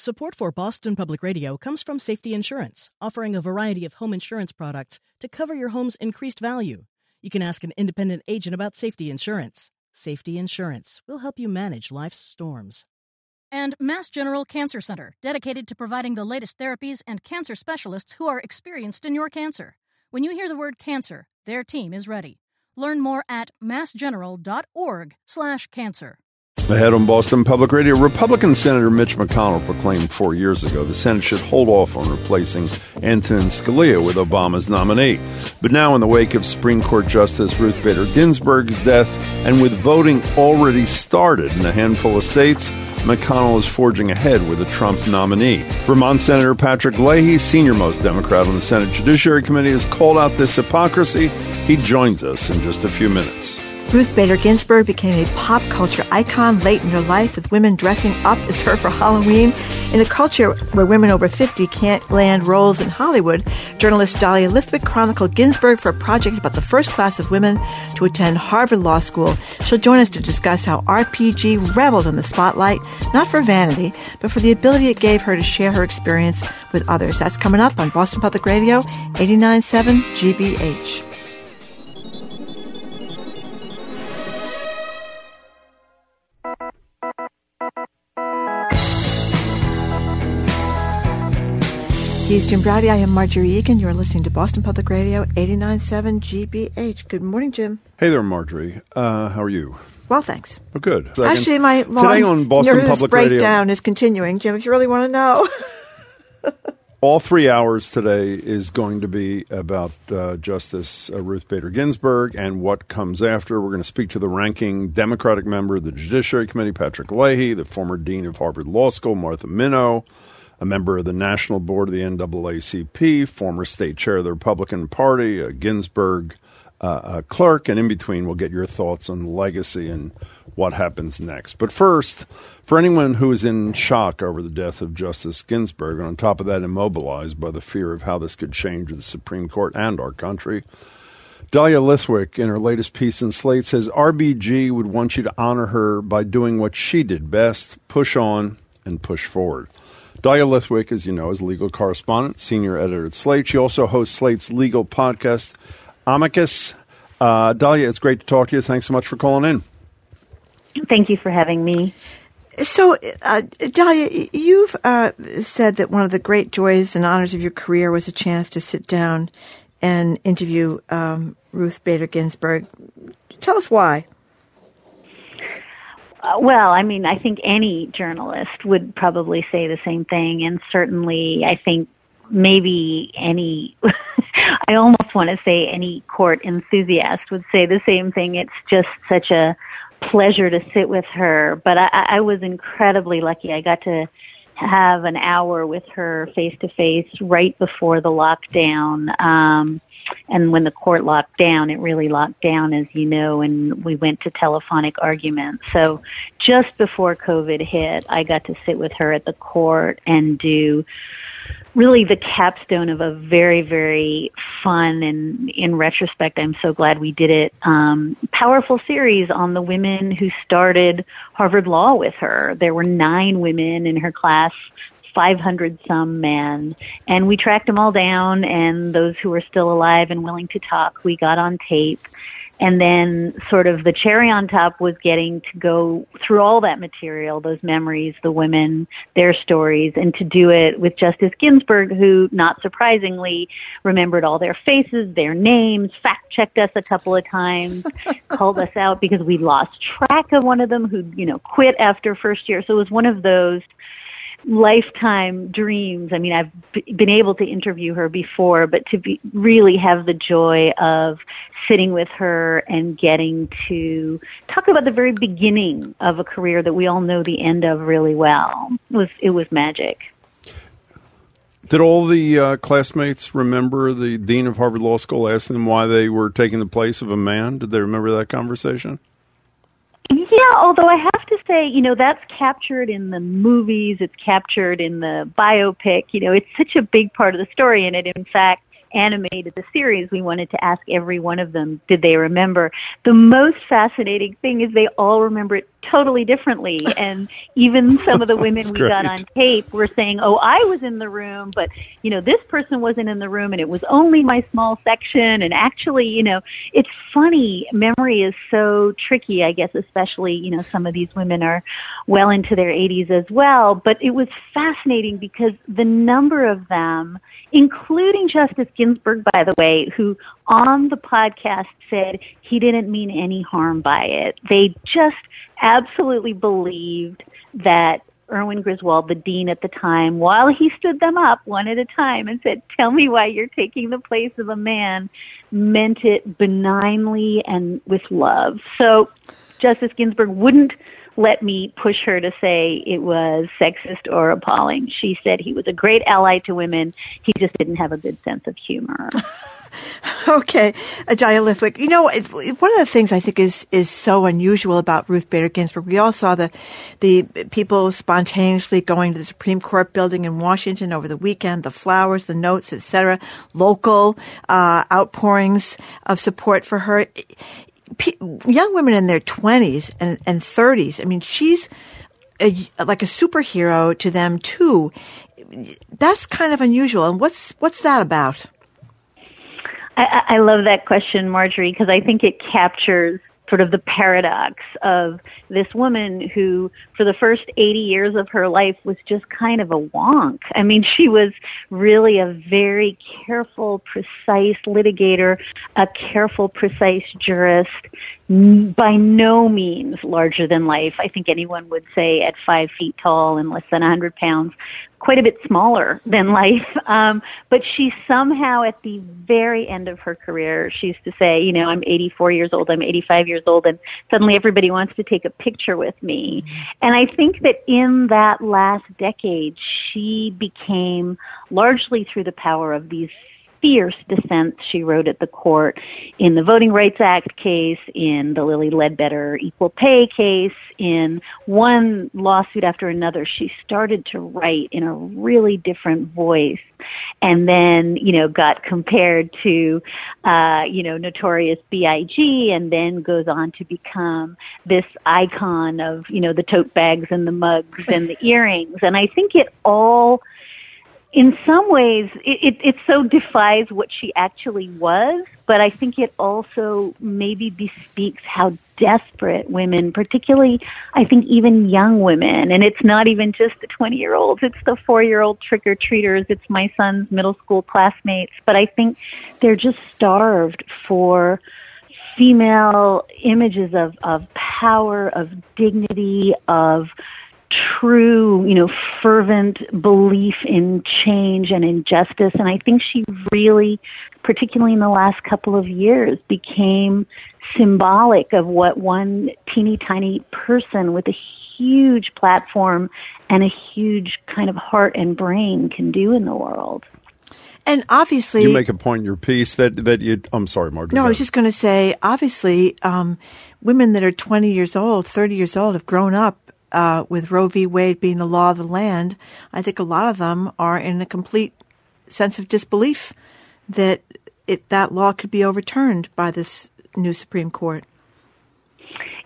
Support for Boston Public Radio comes from Safety Insurance, offering a variety of home insurance products to cover your home's increased value. You can ask an independent agent about safety insurance. Safety Insurance will help you manage life's storms. And Mass General Cancer Center, dedicated to providing the latest therapies and cancer specialists who are experienced in your cancer. When you hear the word cancer, their team is ready. Learn more at massgeneral.org/cancer. Ahead on Boston Public Radio, Republican Senator Mitch McConnell proclaimed four years ago the Senate should hold off on replacing Antonin Scalia with Obama's nominee. But now, in the wake of Supreme Court Justice Ruth Bader Ginsburg's death, and with voting already started in a handful of states, McConnell is forging ahead with a Trump nominee. Vermont Senator Patrick Leahy, senior most Democrat on the Senate Judiciary Committee, has called out this hypocrisy. He joins us in just a few minutes. Ruth Bader Ginsburg became a pop culture icon late in her life with women dressing up as her for Halloween. In a culture where women over 50 can't land roles in Hollywood, journalist Dahlia Lithwick chronicled Ginsburg for a project about the first class of women to attend Harvard Law School. She'll join us to discuss how RBG reveled in the spotlight, not for vanity, but for the ability it gave her to share her experience with others. That's coming up on Boston Public Radio, 89.7 GBH. Jim Braude. I am Marjorie Eagan. You're listening to Boston Public Radio, 89.7 GBH. Good morning, Jim. Hey there, Marjorie. Uh, how are you? Well, thanks. Oh, good. Second. Actually, my long Today on Boston Public breakdown Radio, is continuing, Jim, if you really want to know. all three hours today is going to be about uh, Justice uh, Ruth Bader Ginsburg and what comes after. We're going to speak to the ranking Democratic member of the Judiciary Committee, Patrick Leahy, the former dean of Harvard Law School, Martha Minow, a member of the National Board of the NAACP, former state chair of the Republican Party, a Ginsburg uh, clerk, and in between, we'll get your thoughts on the legacy and what happens next. But first, for anyone who is in shock over the death of Justice Ginsburg, and on top of that, immobilized by the fear of how this could change the Supreme Court and our country, Dahlia Lithwick, in her latest piece in Slate, says RBG would want you to honor her by doing what she did best push on and push forward. Dahlia Lithwick, as you know, is legal correspondent, senior editor at Slate. She also hosts Slate's legal podcast, Amicus. Uh, Dahlia, it's great to talk to you. Thanks so much for calling in. Thank you for having me. So, uh, Dahlia, you've uh, said that one of the great joys and honors of your career was a chance to sit down and interview um, Ruth Bader Ginsburg. Tell us why. Uh, well, I mean, I think any journalist would probably say the same thing, and certainly, I think maybe any, I almost want to say any court enthusiast would say the same thing. It's just such a pleasure to sit with her. But I, I was incredibly lucky. I got to have an hour with her face to face right before the lockdown. Um, and when the court locked down, it really locked down, as you know, and we went to telephonic arguments. So just before COVID hit, I got to sit with her at the court and do really the capstone of a very, very fun and in retrospect, I'm so glad we did it, um, powerful series on the women who started Harvard Law with her. There were nine women in her class 500 some men and we tracked them all down and those who were still alive and willing to talk we got on tape. And then sort of the cherry on top was getting to go through all that material those memories the women their stories and to do it with justice ginsburg who not surprisingly remembered all their faces their names fact checked us a couple of times called us out because we lost track of one of them who you know quit after first year. So it was one of those lifetime dreams. I mean, I've b- been able to interview her before, but to be, really have the joy of sitting with her and getting to talk about the very beginning of a career that we all know the end of really well it was it was magic. Did all the uh, classmates remember the dean of Harvard Law School asking them why they were taking the place of a man? Did they remember that conversation? Yeah, although I have to say, you know, that's captured in the movies, it's captured in the biopic. You know, it's such a big part of the story, and it, in fact, animated the series. We wanted to ask every one of them, did they remember? The most fascinating thing is they all remember it totally differently. And even some of the women we got on tape were saying, "Oh, I was in the room, but you know, this person wasn't in the room, and it was only my small section." And actually, you know, it's funny. Memory is so tricky. I guess, especially you know, some of these women are well into their 80s as well. But it was fascinating because the number of them, including Justice Ginsburg, by the way, who on the podcast said he didn't mean any harm by it. They just absolutely believed that Erwin Griswold, the dean at the time, while he stood them up one at a time and said, Tell me why you're taking the place of a man, meant it benignly and with love. So Justice Ginsburg wouldn't let me push her to say it was sexist or appalling. She said he was a great ally to women. He just didn't have a good sense of humor. okay, Dahlia Lithwick. You know, one of the things I think is is so unusual about Ruth Bader Ginsburg. We all saw the the people spontaneously going to the Supreme Court building in Washington over the weekend. The flowers, the notes, etc. Local uh, outpourings of support for her. P- young women in their twenties and, and 30s. I mean, she's a, like a superhero to them too. That's kind of unusual. And what's what's that about? I, I love that question, Marjorie, because I think it captures sort of the paradox of this woman who, for the first 80 years of her life, was just kind of a wonk. I mean, she was really a very careful, precise litigator, a careful, precise jurist, by no means larger than life. I think anyone would say at five feet tall and less than 100 pounds, quite a bit smaller than life. Um, but she somehow, at the very end of her career, she used to say, you know, I'm 84 years old, I'm 85 years old, and suddenly everybody wants to take a picture with me. And I think that in that last decade, she became largely through the power of these fierce dissent she wrote at the court in the Voting Rights Act case, in the Lilly Ledbetter equal pay case, in one lawsuit after another. She started to write in a really different voice and then, you know, got compared to, uh, you know, notorious B.I.G. and then goes on to become this icon of, you know, the tote bags and the mugs and the earrings. And I think it all in some ways, it, it, it so defies what she actually was, but I think it also maybe bespeaks how desperate women, particularly, I think even young women, and it's not even just the 20 year olds, it's the four year old trick or treaters, it's my son's middle school classmates, but I think they're just starved for female images of, of power, of dignity, of true, you know, fervent belief in change and in justice. And I think she really, particularly in the last couple of years, became symbolic of what one teeny tiny person with a huge platform and a huge kind of heart and brain can do in the world. And obviously, you make a point in your piece that that you. I'm sorry, Margaret. No, I was just going to say, obviously, um, women that are 20 years old, 30 years old, have grown up uh, with Roe v. Wade being the law of the land, I think a lot of them are in a complete sense of disbelief that it, that law could be overturned by this new Supreme Court.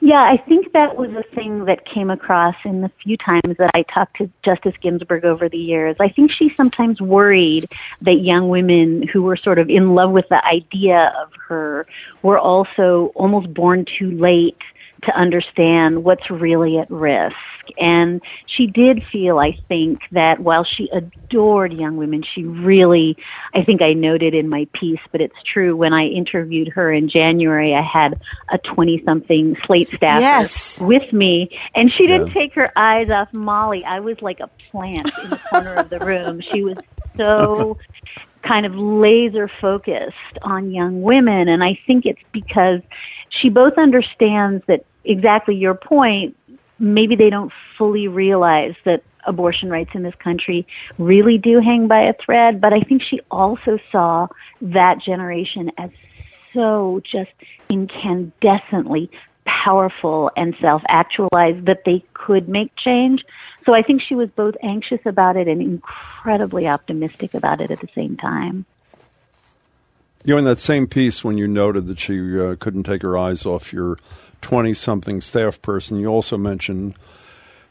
Yeah, I think that was a thing that came across in the few times that I talked to Justice Ginsburg over the years. I think she sometimes worried that young women who were sort of in love with the idea of her were also almost born too late to understand what's really at risk. And she did feel, I think, that while she adored young women, she really, I think I noted in my piece, but it's true, when I interviewed her in January, I had a 20 something slate staffer yes. with me, and she didn't yeah. take her eyes off Molly. I was like a plant in the corner of the room. She was so kind of laser focused on young women. And I think it's because she both understands that exactly your point, maybe they don't fully realize that abortion rights in this country really do hang by a thread. But I think she also saw that generation as so just incandescently powerful and self-actualized that they could make change. So I think she was both anxious about it and incredibly optimistic about it at the same time. You know, in that same piece, when you noted that she uh, couldn't take her eyes off your 20 something staff person, you also mentioned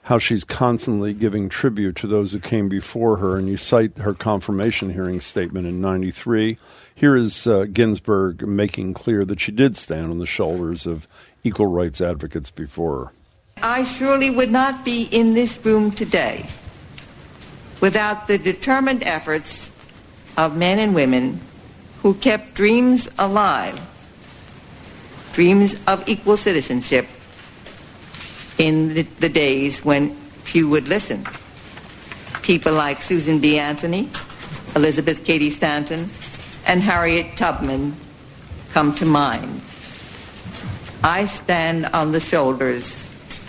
how she's constantly giving tribute to those who came before her, and you cite her confirmation hearing statement in 93. Here is uh, Ginsburg making clear that she did stand on the shoulders of equal rights advocates before her. I surely would not be in this room today without the determined efforts of men and women who kept dreams alive, dreams of equal citizenship in the, the days when few would listen. People like Susan B. Anthony, Elizabeth Cady Stanton, and Harriet Tubman come to mind. I stand on the shoulders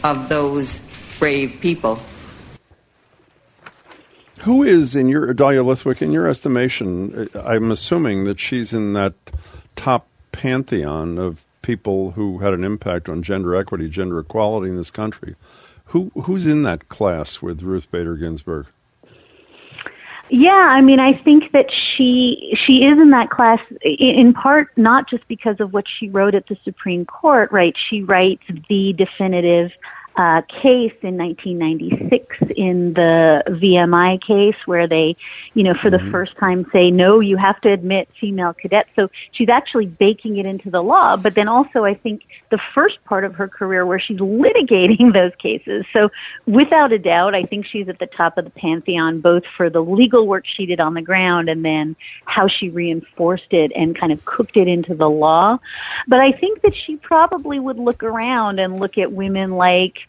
of those brave people. Who is, in your Dahlia Lithwick, in your estimation, uh, I'm assuming that she's in that top pantheon of people who had an impact on gender equity, gender equality in this country. Who who's in that class with Ruth Bader Ginsburg? Yeah, I mean, I think that she she is in that class in part not just because of what she wrote at the Supreme Court, right? She writes the definitive uh, case in 1996 in the VMI case where they, you know, for the mm-hmm. first time say, no, you have to admit female cadets. So she's actually baking it into the law. But then also, I think the first part of her career where she's litigating those cases. So without a doubt, I think she's at the top of the pantheon, both for the legal work she did on the ground and then how she reinforced it and kind of cooked it into the law. But I think that she probably would look around and look at women like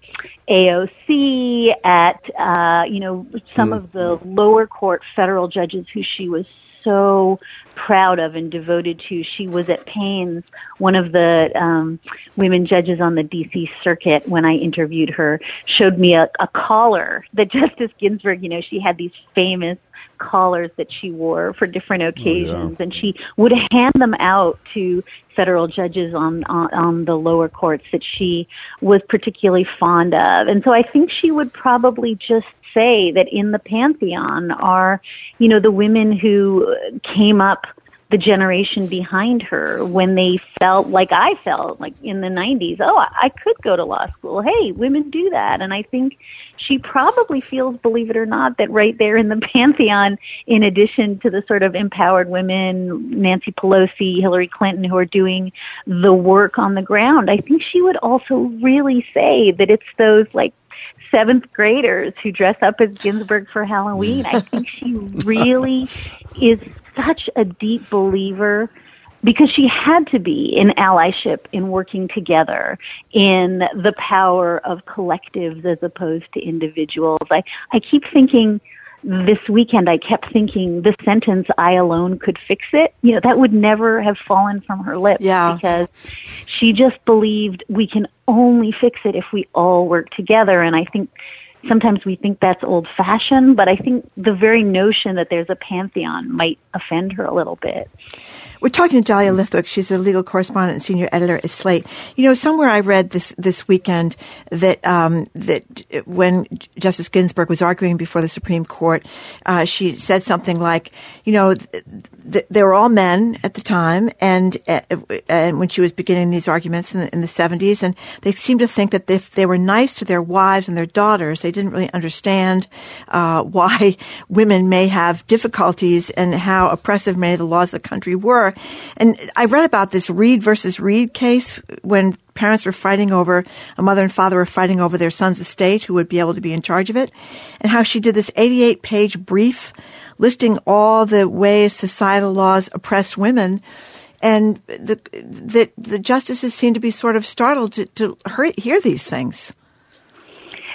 AOC, at uh, you know some mm. of the lower court federal judges who she was so proud of and devoted to. She was at Pains, one of the um, women judges on the D.C. Circuit, when I interviewed her, showed me a, a collar that Justice Ginsburg, you know, she had these famous collars that she wore for different occasions, oh, yeah. and she would hand them out to federal judges on, on on the lower courts that she was particularly fond of. And so I think she would probably just say that in the pantheon are, you know, the women who came up the generation behind her when they felt like I felt like in the 90s, oh, I could go to law school. Hey, women do that. And I think she probably feels, believe it or not, that right there in the pantheon, in addition to the sort of empowered women, Nancy Pelosi, Hillary Clinton, who are doing the work on the ground, I think she would also really say that it's those like seventh graders who dress up as Ginsburg for Halloween. I think she really is such a deep believer because she had to be in allyship, in working together, in the power of collectives as opposed to individuals. I, I keep thinking this weekend I kept thinking the sentence I alone could fix it. You know, that would never have fallen from her lips yeah. because she just believed we can only fix it if we all work together and I think sometimes we think that's old fashioned, but I think the very notion that there's a pantheon might offend her a little bit. We're talking to Dahlia Lithwick. She's a legal correspondent and senior editor at Slate. You know, somewhere I read this this weekend that um, that when Justice Ginsburg was arguing before the Supreme Court, uh, she said something like, you know, th- th- they were all men at the time, and uh, and when she was beginning these arguments in the, in the 70s, and they seemed to think that if they were nice to their wives and their daughters, they didn't really understand uh, why women may have difficulties and how oppressive many of the laws of the country were. And I read about this Reed versus Reed case when parents were fighting over, a mother and father were fighting over their son's estate, who would be able to be in charge of it, and how she did this 88 page brief listing all the ways societal laws oppress women. And the, the, the justices seem to be sort of startled to, to hear these things.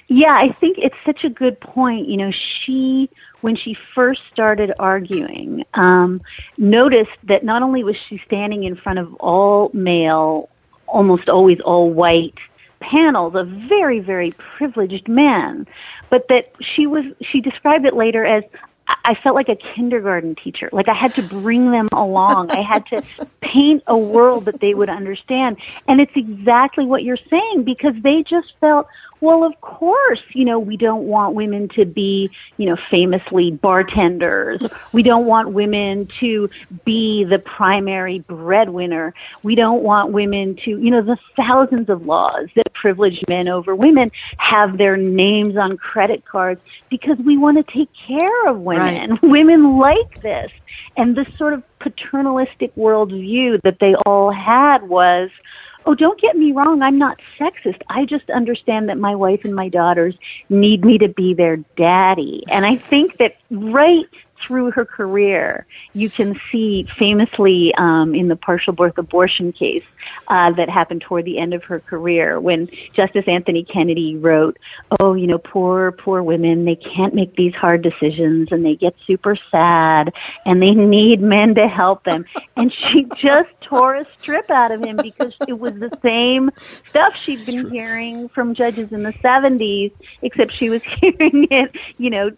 Yeah, I think it's such a good point. You know, she when she first started arguing, um, noticed that not only was she standing in front of all male, almost always all white panels of very, very privileged men, but that she was, she described it later as, I felt like a kindergarten teacher. Like I had to bring them along. I had to paint a world that they would understand. And it's exactly what you're saying because they just felt well, of course, you know, we don't want women to be, you know, famously bartenders. We don't want women to be the primary breadwinner. We don't want women to, you know, the thousands of laws that privilege men over women have their names on credit cards because we want to take care of women. Right. Women like this. And this sort of paternalistic worldview that they all had was, oh, don't get me wrong, I'm not sexist. I just understand that my wife and my daughters need me to be their daddy. And I think that right through her career, you can see famously um, in the partial birth abortion case uh, that happened toward the end of her career when Justice Anthony Kennedy wrote, "Oh, you know, poor poor women, they can't make these hard decisions and they get super sad and they need men to help them." And she just tore a strip out of him because it was the same stuff she'd been hearing from judges in the 70s, except she was hearing it, you know,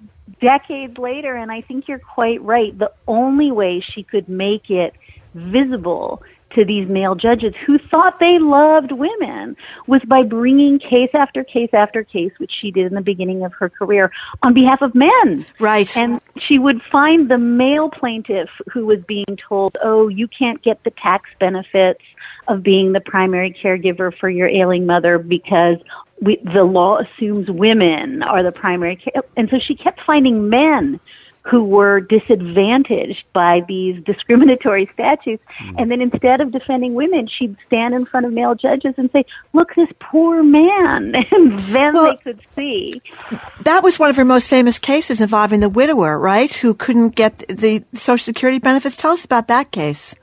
decades later, and I think you're quite right. The only way she could make it visible to these male judges who thought they loved women was by bringing case after case after case, which she did in the beginning of her career, on behalf of men. Right. And she would find the male plaintiff who was being told, oh, you can't get the tax benefits of being the primary caregiver for your ailing mother because we, the law assumes women are the primary care, and so she kept finding men who were disadvantaged by these discriminatory statutes. Mm. And then instead of defending women, she'd stand in front of male judges and say, look, this poor man. And then well, they could see. That was one of her most famous cases involving the widower, right? Who couldn't get the Social Security benefits. Tell us about that case.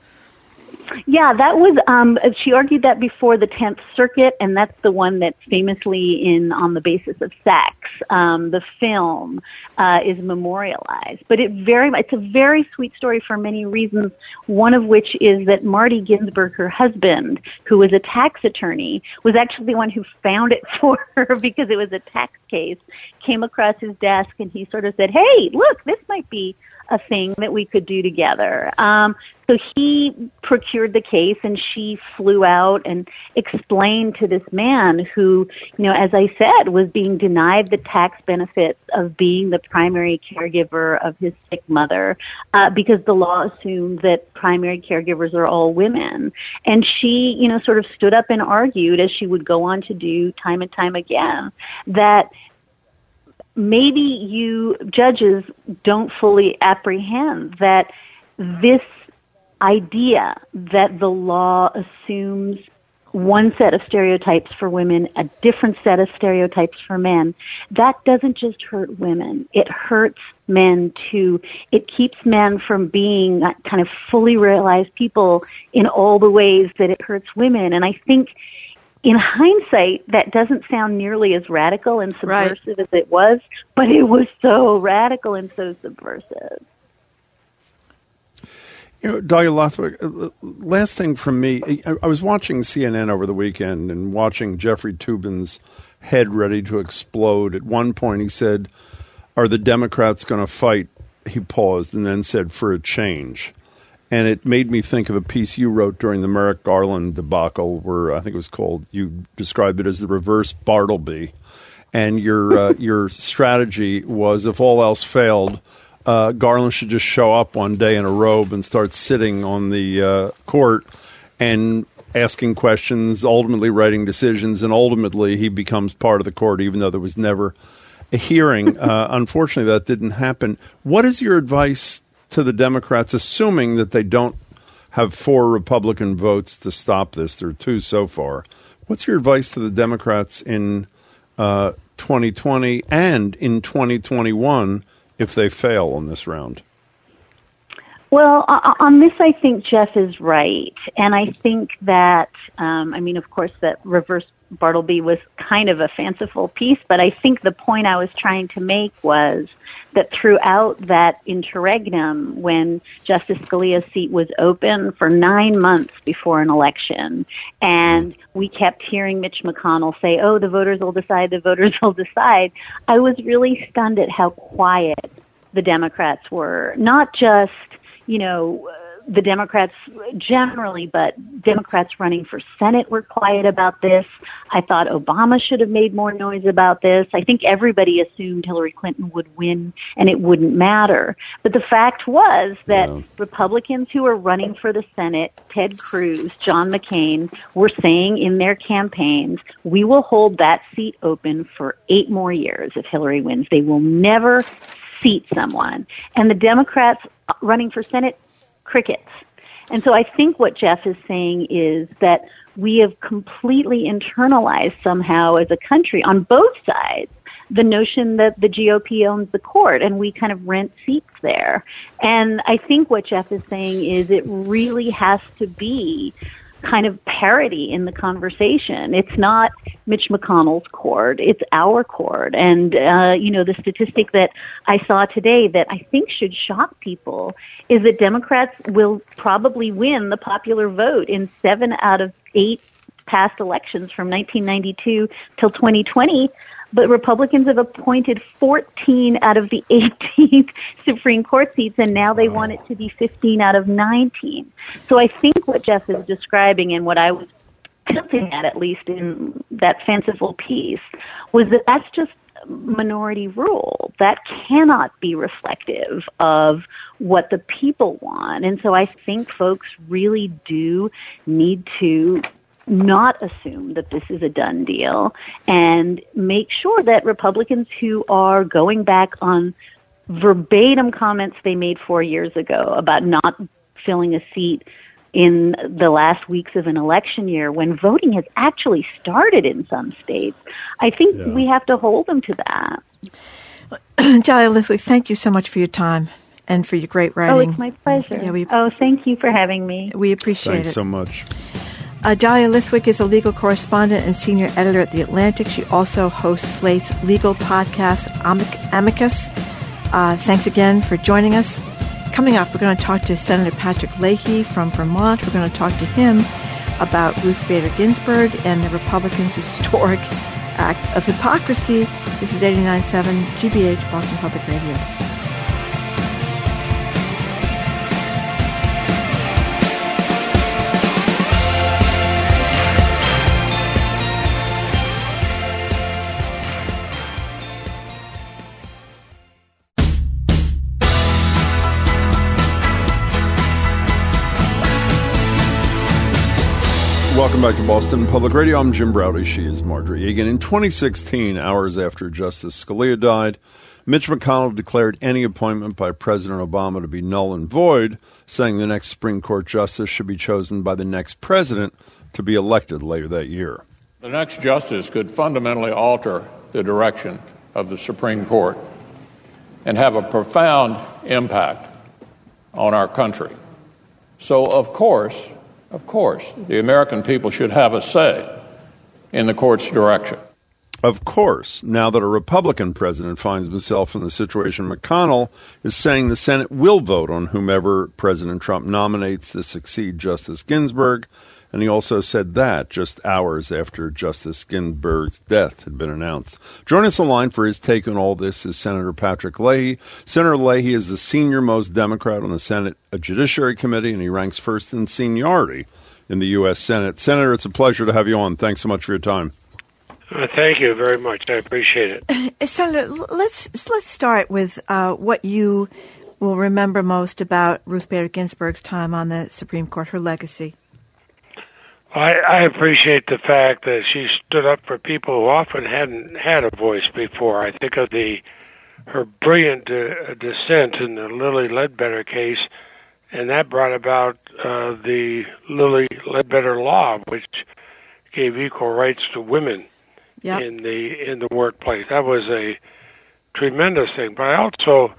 Yeah, that was. Um, she argued that before the Tenth Circuit, and that's the one that's famously in on the basis of sex. Um, the film uh, is memorialized, but it very it's a very sweet story for many reasons. One of which is that Marty Ginsburg, her husband, who was a tax attorney, was actually the one who found it for her because it was a tax case. Came across his desk, and he sort of said, "Hey, look, this might be." A thing that we could do together. Um, so he procured the case and she flew out and explained to this man who, you know, as I said, was being denied the tax benefits of being the primary caregiver of his sick mother uh, because the law assumed that primary caregivers are all women. And she, you know, sort of stood up and argued, as she would go on to do time and time again, that maybe you judges don't fully apprehend that this idea that the law assumes one set of stereotypes for women, a different set of stereotypes for men, that doesn't just hurt women. It hurts men too. It keeps men from being kind of fully realized people in all the ways that it hurts women. And I think in hindsight, that doesn't sound nearly as radical and subversive right. as it was, but it was so radical and so subversive. You know, Dahlia Lithwick, uh, last thing from me, I was watching CNN over the weekend and watching Jeffrey Toobin's head ready to explode. At one point, he said, Are the Democrats going to fight? He paused and then said, For a change and it made me think of a piece you wrote during the Merrick Garland debacle, where I think it was called. You described it as the reverse Bartleby, and your uh, your strategy was if all else failed, uh, Garland should just show up one day in a robe and start sitting on the uh, court and asking questions, ultimately writing decisions, and ultimately he becomes part of the court, even though there was never a hearing. Uh, unfortunately, that didn't happen. What is your advice to the Democrats, assuming that they don't have four Republican votes to stop this. There are two so far. What's your advice to the Democrats in uh, 2020 and in 2021 if they fail on this round? Well, on this, I think Jeff is right, and I think that, um, I mean, of course, that reverse Bartleby was kind of a fanciful piece, but I think the point I was trying to make was that throughout that interregnum, when Justice Scalia's seat was open for nine months before an election, and we kept hearing Mitch McConnell say, oh, the voters will decide, the voters will decide, I was really stunned at how quiet the Democrats were. Not just, you know, the Democrats generally, but Democrats running for Senate were quiet about this. I thought Obama should have made more noise about this. I think everybody assumed Hillary Clinton would win and it wouldn't matter. But the fact was that yeah. Republicans who were running for the Senate, Ted Cruz, John McCain, were saying in their campaigns, we will hold that seat open for eight more years if Hillary wins. They will never seat someone. And the Democrats running for Senate, crickets. And so I think what Jeff is saying is that we have completely internalized somehow as a country on both sides the notion that the GOP owns the court and we kind of rent seats there. And I think what Jeff is saying is it really has to be kind of parity in the conversation. It's not Mitch McConnell's court; it's our court. And uh, you know, the statistic that I saw today that I think should shock people is that Democrats will probably win the popular vote in seven out of eight past elections from 1992 till 2020 but Republicans have appointed 14 out of the 18 Supreme Court seats, and now they want it to be 15 out of 19. So I think what Jeff is describing and what I was tilting at, at least in that fanciful piece, was that that's just minority rule. That cannot be reflective of what the people want. And so I think folks really do need to not assume that this is a done deal and make sure that Republicans who are going back on verbatim comments they made four years ago about not filling a seat in the last weeks of an election year when voting has actually started in some states. I think yeah. we have to hold them to that. Dahlia Lithwick, thank you so much for your time and for your great writing. Oh, it's my pleasure. Yeah, we, oh, thank you for having me. We appreciate Thanks it. so much. Uh, Dahlia Lithwick is a legal correspondent and senior editor at The Atlantic. She also hosts Slate's legal podcast, Amicus. Uh, thanks again for joining us. Coming up, we're going to talk to Senator Patrick Leahy from Vermont. We're going to talk to him about Ruth Bader Ginsburg and the Republicans' historic act of hypocrisy. This is 89.7 GBH Boston Public Radio. Welcome back to Boston Public Radio. I'm Jim Braude. She is Marjorie Eagan. In 2016, hours after Justice Scalia died, Mitch McConnell declared any appointment by President Obama to be null and void, saying the next Supreme Court justice should be chosen by the next president to be elected later that year. The next justice could fundamentally alter the direction of the Supreme Court and have a profound impact on our country. So, of course, of course, the American people should have a say in the court's direction. Of course, now that a Republican president finds himself in the situation McConnell is saying the Senate will vote on whomever President Trump nominates to succeed Justice Ginsburg, and he also said that just hours after Justice Ginsburg's death had been announced. Join us online for his take on all this is Senator Patrick Leahy. Senator Leahy is the senior most Democrat on the Senate Judiciary Committee, and he ranks first in seniority in the U.S. Senate. Senator, it's a pleasure to have you on. Thanks so much for your time. Uh, thank you very much. I appreciate it. Senator, let's let's start with uh, what you will remember most about Ruth Bader Ginsburg's time on the Supreme Court, her legacy. I, I appreciate the fact that she stood up for people who often hadn't had a voice before. I think of the her brilliant uh, dissent in the Lilly Ledbetter case, and that brought about uh, the Lilly Ledbetter law, which gave equal rights to women yep. in the in the workplace. That was a tremendous thing. But I also,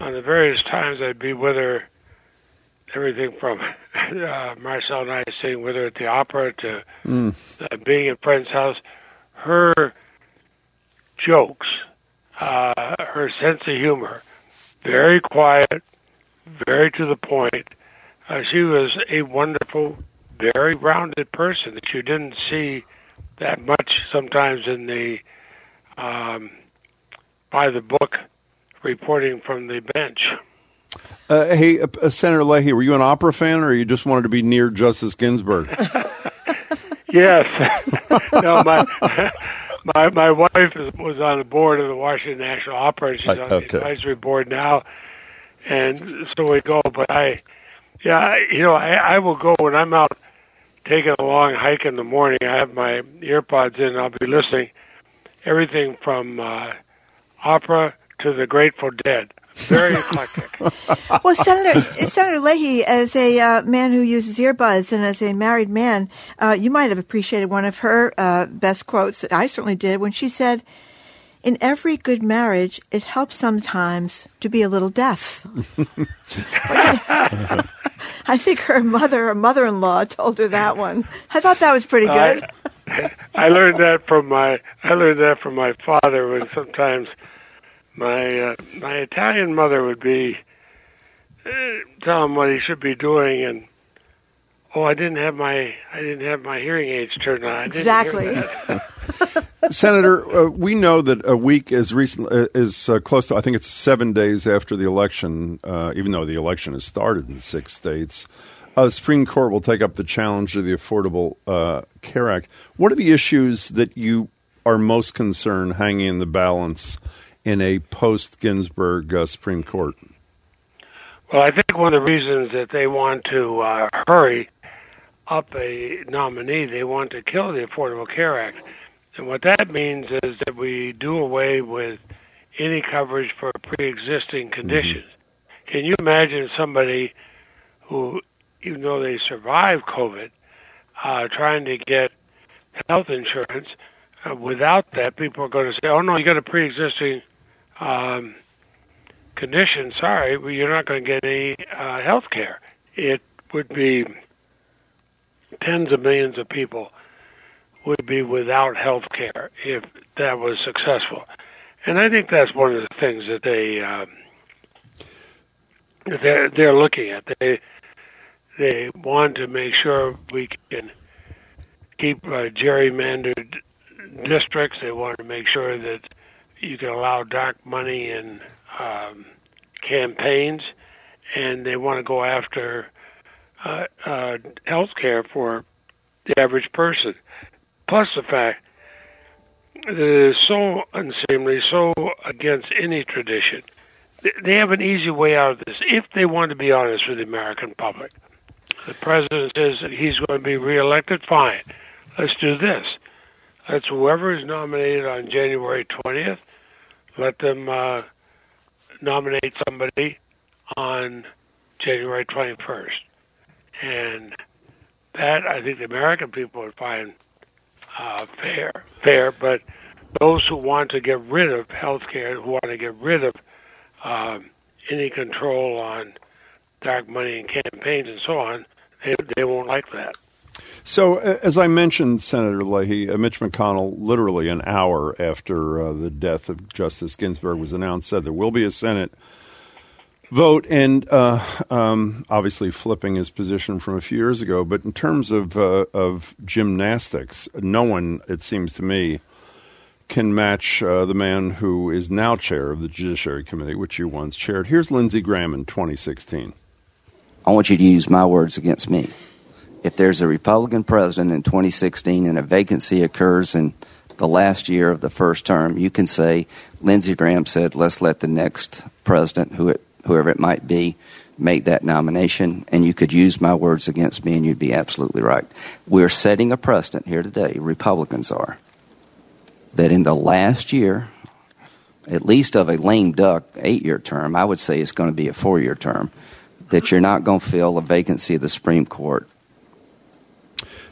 on the various times I'd be with her everything from uh, Marcelle and I sitting with her at the opera to mm. uh, being at friend's house. Her jokes, uh, her sense of humor, very quiet, very to the point. Uh, she was a wonderful, very rounded person that you didn't see that much sometimes in the um, by the book reporting from the bench. Uh, hey, uh, uh, Senator Leahy, were you an opera fan, or you just wanted to be near Justice Ginsburg? yes. no, my my my wife is, was on the board of the Washington National Opera. And she's on okay. the advisory board now, and so we go. But I, yeah, you know, I, I will go when I'm out taking a long hike in the morning. I have my earpods in. and I'll be listening. Everything from uh, opera to the Grateful Dead. Very eclectic. well, Senator Senator Leahy, as a uh, man who uses earbuds and as a married man, uh, you might have appreciated one of her uh, best quotes. That I certainly did when she said, "In every good marriage, it helps sometimes to be a little deaf." I think her mother or mother-in-law told her that one. I thought that was pretty good. I learned that from my I learned that from my father when sometimes my uh, my Italian mother would be uh, tell him what he should be doing and oh I didn't have my I didn't have my hearing aids turned on. I didn't exactly. Senator, uh, we know that a week is recent uh, is uh, close to I think it's seven days after the election. Uh, even though the election has started in six states, uh, the Supreme Court will take up the challenge of the Affordable uh, Care Act. What are the issues that you are most concerned hanging in the balance in a post Ginsburg Supreme Court? Well, I think one of the reasons that they want to hurry up a nominee, they want to kill the Affordable Care Act. And what that means is that we do away with any coverage for pre-existing conditions. Mm-hmm. Can you imagine somebody who, even though they survived COVID, uh, trying to get health insurance? Uh, without that, people are going to say, "Oh no, you got a pre-existing um, condition. Sorry, you're not going to get any uh, health care." It would be tens of millions of people would be without health care if that was successful. And I think that's one of the things that they um, they're they're looking at. They they want to make sure we can keep uh, gerrymandered districts. They want to make sure that you can allow dark money in um, campaigns, and they want to go after uh, uh, health care for the average person. Plus the fact that it is so unseemly, so against any tradition. They have an easy way out of this if they want to be honest with the American public. The president says that he's going to be reelected. Fine. Let's do this. Let's whoever is nominated on January 20th, let them uh, nominate somebody on January 21st. And that I think the American people would find uh, fair, fair. But those who want to get rid of health care, who want to get rid of um, any control on dark money and campaigns and so on, they, they won't like that. So, as I mentioned, Senator Leahy, uh, Mitch McConnell, literally an hour after uh, the death of Justice Ginsburg was announced, said there will be a Senate vote, and uh, um, obviously flipping his position from a few years ago. But in terms of uh, of gymnastics, no one, it seems to me, can match uh, the man who is now chair of the Judiciary Committee, which you once chaired. Here's Lindsey Graham in 2016. I want you to use my words against me. If there's a Republican president in 2016 and a vacancy occurs in the last year of the first term, you can say Lindsey Graham said, "Let's let the next president, who it whoever it might be, make that nomination, and you could use my words against me, and you'd be absolutely right. We're setting a precedent here today, Republicans are, that in the last year, at least of a lame duck eight year term, I would say it's going to be a four year term, that you're not going to fill a vacancy of the Supreme Court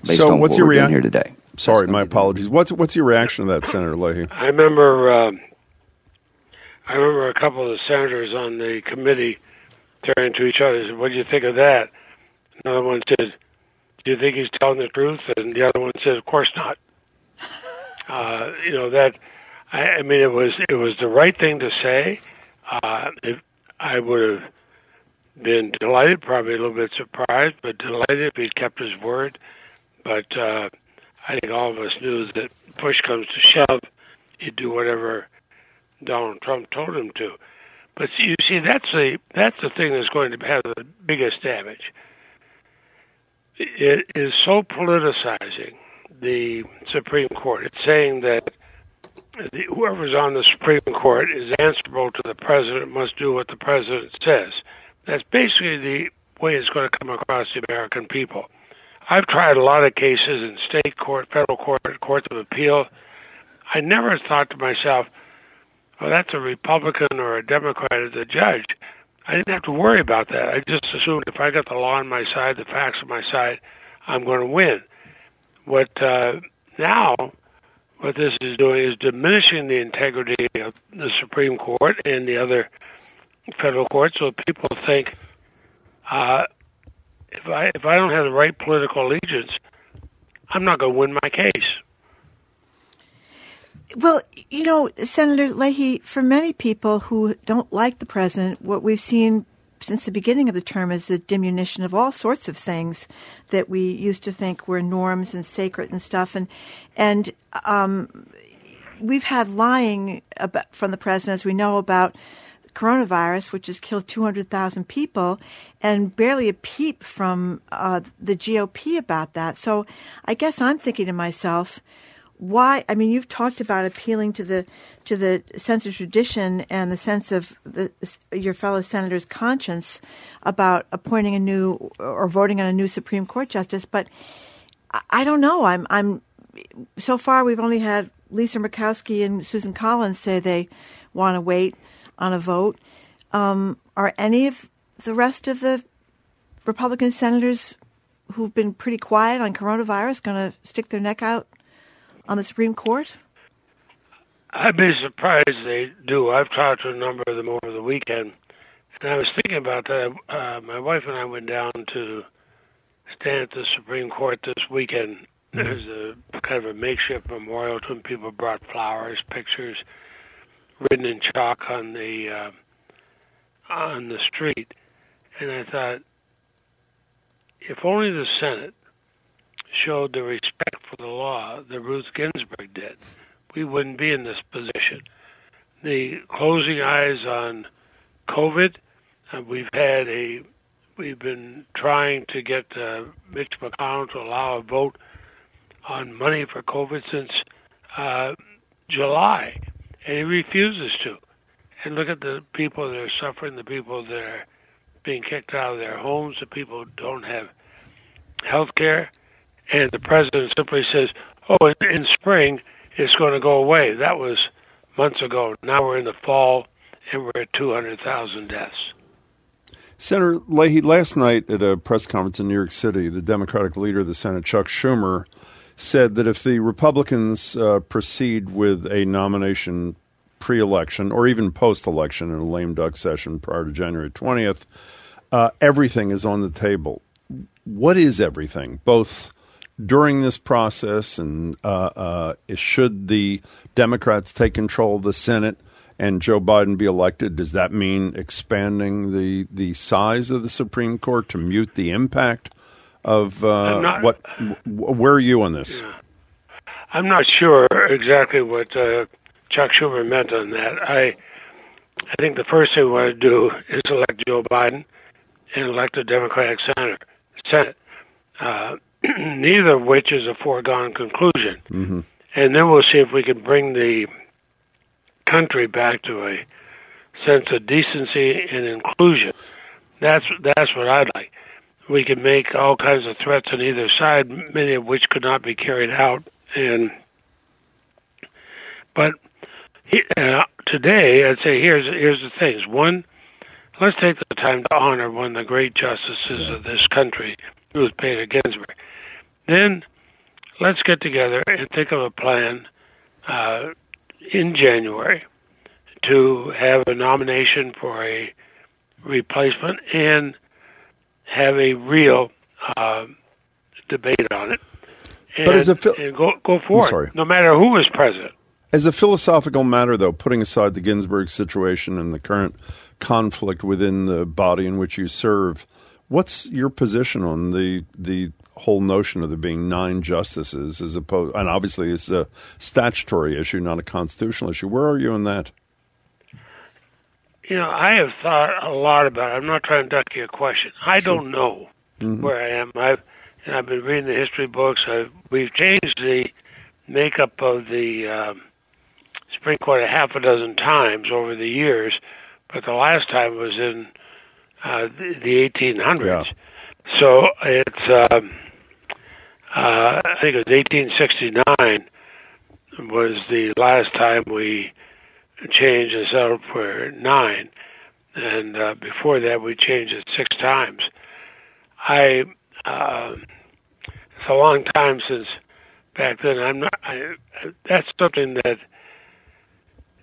based so on what's what your we're doing here today. Sorry, my apologies. What's what's your reaction to that, Senator Leahy? I remember um, I remember a couple of the senators on the committee turning to each other said, What do you think of that? Another one said, Do you think he's telling the truth? And the other one said, Of course not. Uh, you know, that I, I mean it was it was the right thing to say. Uh if I would have been delighted, probably a little bit surprised, but delighted if he kept his word. But uh I think all of us knew that push comes to shove, he'd do whatever Donald Trump told him to. But you see, that's the that's the thing that's going to have the biggest damage. It is so politicizing the Supreme Court. It's saying that the, whoever's on the Supreme Court is answerable to the president, must do what the president says. That's basically the way it's going to come across the American people. I've tried a lot of cases in state court, federal court, courts of appeal. I never thought to myself, well, that's a Republican or a Democrat as a judge. I didn't have to worry about that. I just assumed if I got the law on my side, the facts on my side, I'm going to win. What uh, now, what this is doing is diminishing the integrity of the Supreme Court and the other federal courts, so people think, uh, if I if I don't have the right political allegiance, I'm not going to win my case. Well, you know, Senator Leahy, for many people who don't like the president, what we've seen since the beginning of the term is the diminution of all sorts of things that we used to think were norms and sacred and stuff. And and um, we've had lying about, from the president, as we know about coronavirus, which has killed 200,000 people, and barely a peep from uh, the GOP about that. So I guess I'm thinking to myself, why? I mean, you've talked about appealing to the to the sense of tradition and the sense of the, your fellow senator's conscience about appointing a new or voting on a new Supreme Court justice, but I don't know. I'm I'm so far we've only had Lisa Murkowski and Susan Collins say they want to wait on a vote. Um, are any of the rest of the Republican senators who've been pretty quiet on coronavirus going to stick their neck out on the Supreme Court? I'd be surprised they do. I've talked to a number of them over the weekend, and I was thinking about that. Uh, my wife and I went down to stand at the Supreme Court this weekend. Mm-hmm. There's a kind of a makeshift memorial to them. People brought flowers, pictures, written in chalk on the uh, on the street, and I thought, if only the Senate showed the respect for the law that Ruth Ginsburg did, we wouldn't be in this position. The closing eyes on COVID, uh, we've had a, we've been trying to get uh, Mitch McConnell to allow a vote on money for COVID since uh, July, and he refuses to. And look at the people that are suffering, the people that are being kicked out of their homes, the people who don't have health care and the president simply says, "Oh, in spring it's going to go away." That was months ago. Now we're in the fall, and we're at 200,000 deaths. Senator Leahy, last night at a press conference in New York City, the Democratic leader of the Senate, Chuck Schumer, said that if the Republicans uh, proceed with a nomination pre election or even post election in a lame duck session prior to January 20th, uh, everything is on the table. What is everything? Both during this process, and uh, uh, should the Democrats take control of the Senate and Joe Biden be elected, does that mean expanding the the size of the Supreme Court to mute the impact of uh, not, what? Where are you on this? Yeah. I'm not sure exactly what uh, Chuck Schumer meant on that. I I think the first thing we want to do is elect Joe Biden and elect a Democratic senator. Senate. Uh, neither of which is a foregone conclusion. Mm-hmm. And then we'll see if we can bring the country back to a sense of decency and inclusion. That's that's what I'd like. We can make all kinds of threats on either side, many of which could not be carried out. And but uh, today, I'd say here's here's the things. One, let's take the time to honor one of the great justices of this country, Ruth Bader Ginsburg. Then let's get together and think of a plan uh, in January to have a nomination for a replacement and have a real uh, debate on it. And, but as a and go go for it, no matter who is president. As a philosophical matter, though, putting aside the Ginsburg situation and the current conflict within the body in which you serve, what's your position on the the whole notion of there being nine justices as opposed, and obviously it's a statutory issue, not a constitutional issue. Where are you on that? You know, I have thought a lot about it. I'm not trying to duck your question. I don't know Mm-hmm. where I am. I've and I've been reading the history books. I've, we've changed the makeup of the um, Supreme Court a half a dozen times over the years, but the last time was in uh, the, the 1800s. Yeah. So it's um, uh, I think it was 1869 was the last time we changed and settled for nine, and uh, before that we changed it six times. I uh, it's a long time since back then. I'm not. I, that's something that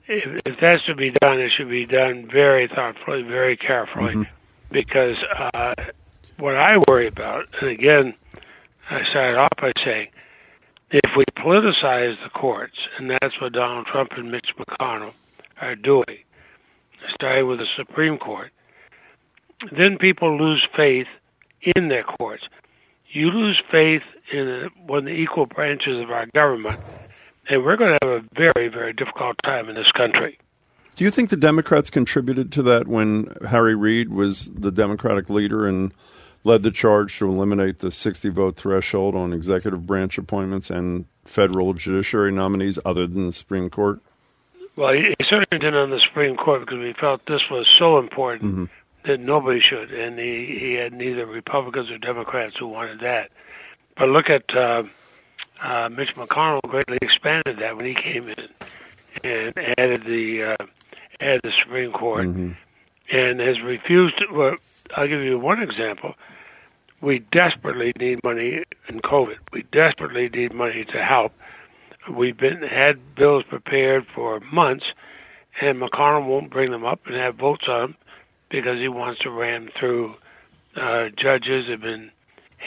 if, if that's to be done, it should be done very thoughtfully, very carefully, because uh, what I worry about, and again, I started off by saying, if we politicize the courts, and that's what Donald Trump and Mitch McConnell are doing, starting with the Supreme Court, then people lose faith in their courts. You lose faith in one of the equal branches of our government, and we're going to have a very, very difficult time in this country. Do you think the Democrats contributed to that when Harry Reid was the Democratic leader and led the charge to eliminate the 60 vote threshold on executive branch appointments and federal judiciary nominees other than the Supreme Court? Well, he he certainly didn't on the Supreme Court because we felt this was so important that nobody should, and he, he had neither Republicans or Democrats who wanted that. But look at uh, uh, Mitch McConnell greatly expanded that when he came in and added the uh, added the Supreme Court, and has refused. To, well, I'll give you one example. We desperately need money in COVID. We desperately need money to help. We've been had bills prepared for months, and McConnell won't bring them up and have votes on them because he wants to ram through uh, judges have been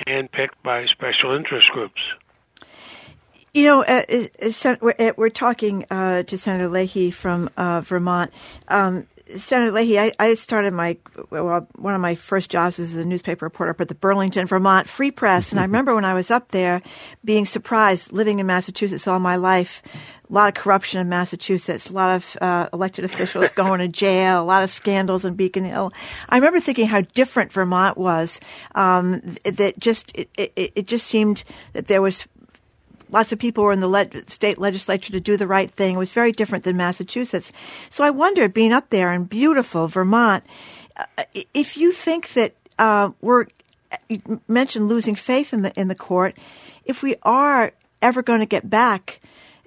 handpicked by special interest groups. You know, uh, uh, we're talking uh, to Senator Leahy from uh, Vermont. Um, Senator Leahy, I, I started my well, one of my first jobs was as a newspaper reporter up at the Burlington, Vermont Free Press, and I remember when I was up there being surprised, living in Massachusetts all my life. A lot of corruption in Massachusetts, a lot of uh, elected officials going to jail, a lot of scandals in Beacon Hill. I remember thinking how different Vermont was. Um, that just it, it, it just seemed that there was lots of people were in the le- state legislature to do the right thing. It was very different than Massachusetts. So I wondered, being up there in beautiful Vermont, uh, if you think that uh, we're you mentioned losing faith in the in the court, if we are ever going to get back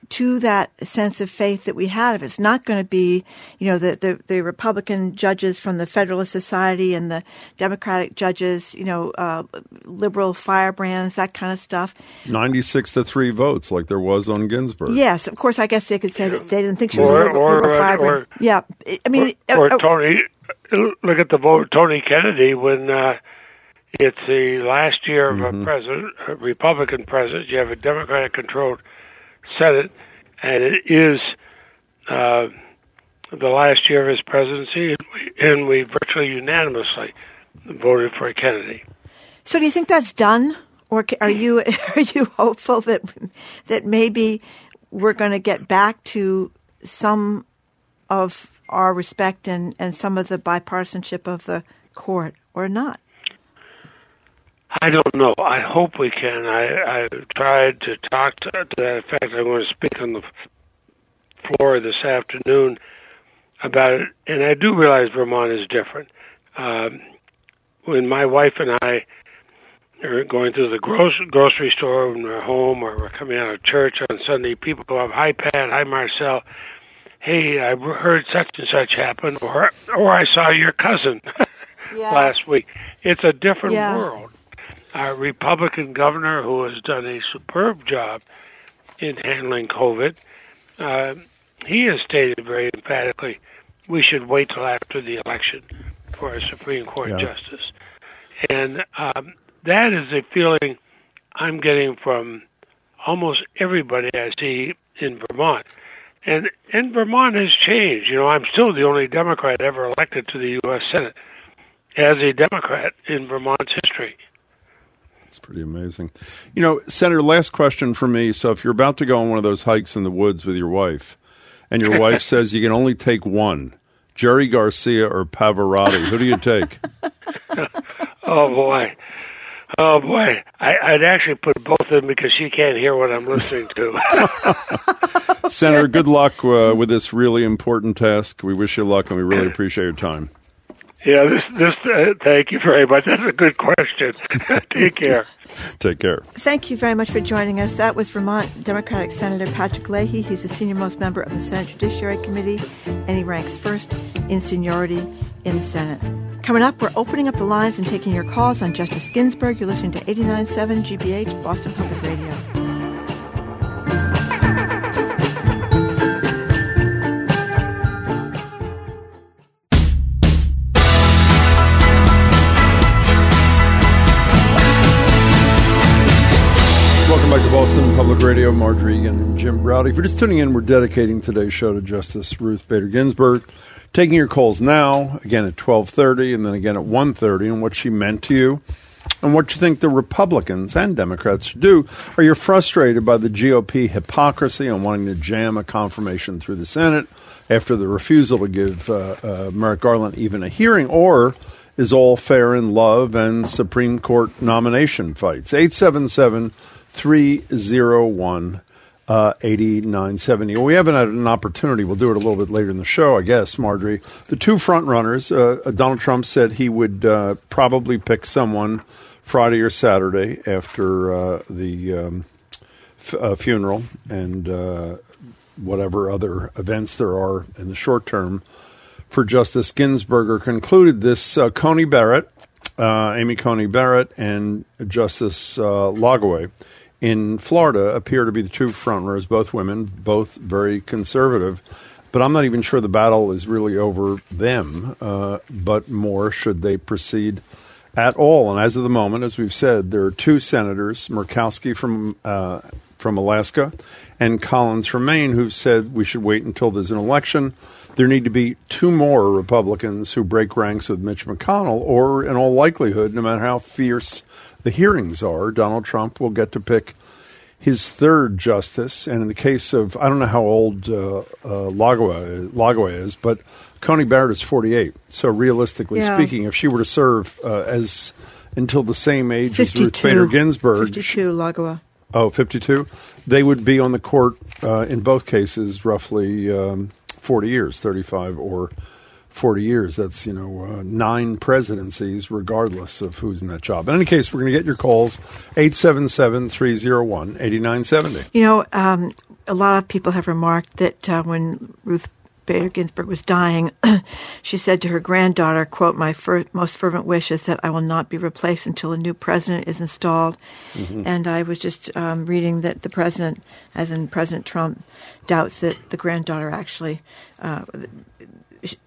to that sense of faith that we had. If it's not going to be, you know, the, the, the Republican judges from the Federalist Society and the Democratic judges, you know, uh, liberal firebrands, that kind of stuff. 96 to 3 votes, like there was on Ginsburg. Yes, of course, I guess they could say that they didn't think she was Or- a liberal, or- liberal firebrand. or- yeah, I mean, or uh, uh, Tony, look at the vote Tony Kennedy when uh, it's the last year of a president, a Republican president. You have a Democratic-controlled Senate, and it is uh, the last year of his presidency, and we, virtually unanimously voted for Kennedy. So do you think that's done, or are you are you hopeful that that maybe we're going to get back to some of our respect and and some of the bipartisanship of the court, or not? I don't know. I hope we can. I, I tried to talk to, to that effect. I'm going to speak on the floor this afternoon about it, and I do realize Vermont is different. Um, when my wife and I are going through the grocery grocery store when we're home or we're coming out of church on Sunday, people go up, "Hi Pat, hi Marcelle." Hey, I heard such and such happen, or or I saw your cousin last week. It's a different Yeah. world. Our Republican governor, who has done a superb job in handling COVID, uh, he has stated very emphatically we should wait till after the election for a Supreme Court Yeah. justice. And um, that is a feeling I'm getting from almost everybody I see in Vermont. And and Vermont has changed. You know, I'm still the only Democrat ever elected to the U.S. Senate as a Democrat in Vermont's history. It's pretty amazing. You know, Senator, last question for me. So if you're about to go on one of those hikes in the woods with your wife, and your wife says you can only take one Jerry Garcia or Pavarotti? Who do you take? oh boy. Oh boy, I, I'd actually put both of them because she can't hear what I'm listening to. Senator, good luck uh, with this really important task. We wish you luck, and we really appreciate your time. Yeah, this, this. Uh, thank you very much. That's a good question. Take care. Take care. Thank you very much for joining us. That was Vermont Democratic Senator Patrick Leahy. He's the senior most member of the Senate Judiciary Committee, and he ranks first in seniority in the Senate. Coming up, we're opening up the lines and taking your calls on Justice Ginsburg. You're listening to 89.7 GBH, Boston Public Radio. Radio. Margery Eagan and Jim Braude. If you're just tuning in, we're dedicating today's show to Justice Ruth Bader Ginsburg. Taking your calls now, again at 1230 and then again at 1.30, and what she meant to you and what you think the Republicans and Democrats should do. Are you frustrated by the GOP hypocrisy on wanting to jam a confirmation through the Senate after the refusal to give uh, uh, Merrick Garland even a hearing? Or is all fair in love and Supreme Court nomination fights? 877 301 uh, 8970. Well, we haven't had an opportunity. We'll do it a little bit later in the show, I guess, Margery. The two front runners, uh, Donald Trump said he would uh, probably pick someone Friday or Saturday after uh, the um, f- uh, funeral and uh, whatever other events there are in the short term for Justice Ginsburg. Concluded this Coney Barrett, Amy Coney Barrett, and Justice Lagoa in Florida appear to be the two frontrunners, both women, both very conservative. But I'm not even sure the battle is really over them, uh, but more should they proceed at all. And as of the moment, as we've said, there are two senators, Murkowski from uh, from Alaska and Collins from Maine, who've said we should wait until there's an election. There need to be two more Republicans who break ranks with Mitch McConnell, or in all likelihood, no matter how fierce the hearings are, Donald Trump will get to pick his third justice. And in the case of, I don't know how old uh, uh, Lagoa, is, but Coney Barrett is 48. So realistically yeah. speaking, if she were to serve uh, as until the same age 52. as Ruth Bader Ginsburg, 52 Lagoa. Oh, 52? They would be on the court uh, in both cases roughly um, 40 years, 35 or 40 years. That's, you know, uh, nine presidencies, regardless of who's in that job. In any case, we're going to get your calls 877 301 8970. You know, um, a lot of people have remarked that uh, when Ruth Bader Ginsburg was dying, she said to her granddaughter, quote, my fir- most fervent wish is that I will not be replaced until a new president is installed. Mm-hmm. And I was just um, reading that the president, as in President Trump, doubts that the granddaughter actually uh,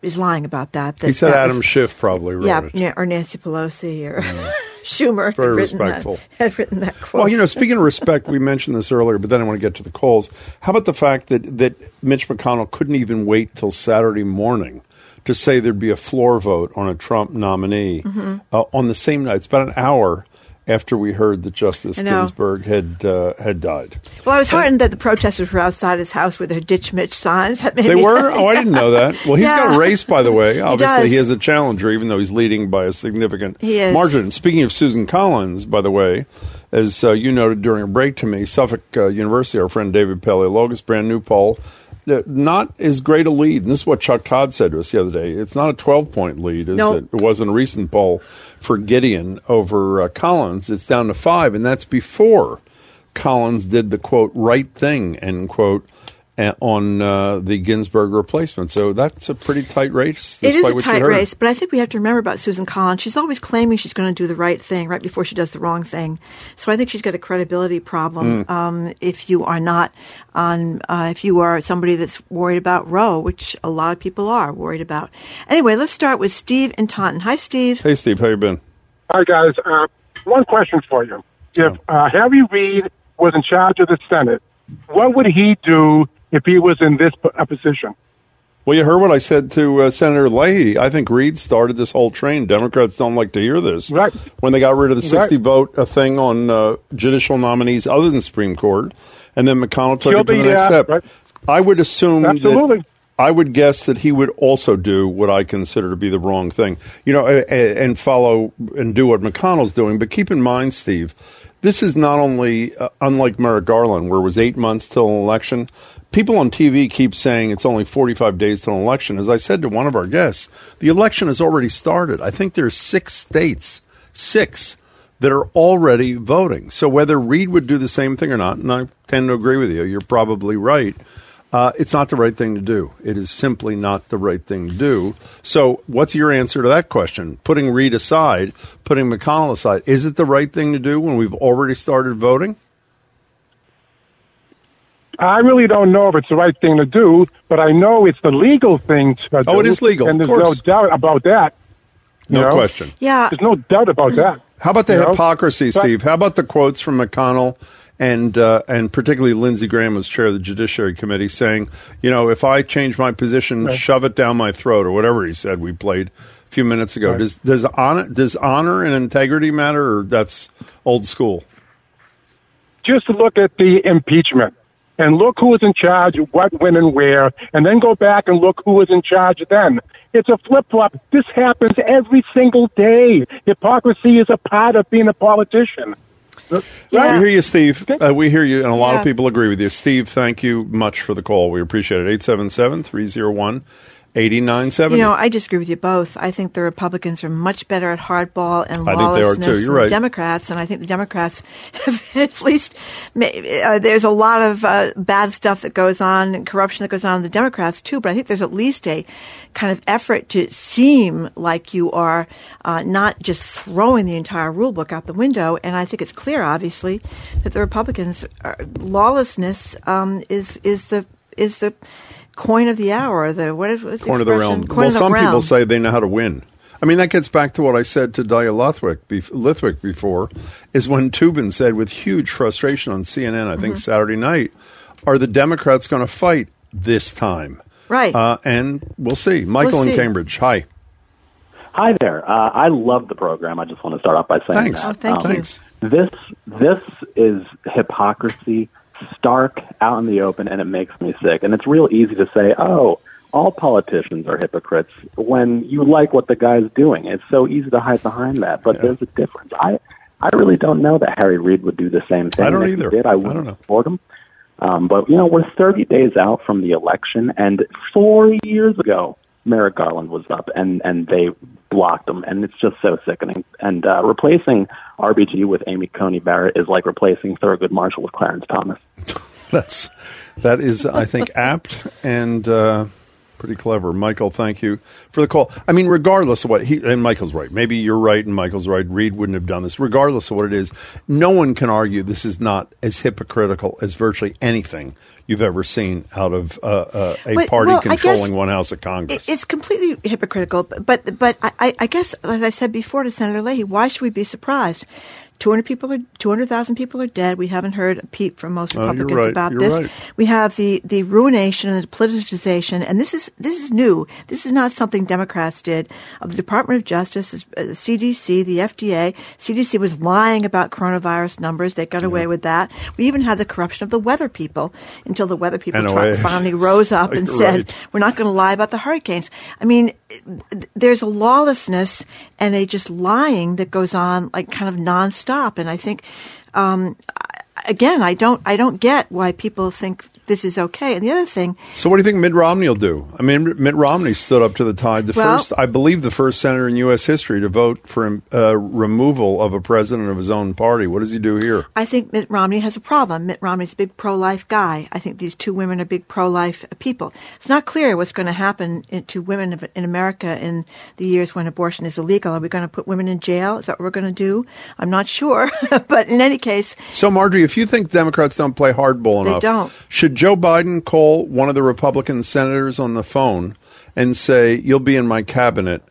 is lying about that. that he said that Adam was, Schiff probably wrote yeah, it. Yeah, or Nancy Pelosi or mm. Schumer. Very had respectful. That, had written that quote. Well, you know, speaking of respect, we mentioned this earlier, but then I want to get to the calls. How about the fact that, that Mitch McConnell couldn't even wait till Saturday morning to say there'd be a floor vote on a Trump nominee mm-hmm. uh, on the same night? It's about an hour after we heard that Justice Ginsburg had uh, had died. Well, I was heartened that the protesters were outside his house with their "Ditch Mitch" signs. they were. Oh, I didn't know that. Well, he's yeah. got a race, by the way. Obviously, he, he, has a challenger, even though he's leading by a significant margin. Speaking of Susan Collins, by the way, as uh, you noted during a break to me, Suffolk uh, University, our friend David Paleologos, brand new poll. Uh, not as great a lead. And this is what Chuck Todd said to us the other day. It's not a 12 point lead as nope. it was in a recent poll for Gideon over uh, Collins. It's down to five, and that's before Collins did the quote right thing end quote on uh, the Ginsburg replacement. So that's a pretty tight race. It is a tight race, but I think we have to remember about Susan Collins. She's always claiming she's going to do the right thing right before she does the wrong thing. So I think she's got a credibility problem. Mm. Um, if you are not on, uh, if you are somebody that's worried about Roe, which a lot of people are worried about. Anyway, let's start with Steve in Taunton. Hi, Steve. Hey, Steve. How you been? Hi, guys. Uh, one question for you: If oh. uh, Harry Reid was in charge of the Senate, what would he do if he was in this uh, position. Well, you heard what I said to uh, Senator Leahy. I think Reid started this whole train. Democrats don't like to hear this. Right. When they got rid of the 60 right. vote uh, thing on uh, judicial nominees other than Supreme Court, and then McConnell took He'll it to the next uh, step. Right. I would assume Absolutely. that I would guess that he would also do what I consider to be the wrong thing, you know, and follow and do what McConnell's doing. But keep in mind, Steve, this is not only uh, unlike Merrick Garland, where it was eight months till an election. People on TV keep saying it's only 45 days till an election. As I said to one of our guests, the election has already started. I think there's six states, six, that are already voting. So whether Reid would do the same thing or not, and I tend to agree with you, you're probably right. Uh, it's not the right thing to do. It is simply not the right thing to do. So, what's your answer to that question? Putting Reid aside, putting McConnell aside, is it the right thing to do when we've already started voting? I really don't know if it's the right thing to do, but I know it's the legal thing to do. Oh, it is legal, and there's no doubt about that. No know? question. Yeah. There's no doubt about that. How about the You know? hypocrisy, But- Steve? How about the quotes from McConnell and uh, and particularly Lindsey Graham was chair of the Judiciary Committee saying, you know, if I change my position, shove it down my throat or whatever he said. We played a few minutes ago. Right. Does does honor does honor and integrity matter, or that's old school? just look at the impeachment and look who was in charge, of what, women wear, and then go back and look who was in charge then. It's a flip flop. This happens every single day. Hypocrisy is a part of being a politician. Yeah. We hear you, Steve. Uh, we hear you, and a lot Yeah. of people agree with you. Steve, thank you much for the call. We appreciate it. 877 301 8970. You know, I disagree with you both. I think the Republicans are much better at hardball and I think they are, lawlessness than right. the Democrats, and I think the Democrats have at least uh, there's a lot of uh, bad stuff that goes on and corruption that goes on in the Democrats too. But I think there's at least a kind of effort to seem like you are uh, not just throwing the entire rule book out the window. And I think it's clear, obviously, that the Republicans are, lawlessness um, is is the is the coin of the hour. The what is what's the Coin of the realm. Coin well, of the some people say they know how to win. I mean, that gets back to what I said to Dahlia Lithwick, bef- Lithwick before, is when Toobin said with huge frustration on CNN, I Mm-hmm. think Saturday night, are the Democrats going to fight this time? Right. Uh, and we'll see. Michael We'll in. Cambridge. Hi. Hi there. Uh, I love the program. I just want to start off by saying Thanks. that. Oh, thank you. Thanks. This this is hypocrisy stark out in the open, and it makes me sick. And it's real easy to say, "Oh, all politicians are hypocrites," when you like what the guy's doing. It's so easy to hide behind that, but there's a difference. I I really don't know that Harry Reid would do the same thing. I don't either. Did, I I don't wouldn't know. support him. Um, but you know, we're 30 days out from the election, and four years ago, Merrick Garland was up, and and they blocked him, and it's just so sickening. And uh, replacing RBG with Amy Coney Barrett is like replacing Thurgood Marshall with Clarence Thomas. That's that is, I think, apt and uh, pretty clever. Michael, thank you for the call. I mean, regardless of what he and Michael's right. Maybe you're right and Michael's right. Reid wouldn't have done this. Regardless of what it is, no one can argue this is not as hypocritical as virtually anything you've ever seen out of uh, uh, a But- party well, controlling one house of Congress. It's completely hypocritical, but but, but I, I guess, as I said before to Senator Leahy, why should we be surprised? 200 people are 200,000 people are dead. We haven't heard a peep from most Oh, Republicans right. about this. right. We have the, the ruination and the politicization, and this is this is new. This is not something Democrats did. Of the Department of Justice, uh, the CDC, the FDA. CDC was lying about coronavirus numbers. They got away with that. We even had the corruption of the weather people until the weather people finally rose up and said, right. we're not going to lie about the hurricanes. I mean, there's a lawlessness and a just lying that goes on like kind of nonstop. And I think, um, again, I don't, I don't get why people think this is okay. And the other thing, So, what do you think Mitt Romney will do? I mean, Mitt Romney stood up to the tide. The Well- first, I believe, the first senator in U.S. history to vote for uh, removal of a president of his own party. What does he do here? I think Mitt Romney has a problem. Mitt Romney's a big pro-life guy. I think these two women are big pro-life people. It's not clear what's going to happen to women in America in the years when abortion is illegal. Are we going to put women in jail? Is that what we're going to do? I'm not sure. but in any case, So, Marjorie, if you think Democrats don't play hardball enough, They don't. should Joe Biden call one of the Republican senators on the phone and say, "You'll be in my cabinet"?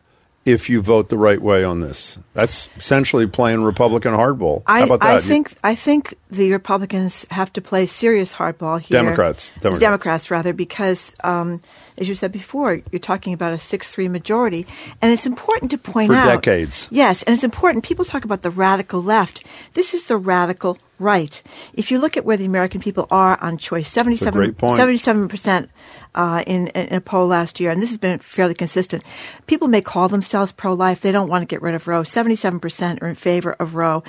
If you vote the right way on this, that's essentially playing Republican hardball. How I, about that? I think I think the Republicans have to play serious hardball here. Democrats. Democrats. Democrats, rather, because um, as you said before, you're talking about a six-three majority, and it's important to point For out decades. Yes, and it's important. People talk about the radical left. This is the radical right. If you look at where the American people are on choice, 77, 77% uh, in, in a poll last year, and this has been fairly consistent. People may call themselves pro-life. They don't want to get rid of Roe. 77% are in favor of Roe.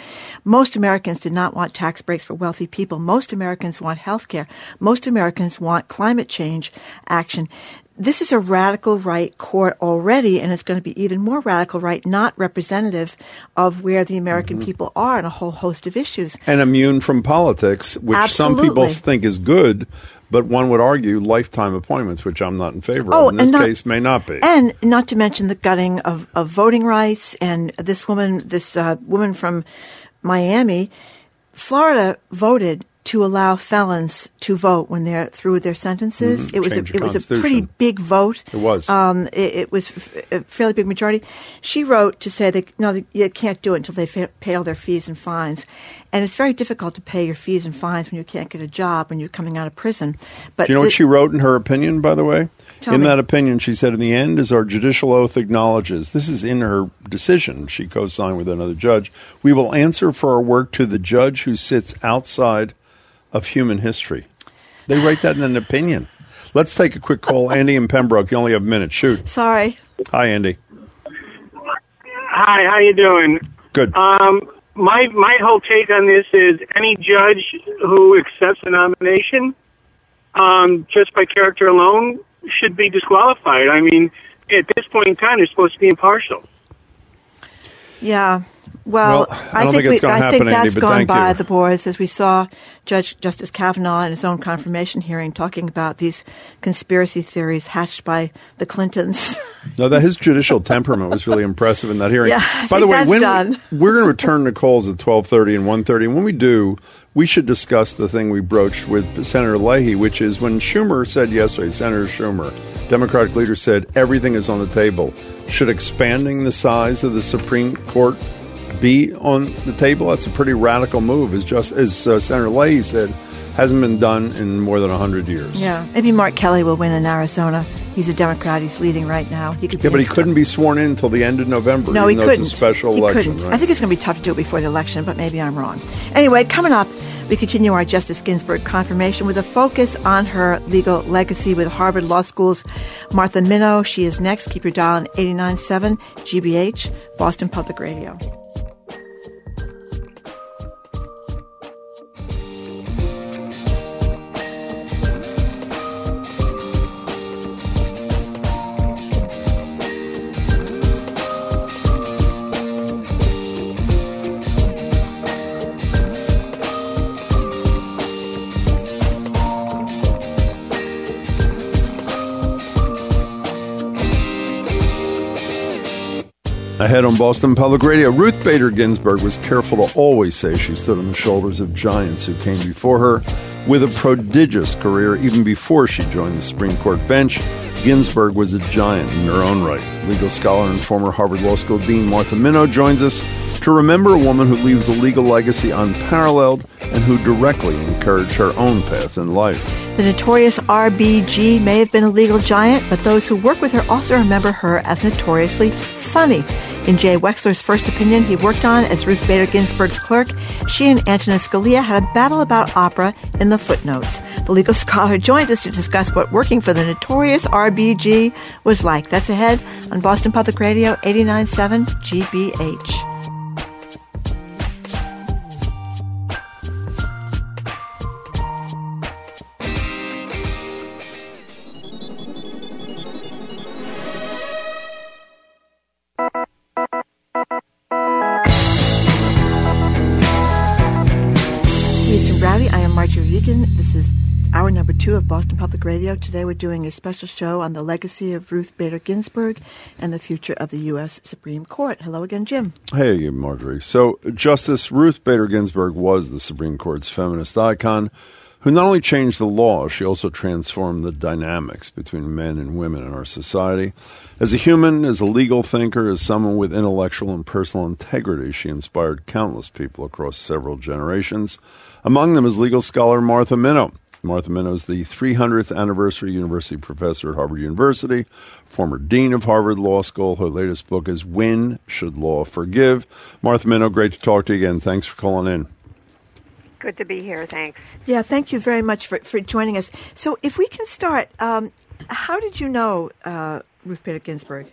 Most Americans did not want tax breaks for wealthy people. Most Americans want health care. Most Americans want climate change action this is a radical right court already, and it's going to be even more radical right, not representative of where the American Mm-hmm. people are on a whole host of issues. and immune from politics, which some people think is good, but one would argue lifetime appointments, which I'm not in favor Oh, of. In this not- case, may not be. And not to mention the gutting of, of voting rights. And this woman, this uh, woman from Miami, Florida voted to allow felons to vote when they're through their sentences. Mhm. It was a, Change it was a pretty big vote. It was. Um, it, it was a fairly big majority. She wrote to say that no, you can't do it until they fa- pay all their fees and fines, and it's very difficult to pay your fees and fines when you can't get a job when you're coming out of prison. But Do you know the- what she wrote in her opinion, by the way? In me. that opinion, she said, in the end, as our judicial oath acknowledges, this is in her decision, she co signed with another judge, we will answer for our work to the judge who sits outside of human history. They write that in an opinion. Let's take a quick call. Andy and Pembroke, you only have a minute. Shoot. Sorry. Hi, Andy. Hi, how you doing? Good. Um, my my whole take on this is any judge who accepts a nomination um, just by character alone should be disqualified. I mean, at this point in time, they're supposed to be impartial. Yeah. Well, Well, I don't think it's we, I happen, think Andy, that's gone by you. the boards as we saw Judge Justice Kavanaugh in his own confirmation hearing talking about these conspiracy theories hatched by the Clintons. No, that his judicial temperament was really impressive in that hearing. Yeah, I By the way, when done. We, are going to return to calls at twelve thirty and one thirty, and when we do, we should discuss the thing we broached with Senator Leahy, which is when Schumer said yesterday, Senator Schumer, Democratic leader, said everything is on the table. Should expanding the size of the Supreme Court be on the table? That's a pretty radical move, as just as uh, Senator Leahy said, hasn't been done in more than hundred years. yeah. Maybe Mark Kelly will win in Arizona. He's a Democrat. He's leading right now. He could Yeah, but he couldn't be sworn in until the end of November. No, he couldn't. It's a special he election, couldn't. right? I think it's going to be tough to do it before the election, but maybe I'm wrong. Anyway, coming up, we continue our Justice Ginsburg confirmation with a focus on her legal legacy with Harvard Law School's Martha Minow. She is next. Keep your dial on 89.7 GBH, Boston Public Radio. Ahead on Boston Public Radio, Ruth Bader Ginsburg was careful to always say she stood on the shoulders of giants who came before her. With a prodigious career even before she joined the Supreme Court bench, Ginsburg was a giant in her own right. Legal scholar and former Harvard Law School Dean Martha Minow joins us to remember a woman who leaves a legal legacy unparalleled and who directly encouraged her own path in life. The notorious RBG may have been a legal giant, but those who work with her also remember her as notoriously funny. In Jay Wexler's first opinion he worked on as Ruth Bader Ginsburg's clerk, she and Antonin Scalia had a battle about opera in the footnotes. The legal scholar joins us to discuss what working for the notorious RBG was like. That's ahead on Boston Public Radio 89.7 GBH. Two of Boston Public Radio. Today we're doing a special show on the legacy of Ruth Bader Ginsburg and the future of the U.S. Supreme Court. Hello again, Jim. Hey, Margery. So, Justice Ruth Bader Ginsburg was the Supreme Court's feminist icon who not only changed the law, she also transformed the dynamics between men and women in our society. As a human, as a legal thinker, as someone with intellectual and personal integrity, she inspired countless people across several generations. Among them is legal scholar Martha Minow. Martha Minow is the 300th anniversary university professor at Harvard University, former dean of Harvard Law School. Her latest book is When Should Law Forgive? Martha Minow, great to talk to you again. Thanks for calling in. Good to be here. Thanks. Yeah, thank you very much for, for joining us. So, if we can start, um, how did you know uh, Ruth Bader Ginsburg?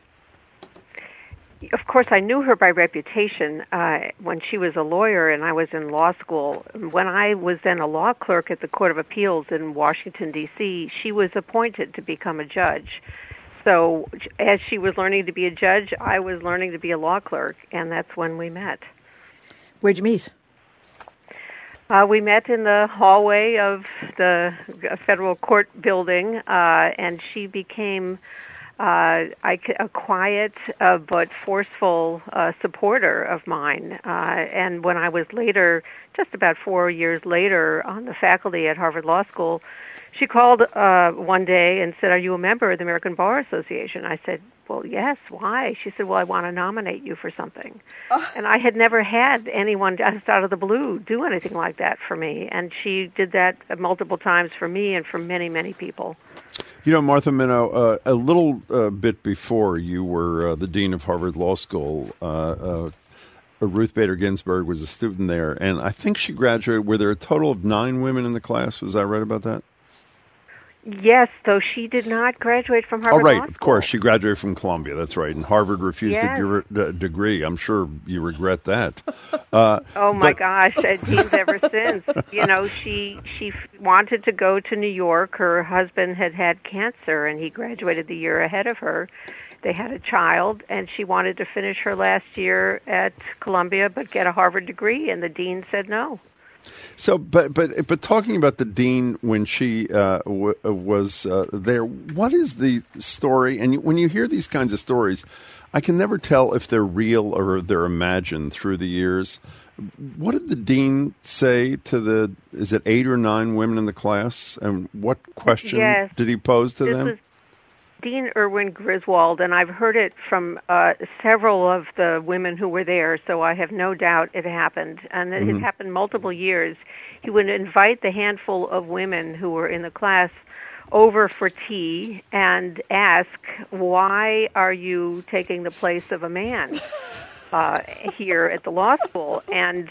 Of course, I knew her by reputation uh, when she was a lawyer and I was in law school. When I was then a law clerk at the Court of Appeals in Washington, D.C., she was appointed to become a judge. So, as she was learning to be a judge, I was learning to be a law clerk, and that's when we met. Where'd you meet? Uh, we met in the hallway of the federal court building, uh, and she became uh, I, a quiet uh, but forceful uh, supporter of mine. Uh, and when I was later, just about four years later, on the faculty at Harvard Law School, she called uh, one day and said, "Are you a member of the American Bar Association?" I said, "Well, yes. Why?" She said, "Well, I want to nominate you for something." Oh. And I had never had anyone just out of the blue do anything like that for me, and she did that multiple times for me and for many, many people. You know, Martha Minow, uh, a little uh, bit before you were uh, the dean of Harvard Law School, uh, uh, Ruth Bader Ginsburg was a student there, and I think she graduated. Were there a total of nine women in the class? Was I right about that? Yes, though she did not graduate from Harvard. Oh, right, of course, she graduated from Columbia. That's right, and Harvard refused yes. a degree. I'm sure you regret that. Uh, oh my but... gosh, deans ever since. You know, she she wanted to go to New York. Her husband had had cancer, and he graduated the year ahead of her. They had a child, and she wanted to finish her last year at Columbia, but get a Harvard degree, and the dean said no. So, but but but talking about the dean when she uh, w- uh, was uh, there, what is the story? And when you hear these kinds of stories, I can never tell if they're real or they're imagined through the years. What did the dean say to the? Is it eight or nine women in the class? And what question yes. did he pose to this them? Dean Erwin Griswold, and I've heard it from uh, several of the women who were there, so I have no doubt it happened. And it mm-hmm. happened multiple years. He would invite the handful of women who were in the class over for tea and ask, Why are you taking the place of a man uh, here at the law school? And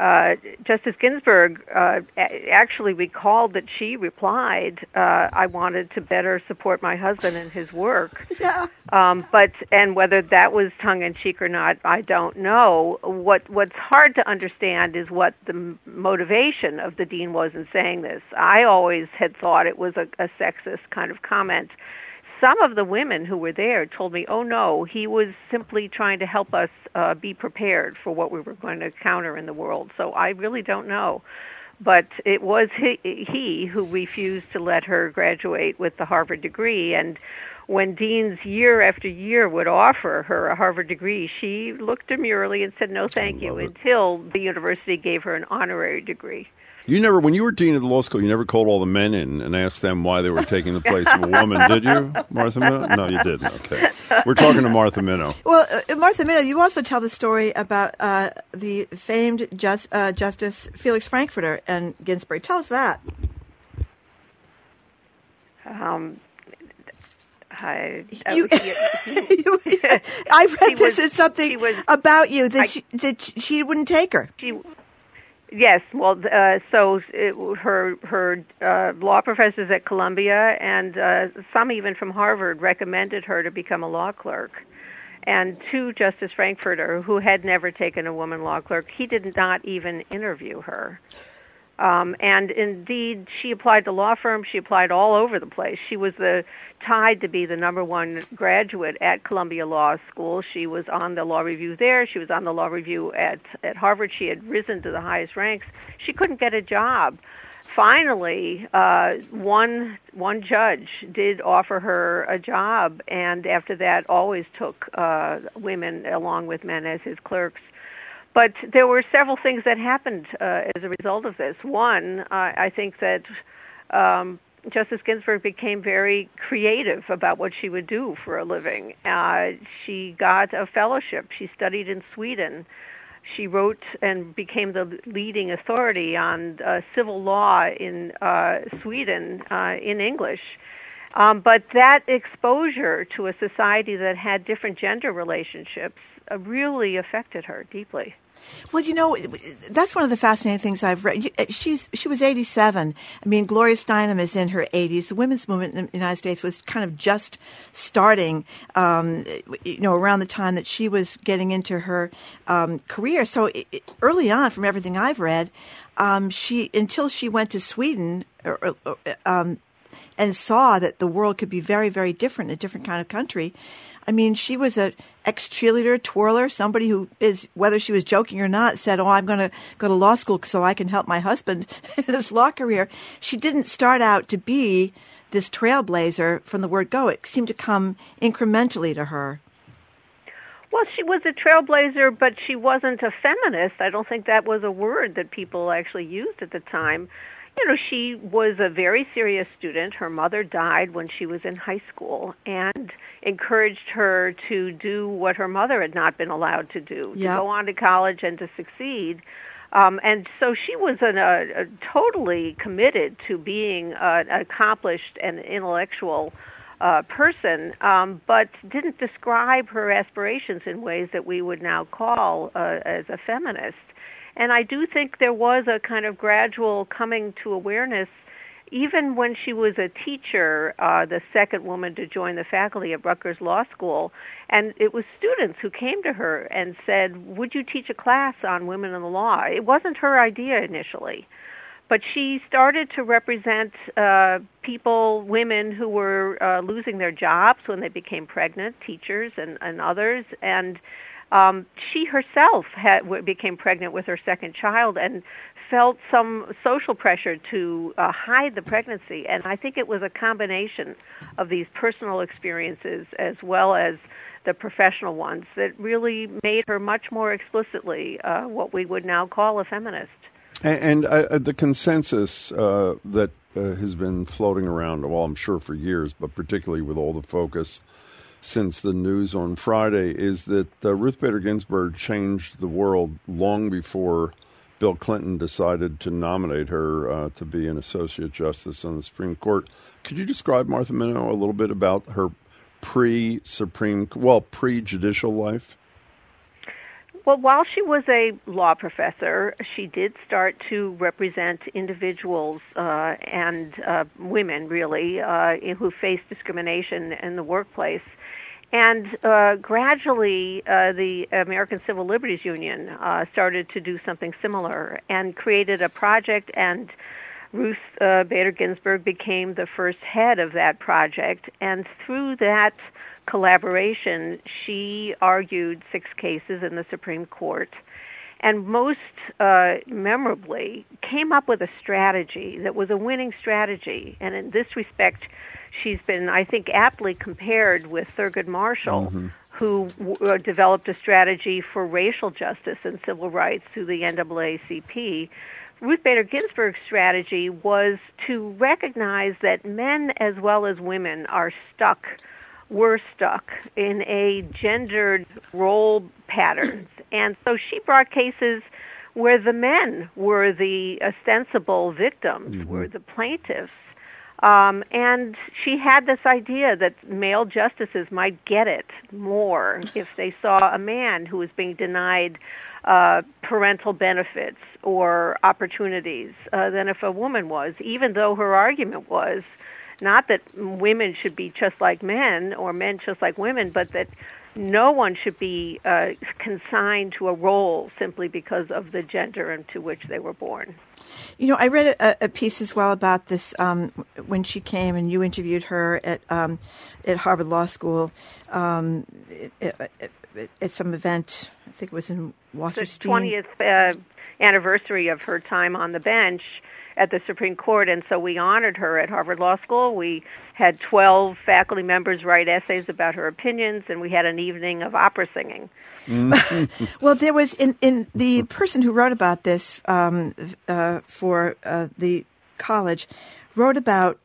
uh, Justice Ginsburg uh, actually recalled that she replied, uh, "I wanted to better support my husband in his work." Yeah. Um, but and whether that was tongue in cheek or not, I don't know. What What's hard to understand is what the motivation of the dean was in saying this. I always had thought it was a, a sexist kind of comment some of the women who were there told me, "Oh no, he was simply trying to help us uh, be prepared for what we were going to encounter in the world." So I really don't know, but it was he, he who refused to let her graduate with the Harvard degree, and when deans year after year would offer her a Harvard degree, she looked demurely and said no, thank you, it. until the university gave her an honorary degree. You never, when you were dean of the law school, you never called all the men in and asked them why they were taking the place of a woman, did you, Martha Minow? No, you didn't. Okay. We're talking to Martha Minow. Well, uh, Martha Minow, you also tell the story about uh, the famed just, uh, Justice Felix Frankfurter and Ginsburg. Tell us that. Um, I, you, you, I read this was, as something was, about you that, I, she, that she wouldn't take her. She, Yes, well, uh, so it, her her uh, law professors at Columbia and uh, some even from Harvard recommended her to become a law clerk. And to Justice Frankfurter, who had never taken a woman law clerk, he did not even interview her. Um, and indeed, she applied to law firms. She applied all over the place. She was the tied to be the number one graduate at Columbia Law School. She was on the law review there. She was on the law review at at Harvard. She had risen to the highest ranks. She couldn't get a job. Finally, uh, one one judge did offer her a job, and after that, always took uh, women along with men as his clerks. But there were several things that happened uh, as a result of this. One, uh, I think that um, Justice Ginsburg became very creative about what she would do for a living. Uh, she got a fellowship. She studied in Sweden. She wrote and became the leading authority on uh, civil law in uh, Sweden uh, in English. Um, but that exposure to a society that had different gender relationships really affected her deeply. Well, you know, that's one of the fascinating things I've read. Uh, she's she was 87. I mean, Gloria Steinem is in her 80s. The women's movement in the United States was kind of just starting, um, you know, around the time that she was getting into her um, career. So it, early on, from everything I've read, um, she until she went to Sweden. Or, or, um, and saw that the world could be very, very different, a different kind of country. I mean, she was a ex cheerleader, twirler, somebody who is, whether she was joking or not, said, "Oh, I'm going to go to law school so I can help my husband in his law career." She didn't start out to be this trailblazer from the word go. It seemed to come incrementally to her. Well, she was a trailblazer, but she wasn't a feminist. I don't think that was a word that people actually used at the time you know, she was a very serious student. Her mother died when she was in high school and encouraged her to do what her mother had not been allowed to do, yep. to go on to college and to succeed. Um, and so she was an, a, a totally committed to being an accomplished and intellectual uh, person, um, but didn't describe her aspirations in ways that we would now call uh, as a feminist. And I do think there was a kind of gradual coming to awareness even when she was a teacher, uh, the second woman to join the faculty at Rutgers Law School, and it was students who came to her and said, "Would you teach a class on women in the law?" It wasn't her idea initially, but she started to represent uh, people, women who were uh, losing their jobs when they became pregnant, teachers and, and others, and um, she herself had, became pregnant with her second child and felt some social pressure to uh, hide the pregnancy. And I think it was a combination of these personal experiences as well as the professional ones that really made her much more explicitly uh, what we would now call a feminist. And, and uh, the consensus uh, that uh, has been floating around, well, I'm sure for years, but particularly with all the focus since the news on Friday is that uh, Ruth Bader Ginsburg changed the world long before Bill Clinton decided to nominate her uh, to be an associate justice on the Supreme Court. Could you describe Martha Minow a little bit about her pre Supreme, well, pre judicial life? Well, while she was a law professor, she did start to represent individuals uh, and uh, women, really, uh, who faced discrimination in the workplace. And uh, gradually, uh, the American Civil Liberties Union uh, started to do something similar and created a project, and Ruth uh, Bader Ginsburg became the first head of that project. And through that collaboration, she argued six cases in the Supreme Court. And most uh, memorably, came up with a strategy that was a winning strategy. And in this respect, she's been, I think, aptly compared with Thurgood Marshall, mm-hmm. who w- uh, developed a strategy for racial justice and civil rights through the NAACP. Ruth Bader Ginsburg's strategy was to recognize that men as well as women are stuck, were stuck in a gendered role patterns. And so she brought cases where the men were the ostensible victims, mm-hmm. were the plaintiffs, um, and she had this idea that male justices might get it more if they saw a man who was being denied uh, parental benefits or opportunities uh, than if a woman was, even though her argument was not that women should be just like men or men just like women, but that no one should be uh, consigned to a role simply because of the gender into which they were born. You know, I read a, a piece as well about this um, when she came and you interviewed her at um, at Harvard Law School um, at, at, at, some event. I think it was in Wasserstein. The twentieth uh, anniversary of her time on the bench at the Supreme Court, and so we honored her at Harvard Law School. We had 12 faculty members write essays about her opinions, and we had an evening of opera singing. Well, there was in, in the person who wrote about this um, uh, for uh, the college wrote about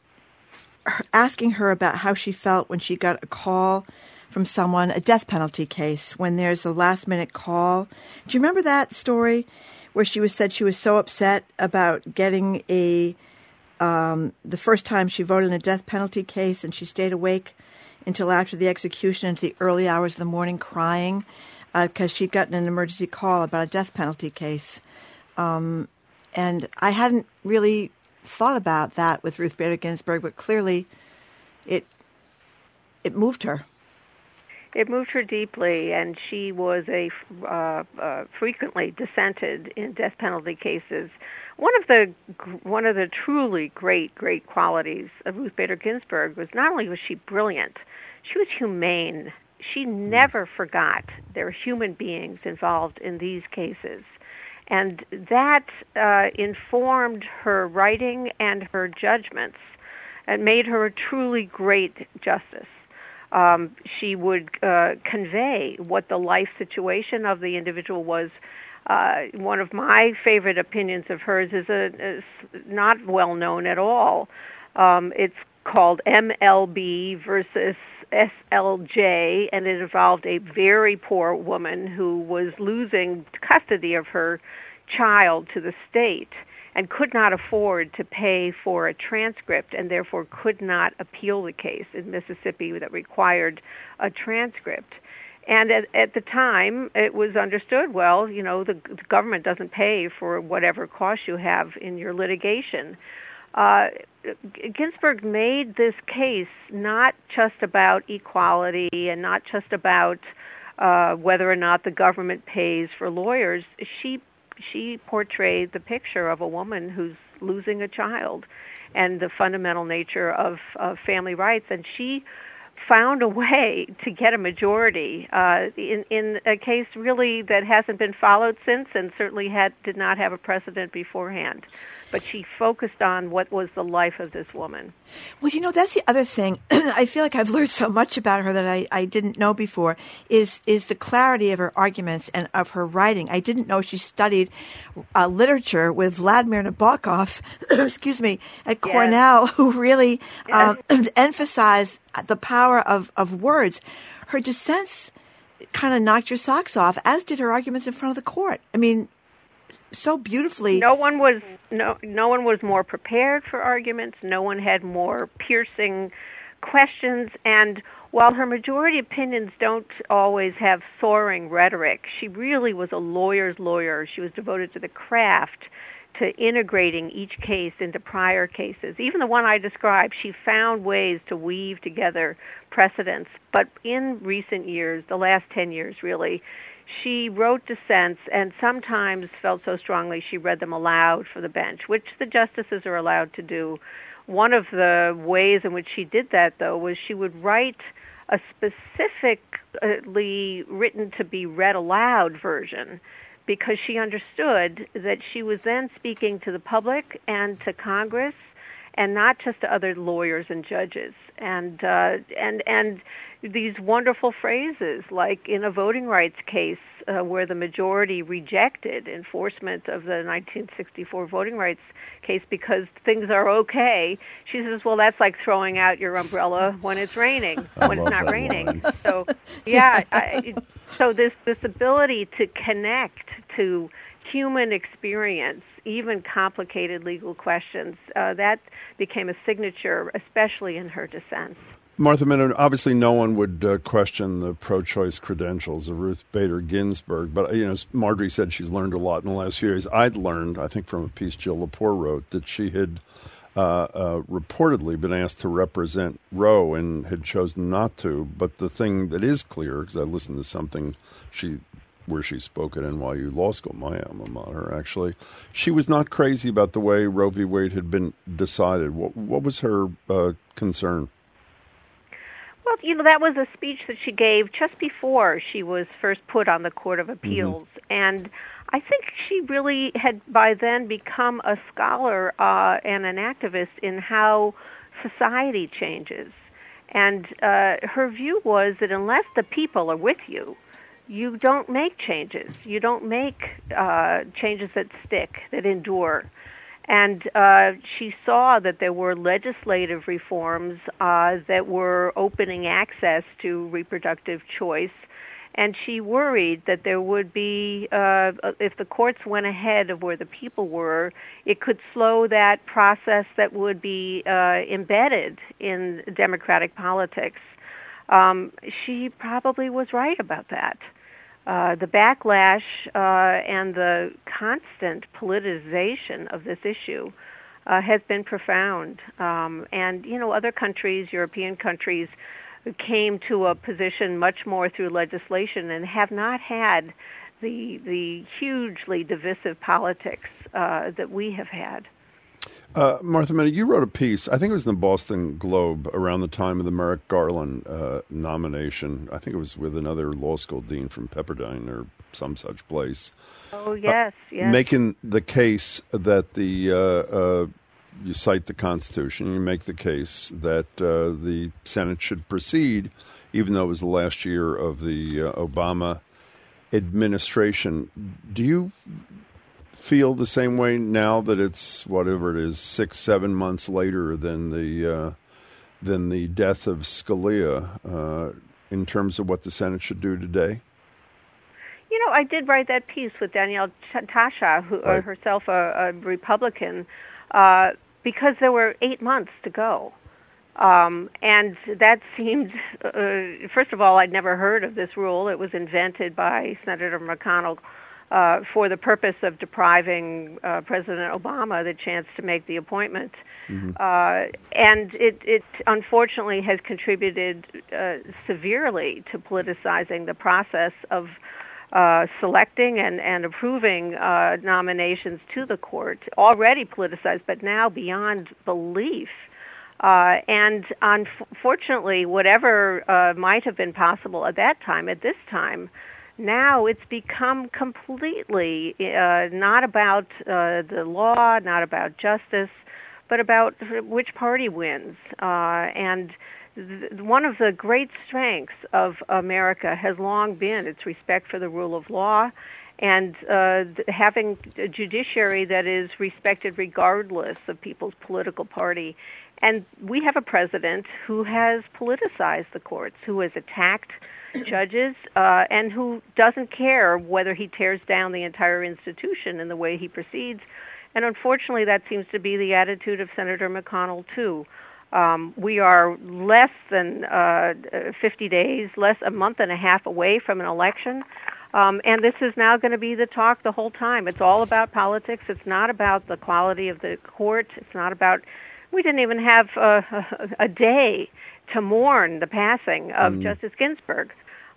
her, asking her about how she felt when she got a call from someone, a death penalty case, when there's a last minute call. Do you remember that story where she was said she was so upset about getting a um, the first time she voted in a death penalty case, and she stayed awake until after the execution into the early hours of the morning crying because uh, she'd gotten an emergency call about a death penalty case. Um, and I hadn't really thought about that with Ruth Bader Ginsburg, but clearly it it moved her. It moved her deeply, and she was a uh, uh, frequently dissented in death penalty cases. One of the one of the truly great great qualities of Ruth Bader Ginsburg was not only was she brilliant, she was humane. She never forgot there were human beings involved in these cases. And that uh, informed her writing and her judgments and made her a truly great justice. Um, she would uh, convey what the life situation of the individual was. Uh, one of my favorite opinions of hers is, a, is not well known at all. Um, it's called MLB versus SLJ, and it involved a very poor woman who was losing custody of her child to the state and could not afford to pay for a transcript and therefore could not appeal the case in Mississippi that required a transcript. And at, at the time, it was understood well, you know, the, the government doesn't pay for whatever costs you have in your litigation. Uh, Ginsburg made this case not just about equality and not just about uh, whether or not the government pays for lawyers. She she portrayed the picture of a woman who's losing a child and the fundamental nature of, of family rights, and she found a way to get a majority uh, in in a case really that hasn't been followed since, and certainly had did not have a precedent beforehand but she focused on what was the life of this woman. Well, you know, that's the other thing. I feel like I've learned so much about her that I, I didn't know before is, is the clarity of her arguments and of her writing. I didn't know she studied uh, literature with Vladimir Nabokov, excuse me, at Cornell, yes. who really yes. um, emphasized the power of, of words. Her dissents kind of knocked your socks off, as did her arguments in front of the court. I mean, so beautifully. No one was no no one was more prepared for arguments. No one had more piercing questions and while her majority opinions don't always have soaring rhetoric, she really was a lawyer's lawyer. She was devoted to the craft, to integrating each case into prior cases. Even the one I described, she found ways to weave together precedents. But in recent years, the last 10 years really, she wrote dissents and sometimes felt so strongly she read them aloud for the bench, which the justices are allowed to do. One of the ways in which she did that, though, was she would write a specifically written to be read aloud version because she understood that she was then speaking to the public and to Congress and not just to other lawyers and judges. And uh, and and these wonderful phrases, like in a voting rights case uh, where the majority rejected enforcement of the 1964 voting rights case because things are okay. She says, "Well, that's like throwing out your umbrella when it's raining, when it's not raining." Line. So, yeah, I, so this this ability to connect to human experience, even complicated legal questions, uh, that became a signature, especially in her dissents. Martha Minow, obviously no one would uh, question the pro-choice credentials of Ruth Bader Ginsburg, but you know, as Margery said, she's learned a lot in the last few years. I'd learned, I think, from a piece Jill Lepore wrote, that she had uh, uh, reportedly been asked to represent Roe and had chosen not to. But the thing that is clear, because I listened to something she where she spoke at NYU Law School, my alma mater, actually, she was not crazy about the way Roe v. Wade had been decided. What, what was her uh, concern? Well, you know, that was a speech that she gave just before she was first put on the Court of Appeals. Mm-hmm. And I think she really had by then become a scholar uh, and an activist in how society changes. And uh, her view was that unless the people are with you, you don't make changes. You don't make uh, changes that stick, that endure. And uh, she saw that there were legislative reforms uh, that were opening access to reproductive choice and she worried that there would be, uh, if the courts went ahead of where the people were, it could slow that process that would be uh, embedded in democratic politics. Um, she probably was right about that. Uh, the backlash uh, and the constant politicization of this issue uh, has been profound. Um, and, you know, other countries, European countries, came to a position much more through legislation and have not had the the hugely divisive politics uh, that we have had. Uh, Martha Minow, you wrote a piece. I think it was in the Boston Globe around the time of the Merrick Garland uh, nomination. I think it was with another law school dean from Pepperdine or some such place. Oh yes, uh, yes. Making the case that the uh, uh, you cite the Constitution, you make the case that uh, the Senate should proceed, even though it was the last year of the uh, Obama administration. Do you feel the same way now that it's whatever it is, six, seven months later than the uh, than the death of Scalia, uh, in terms of what the Senate should do today? You know, I did write that piece with Deanell Tacha, who right. herself a, a Republican, uh, because there were eight months to go. Um, and that seemed, uh, first of all, I'd never heard of this rule. It was invented by Senator McConnell uh, for the purpose of depriving uh, President Obama the chance to make the appointment. Mm-hmm. Uh, and it, it unfortunately has contributed uh, severely to politicizing the process of uh, selecting and, and approving uh, nominations to the court, already politicized, but now beyond belief. Uh, and unfortunately, whatever uh, might have been possible at that time, at this time, now it's become completely uh, not about uh, the law, not about justice, but about which party wins. Uh, and one of the great strengths of America has long been its respect for the rule of law and uh, having a judiciary that is respected regardless of people's political party. And we have a president who has politicized the courts, who has attacked judges, uh, and who doesn't care whether he tears down the entire institution in the way he proceeds. And unfortunately, that seems to be the attitude of Senator McConnell, too. Um, we are less than uh, 50 days, less a month and a half away from an election. Um, and this is now going to be the talk the whole time. It's all about politics. It's not about the quality of the court. It's not about. We didn't even have uh, a, a day to mourn the passing of mm. Justice Ginsburg.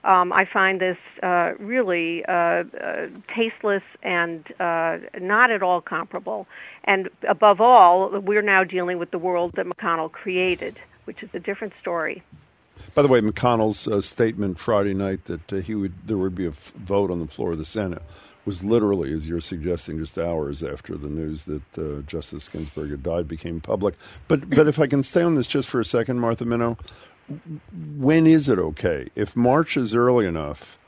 Um, I find this uh, really uh, uh, tasteless and uh, not at all comparable. And above all, we're now dealing with the world that McConnell created, which is a different story. By the way, McConnell's uh, statement Friday night that uh, he would there would be a f- vote on the floor of the Senate was literally, as you're suggesting, just hours after the news that Justice Ginsburg had died became public. But but if I can stay on this just for a second, Martha Minow, when is it okay? If March is early enough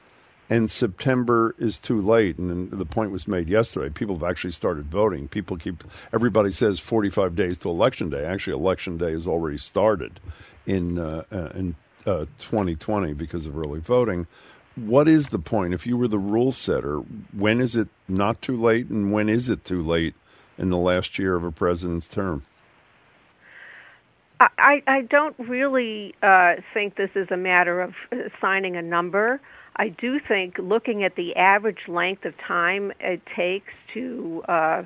and September is too late, and the point was made yesterday, people have actually started voting. People keep, everybody says 45 days to election day. Actually, election day has already started in, uh, uh, in uh, 2020 because of early voting. What is the point? If you were the rule setter, when is it not too late, and when is it too late in the last year of a president's term? I, I don't really uh, think this is a matter of assigning a number. I do think looking at the average length of time it takes to uh,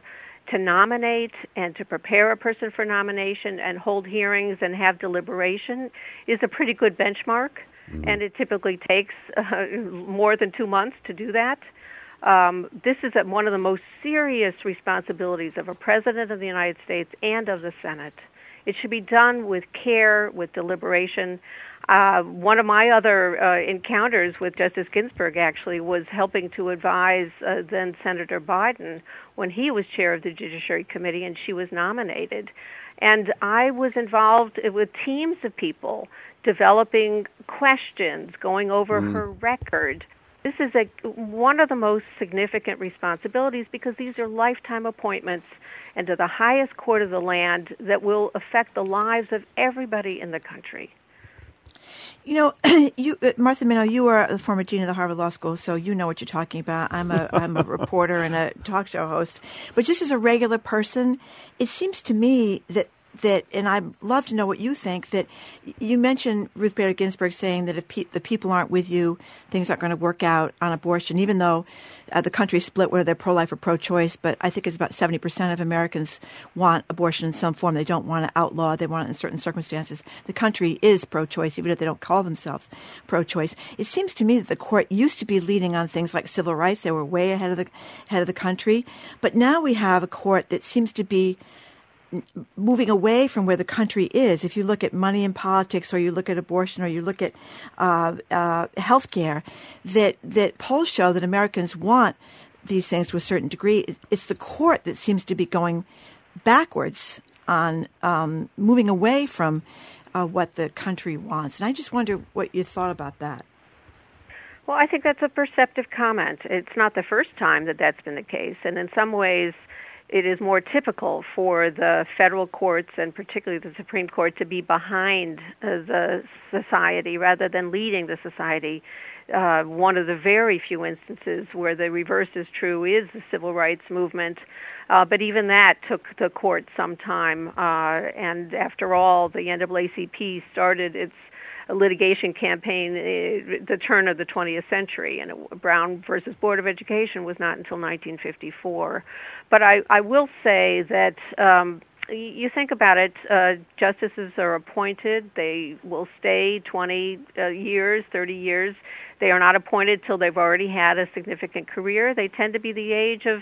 to nominate and to prepare a person for nomination and hold hearings and have deliberation is a pretty good benchmark. Mm-hmm. And it typically takes uh, more than two months to do that. Um, this is one of the most serious responsibilities of a president of the United States and of the Senate. It should be done with care, with deliberation. Uh, one of my other uh, encounters with Justice Ginsburg actually was helping to advise uh, then Senator Biden when he was chair of the Judiciary Committee and she was nominated. And I was involved with teams of people developing questions, going over mm. her record, this is a, one of the most significant responsibilities because these are lifetime appointments and to the highest court of the land that will affect the lives of everybody in the country. You know, you uh, Martha Minow, you are the former dean of the Harvard Law School, so you know what you're talking about. I'm a I'm a reporter and a talk show host, but just as a regular person, it seems to me that that, and I'd love to know what you think. That you mentioned Ruth Bader Ginsburg saying that if pe- the people aren't with you, things aren't going to work out on abortion. Even though uh, the country's split, whether they're pro-life or pro-choice, but I think it's about seventy percent of Americans want abortion in some form. They don't want to outlaw. They want it in certain circumstances. The country is pro-choice, even if they don't call themselves pro-choice. It seems to me that the court used to be leading on things like civil rights. They were way ahead of the ahead of the country, but now we have a court that seems to be moving away from where the country is. If you look at money in politics, or you look at abortion, or you look at uh, uh, health care, that that polls show that Americans want these things to a certain degree. It's the court that seems to be going backwards on um, moving away from uh, what the country wants. And I just wonder what you thought about that. Well, I think that's a perceptive comment. It's not the first time that that's been the case, and in some ways it is more typical for the federal courts and particularly the Supreme Court to be behind uh, the society rather than leading the society. Uh, one of the very few instances where the reverse is true is the civil rights movement. Uh, but even that took the court some time. Uh, and after all, the NAACP started its litigation campaign uh, the turn of the 20th century, and Brown versus Board of Education was not until 1954. But I, I will say that. Um, you think about it, uh, justices are appointed. They will stay 20 uh, years, 30 years. They are not appointed till they've already had a significant career. They tend to be the age of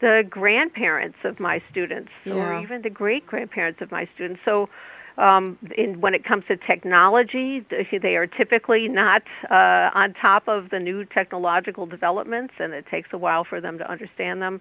the grandparents of my students, yeah. or even the great grandparents of my students. So um, in, when it comes to technology, they are typically not uh, on top of the new technological developments, and it takes a while for them to understand them.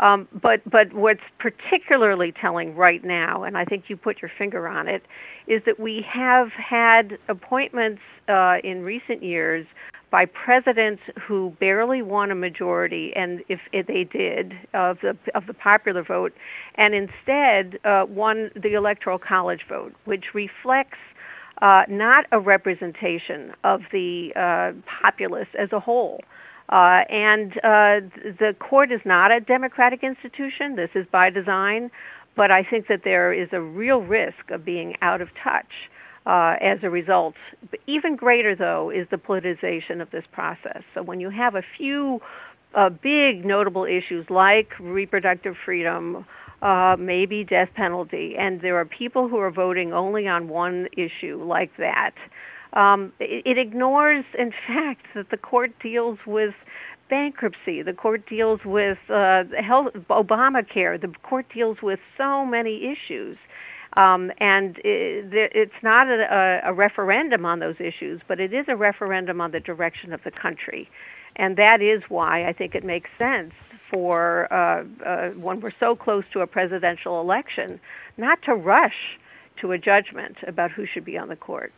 Um, but but what's particularly telling right now, and I think you put your finger on it, is that we have had appointments uh, in recent years by presidents who barely won a majority, and if, if they did of the of the popular vote, and instead uh, won the electoral college vote, which reflects uh, not a representation of the uh, populace as a whole. Uh, and uh, the court is not a democratic institution. This is by design, but I think that there is a real risk of being out of touch uh, as a result. But even greater, though, is the politicization of this process. So when you have a few uh, big notable issues like reproductive freedom, uh, maybe death penalty, and there are people who are voting only on one issue like that. Um, it, it ignores, in fact, that the court deals with bankruptcy. The court deals with uh, health, Obamacare. The court deals with so many issues um, and it, it's not a, a referendum on those issues, but it is a referendum on the direction of the country. And that is why I think it makes sense for uh, uh, when we're so close to a presidential election not to rush to a judgment about who should be on the court.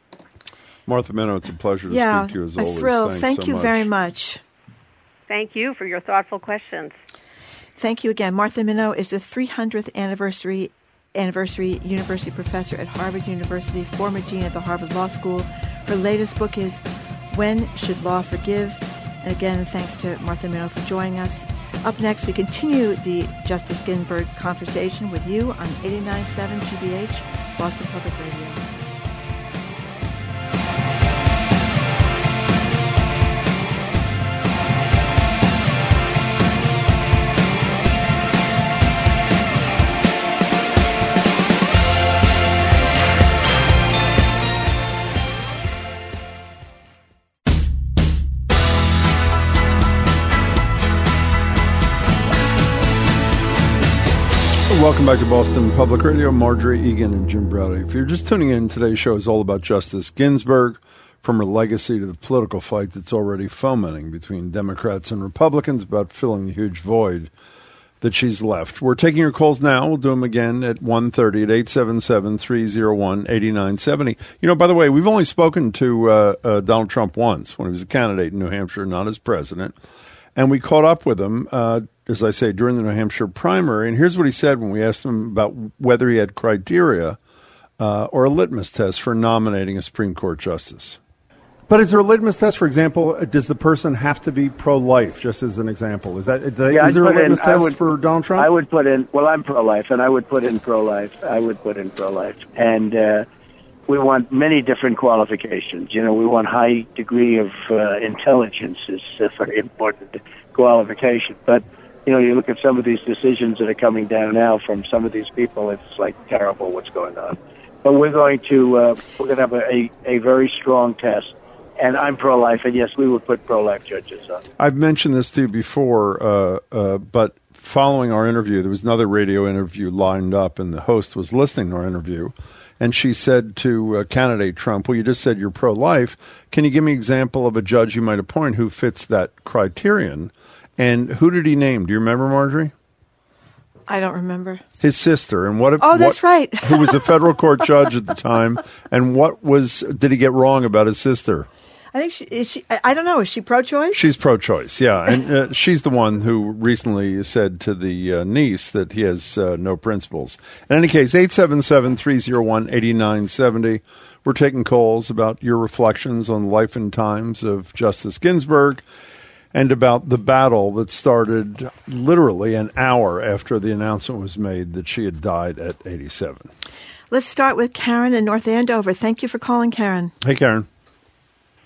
Martha Minow, it's a pleasure to yeah, speak to you as a always. Thrill. Thanks Thank so you much. very much. Thank you for your thoughtful questions. Thank you again. Martha Minow is the 300th anniversary anniversary university professor at Harvard University, former dean at the Harvard Law School. Her latest book is When Should Law Forgive? And again, thanks to Martha Minow for joining us. Up next, we continue the Justice Ginsburg conversation with you on 89.7 GBH, Boston Public Radio. Welcome back to Boston Public Radio. Margery Eagan and Jim Braude. If you're just tuning in, today's show is all about Justice Ginsburg, from her legacy to the political fight that's already fomenting between Democrats and Republicans about filling the huge void that she's left. We're taking your calls now. We'll do them again at 1.30 at 877-301-8970. You know, by the way, we've only spoken to uh, uh, Donald Trump once when he was a candidate in New Hampshire, not as president. And we caught up with him uh, as I say, during the New Hampshire primary. And here's what he said when we asked him about whether he had criteria uh, or a litmus test for nominating a Supreme Court justice. But is there a litmus test? For example, does the person have to be pro-life? Just as an example, is that is Yeah, I'd there a put in- litmus test would- for Donald Trump? I would put in. Well, I'm pro-life, and I would put in pro-life. I would put in pro-life, and uh, we want many different qualifications. You know, we want high degree of uh, intelligence is a very important qualification. But you know, you look at some of these decisions that are coming down now from some of these people. It's like terrible what's going on. But we're going to uh, we're going to have a, a, very strong test. And I'm pro-life, and yes, we would put pro-life judges on. I've mentioned this to you before, uh, uh, but following our interview, there was another radio interview lined up, and the host was listening to our interview. And she said to uh, candidate Trump, Well, you just said you're pro life. Can you give me an example of a judge you might appoint who fits that criterion? And who did he name? Do you remember, Margery? I don't remember. His sister. And what? Oh, that's what- right. who was a federal court judge at the time? And what was did he get wrong about his sister? I think she is she. I I don't know. Is she pro-choice? She's pro-choice, yeah, and uh, she's the one who recently said to the uh, niece that he has uh, no principles. In any case, 877-301-8970. We're taking calls about your reflections on life and times of Justice Ginsburg and about the battle that started literally an hour after the announcement was made that she had died at 87. Let's start with Karen in North Andover. Thank you for calling, Karen. Hey, Karen.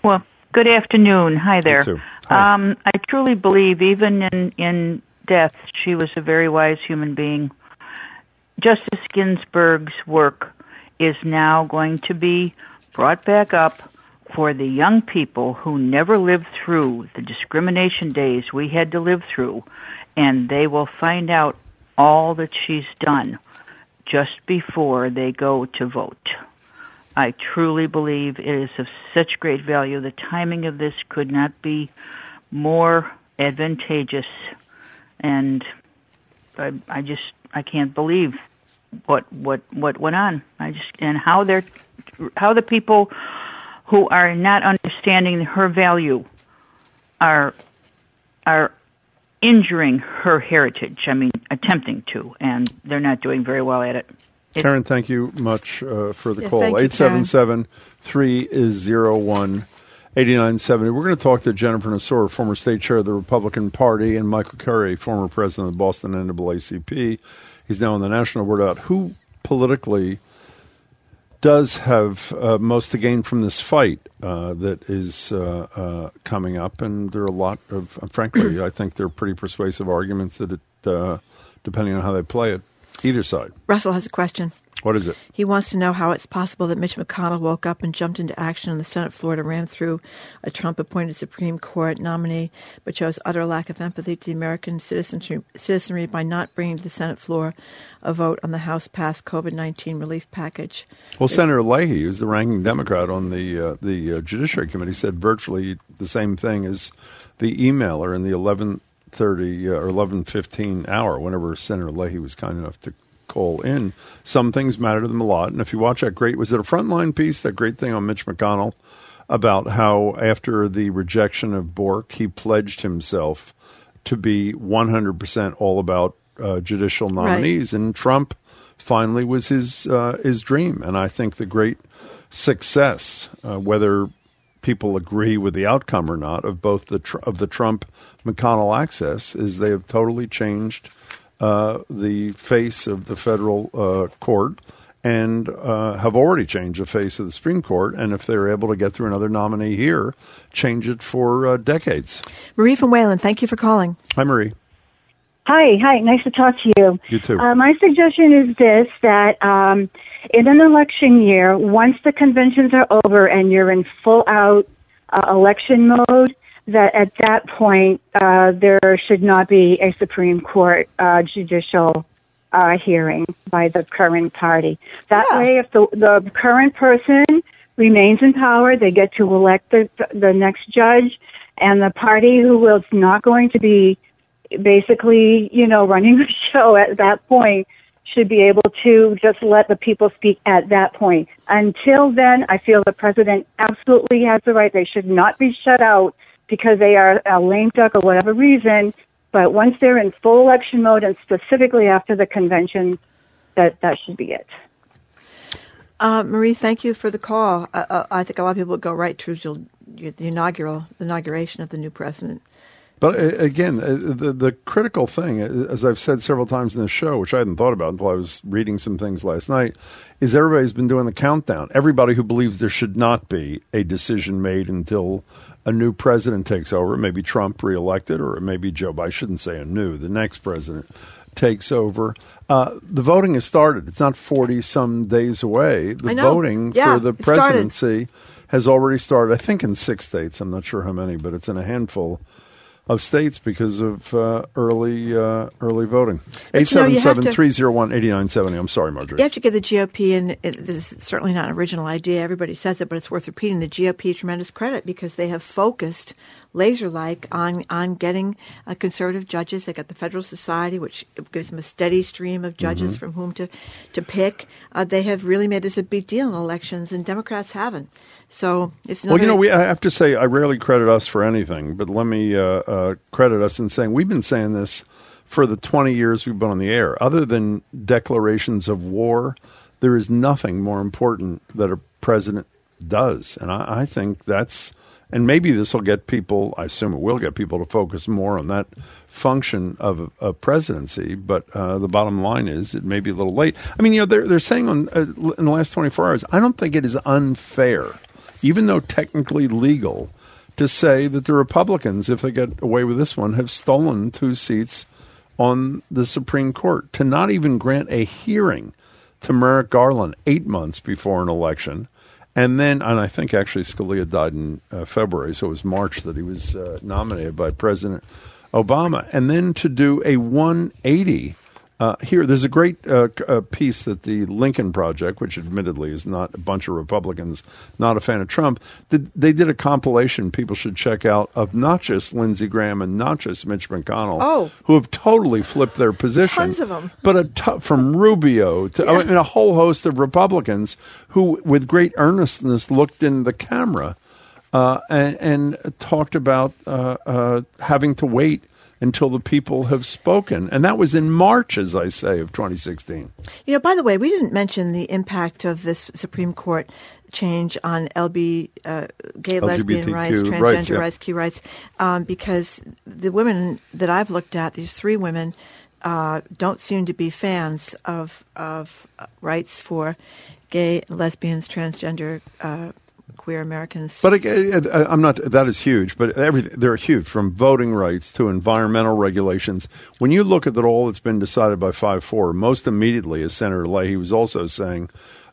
Well, good afternoon. Hi there. too. Um, I truly believe, even in in death, she was a very wise human being. Justice Ginsburg's work is now going to be brought back up for the young people who never lived through the discrimination days we had to live through, and they will find out all that she's done just before they go to vote. I truly believe it is of such great value. The timing of this could not be more advantageous, and I, I just I can't believe what what what went on. I just and how they're how the people who are not understanding her value are are injuring her heritage. I mean, attempting to, and they're not doing very well at it. It- Karen, thank you much uh, for the Yeah, call. thank you, Karen. 877 301 8970. We're going to talk to Jennifer Nassour, former state chair of the Republican Party, and Michael Curry, former president of the Boston NAACP. He's now on the national board out. Who politically does have uh, most to gain from this fight uh, that is uh, uh, coming up? And there are a lot of, frankly, I think there are pretty persuasive arguments that it, uh, depending on how they play it, either side. Russell has a question. What is it? He wants to know how it's possible that Mitch McConnell woke up and jumped into action on the Senate floor to ram through a Trump appointed Supreme Court nominee, but shows utter lack of empathy to the American citizenry, by not bringing to the Senate floor a vote on the House passed COVID 19 relief package. Well, Senator Leahy, who's the ranking Democrat on the uh, the uh, Judiciary Committee, said virtually the same thing as the emailer in the eleven thirty uh, or eleven fifteen hour. Whenever Senator Leahy was kind enough to call in, some things matter to them a lot. And if you watch that great, was it a frontline piece? That great thing on Mitch McConnell about how after the rejection of Bork, he pledged himself to be one hundred percent all about uh, judicial nominees, and Trump finally was his uh, his dream. And I think the great success, uh, whether people agree with the outcome or not, of both the tr- of the Trump McConnell access, is they have totally changed uh, the face of the federal uh, court. And uh, have already changed the face of the Supreme Court, and if they're able to get through another nominee here, change it for uh, decades. Marie from Wayland, thank you for calling. Hi, Marie. Hi, hi. Nice to talk to you. You too. Uh, my suggestion is this: that um, in an election year, once the conventions are over and you're in full out uh, election mode, that at that point uh, there should not be a Supreme Court uh, judicial uh, hearing by the current party. That way, if the the current person remains in power, they get to elect the the next judge, and the party who is not going to be basically, you know, running the show at that point should be able to just let the people speak at that point. Until then, I feel the president absolutely has the right. They should not be shut out because they are a lame duck or whatever reason. But once they're in full election mode and specifically after the convention, that, that should be it. Uh, Marie, thank you for the call. Uh, uh, I think a lot of people would go right to the inaugural the inauguration of the new president. But uh, again, uh, the the critical thing, uh, as I've said several times in this show, which I hadn't thought about until I was reading some things last night, is everybody's been doing the countdown. Everybody who believes there should not be a decision made until a new president takes over, maybe Trump reelected, or maybe Joe. Biden. I shouldn't say a new, the next president takes over. Uh, the voting has started. It's not forty some days away. The voting yeah, for the presidency has already started. I think in six states. I'm not sure how many, but it's in a handful of states because of uh, early uh, early voting. 877-301-8970. I'm sorry, Margery. You have to give the GOP, and it, this is certainly not an original idea. Everybody says it, but it's worth repeating. The GOP tremendous credit because they have focused laser like on on getting uh, conservative judges. They got the Federal Society, which gives them a steady stream of judges Mm-hmm. from whom to to pick. Uh, they have really made this a big deal in elections, and Democrats haven't. So it's Well, you know, we I have to say I rarely credit us for anything, but let me uh, uh, credit us in saying we've been saying this for the 20 years we've been on the air. Other than declarations of war, there is nothing more important that a president does, and I, I think that's. And maybe this will get people. I assume it will get people to focus more on that function of a presidency. But uh, the bottom line is, it may be a little late. I mean, you know, they're they're saying on uh, in the last 24 hours. I don't think it is unfair even though technically legal, to say that the Republicans, if they get away with this one, have stolen two seats on the Supreme Court. To not even grant a hearing to Merrick Garland eight months before an election. And then, and I think actually Scalia died in uh, February, so it was March that he was uh, nominated by President Obama. And then to do a 180 uh, here, there's a great uh, uh, piece that the Lincoln Project, which admittedly is not a bunch of Republicans, not a fan of Trump, did, they did a compilation people should check out of not just Lindsey Graham and not just Mitch McConnell, Oh. who have totally flipped their position. Tons of 'em. But t- from Rubio to I mean, a whole host of Republicans who, with great earnestness, looked in the camera uh, and, and talked about uh, uh, having to wait until the people have spoken. And that was in March, as I say, of 2016. You know, by the way, we didn't mention the impact of this Supreme Court change on LB, uh, gay, lesbian rights, transgender rights, rights. Q rights, um, because the women that I've looked at, these three women, uh, don't seem to be fans of of uh, rights for gay, lesbians, transgender, uh, queer Americans. But again, I'm not. That is huge. But everything they're huge, from voting rights to environmental regulations. When you look at that all that's been decided by five four, most immediately, as Senator Leahy was also saying,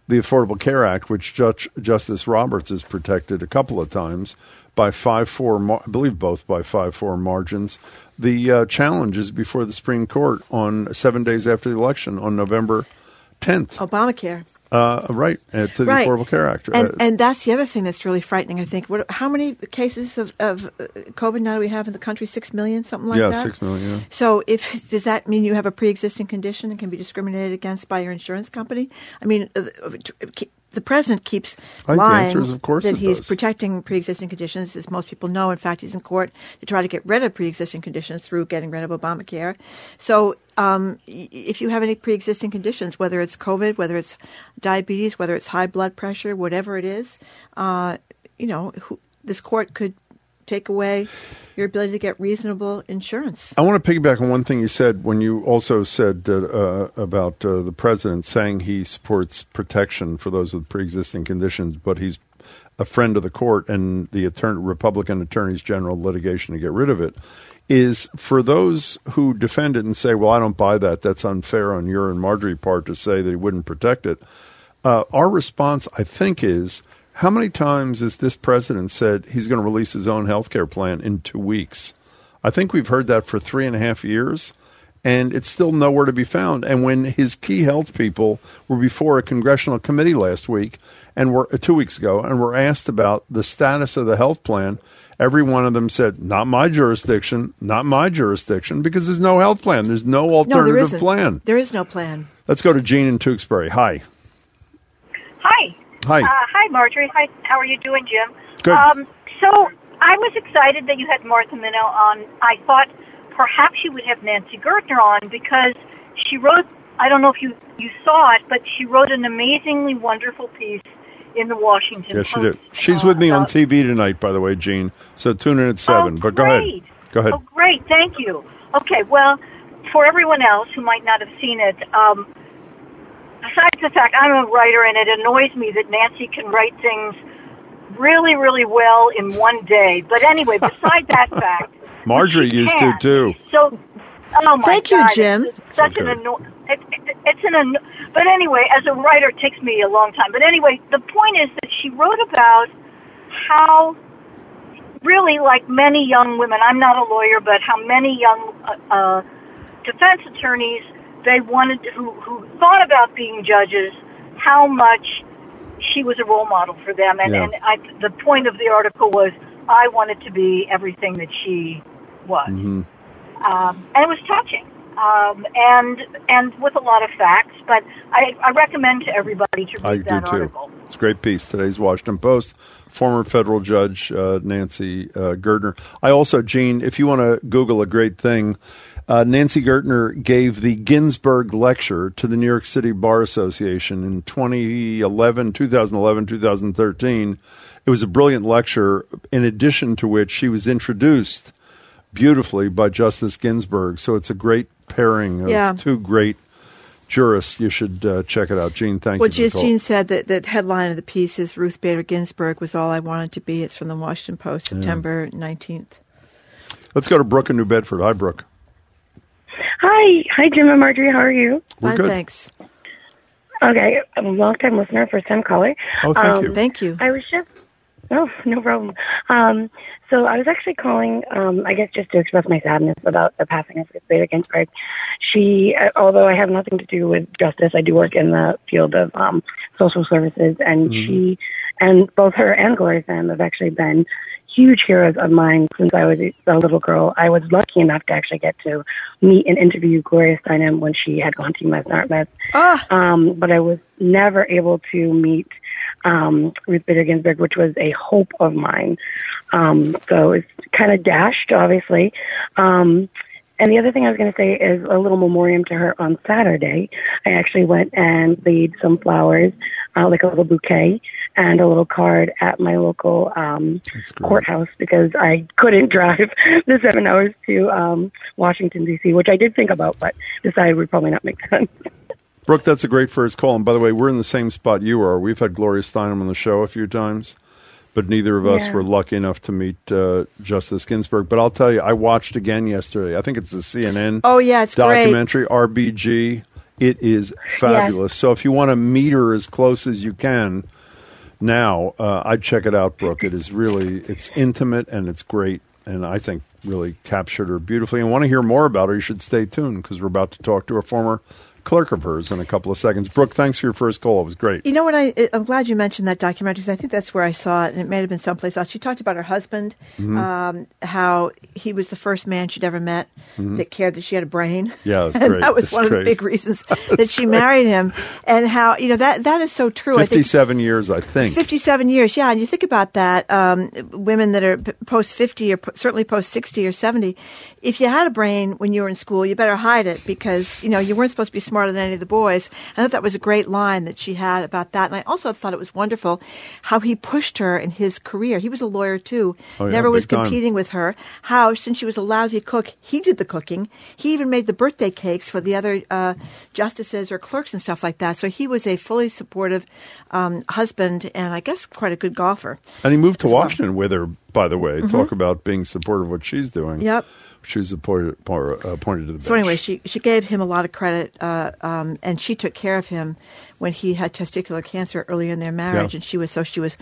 the Affordable Care Act, which Judge, Justice Roberts has protected a couple of times by five four, I believe both by five four margins. The uh, challenge is before the Supreme Court on seven days after the election on November 10th. Obamacare. Uh, right, uh, to the Right. Affordable Care Act. And, Uh, and that's the other thing that's really frightening, I think. What, how many cases of, of uh, COVID now do we have in the country? Six million, something like that? yeah, six million. Yeah. So, if does that mean you have a pre-existing condition and can be discriminated against by your insurance company? I mean, uh, the president keeps I the lying of course that he's does. protecting pre-existing conditions, as most people know. In fact, he's in court to try to get rid of pre-existing conditions through getting rid of Obamacare. So, um, if you have any pre-existing conditions, whether it's COVID, whether it's diabetes, whether it's high blood pressure, whatever it is, uh, you know, who, this court could take away your ability to get reasonable insurance. I want to piggyback on one thing you said when you also said uh, uh, about uh, the president saying he supports protection for those with pre-existing conditions, but he's a friend of the court and the attorney, Republican attorneys general litigation to get rid of it. Is for those who defend it and say, "Well, I don't buy that. That's unfair on your and Margery part to say that he wouldn't protect it." Uh, our response, I think, is how many times has this president said he's going to release his own health care plan in two weeks? I think we've heard that for three and a half years, and it's still nowhere to be found. And when his key health people were before a congressional committee last week and were uh, two weeks ago and were asked about the status of the health plan, every one of them said, "Not my jurisdiction, not my jurisdiction," because there's no health plan, there's no no, there alternative plan. There is no plan. Let's go to Gene in Tewksbury. Hi. Hi. Hi. Uh, hi, Margery. Hi. How are you doing, Jim? Good. Um, so I was excited that you had Martha Minow on. I thought perhaps you would have Nancy Gertner on because she wrote I don't know if you you saw it, but she wrote an amazingly wonderful piece in the Washington Yes, she did. She's with me on TV tonight, by the way, Gene. So tune in at seven. but go ahead. Go ahead. Oh, great. Thank you. Okay, well, for everyone else who might not have seen it, um, besides the fact I'm a writer and it annoys me that Nancy can write things really, really well in one day. But anyway, beside that fact, Margery she used to too. So, oh my Thank you, Jim. It's such an anno- it, it, it's an but anyway, as a writer, it takes me a long time. But anyway, the point is that she wrote about how really like many young women i'm not a lawyer but how many young uh, uh defense attorneys they wanted to, who who thought about being judges how much she was a role model for them and Yeah. and I, the point of the article was i wanted to be everything that she was Mm-hmm. um, and it was touching um, and and with a lot of facts but i i recommend to everybody to read I do that too. article It's a great piece. Today's Washington Post. Former federal judge uh, Nancy uh, Gertner. I also, Gene, if you want to Google a great thing, uh, Nancy Gertner gave the Ginsburg Lecture to the New York City Bar Association in 2011, 2011, 2013. It was a brilliant lecture, in addition to which she was introduced beautifully by Justice Ginsburg. So it's a great pairing of Yeah. two great jurists. You should uh, check it out. Gene, thank Well, you. for as call- Jean said, that the headline of the piece is Ruth Bader Ginsburg was all I wanted to be. It's from the Washington Post, Yeah. September 19th. Let's go to Brooke in New Bedford. Hi, Brooke. Hi, hi, Jim and Margery. How are you? We're Fine, good. thanks. Okay, I'm a long time listener, first time caller. Oh, thank Um, you. Thank you. I was just, oh, no problem. Um, so I was actually calling, um, I guess, just to express my sadness about the passing of Ruth Bader Ginsburg. She, uh, although I have nothing to do with justice, I do work in the field of um, social services, and Mhm. she, and both her and Gloria Sam have actually been huge heroes of mine since I was a a little girl. I was lucky enough to actually get to meet and interview Gloria Steinem when she had gone to UMass Dartmouth. Um, but I was never able to meet um, Ruth Bader Ginsburg, which was a hope of mine. Um, so it's kind of dashed, obviously. Um, and the other thing I was going to say is a little memoriam to her on Saturday. I actually went and laid some flowers, uh, like a little bouquet and a little card at my local um, courthouse because I couldn't drive the seven hours to um, Washington D.C., which I did think about, but decided would probably not make sense. Brooke, that's a great first call. And by the way, we're in the same spot you are. We've had Gloria Steinem on the show a few times, but neither of us Yeah. were lucky enough to meet uh, Justice Ginsburg. But I'll tell you, I watched again yesterday. I think it's the CNN Oh, yeah, it's great. documentary, RBG. It is fabulous. Yeah. So if you want to meet her as close as you can now, uh, I'd check it out, Brooke. It is really, it's intimate and it's great. And I think really captured her beautifully. And want to hear more about her, you should stay tuned because we're about to talk to a former clerk of hers in a couple of seconds. Brooke, thanks for your first call. It was great. You know what? I I'm glad you mentioned that documentary because I think that's where I saw it, and it may have been someplace else. She talked about her husband, Mhm. um, how he was the first man she'd ever met Mhm. that cared that she had a brain. Yeah, and great. that was It's one of the big reasons that she married him, and how you know that that is so true. I think 57 years, I think. 57 years, yeah. And you think about that, um, women that are post 50 or certainly post 60 or 70, if you had a brain when you were in school, you better hide it because, you know, you weren't supposed to be smarter than any of the boys. I thought that was a great line that she had about that. And I also thought it was wonderful how he pushed her in his career. He was a lawyer too, Oh, yeah, never was big time. competing with her. How, since she was a lousy cook, he did the cooking. He even made the birthday cakes for the other uh, justices or clerks and stuff like that. So he was a fully supportive um, husband and I guess quite a good golfer. And he moved to Washington with her, by the way. Mhm. Talk about being supportive of what she's doing. Yep. She was appointed, appointed to the bench. So anyway, she she gave him a lot of credit, uh, um, and she took care of him when he had testicular cancer earlier in their marriage, Yeah. and she was so she was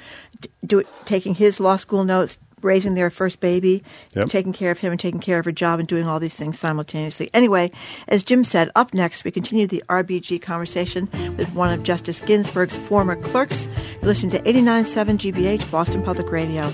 do, taking his law school notes, raising their first baby, Yep. taking care of him, and taking care of her job, and doing all these things simultaneously. Anyway, as Jim said, up next we continue the RBG conversation with one of Justice Ginsburg's former clerks. You're listening to 89.7 GBH, Boston Public Radio.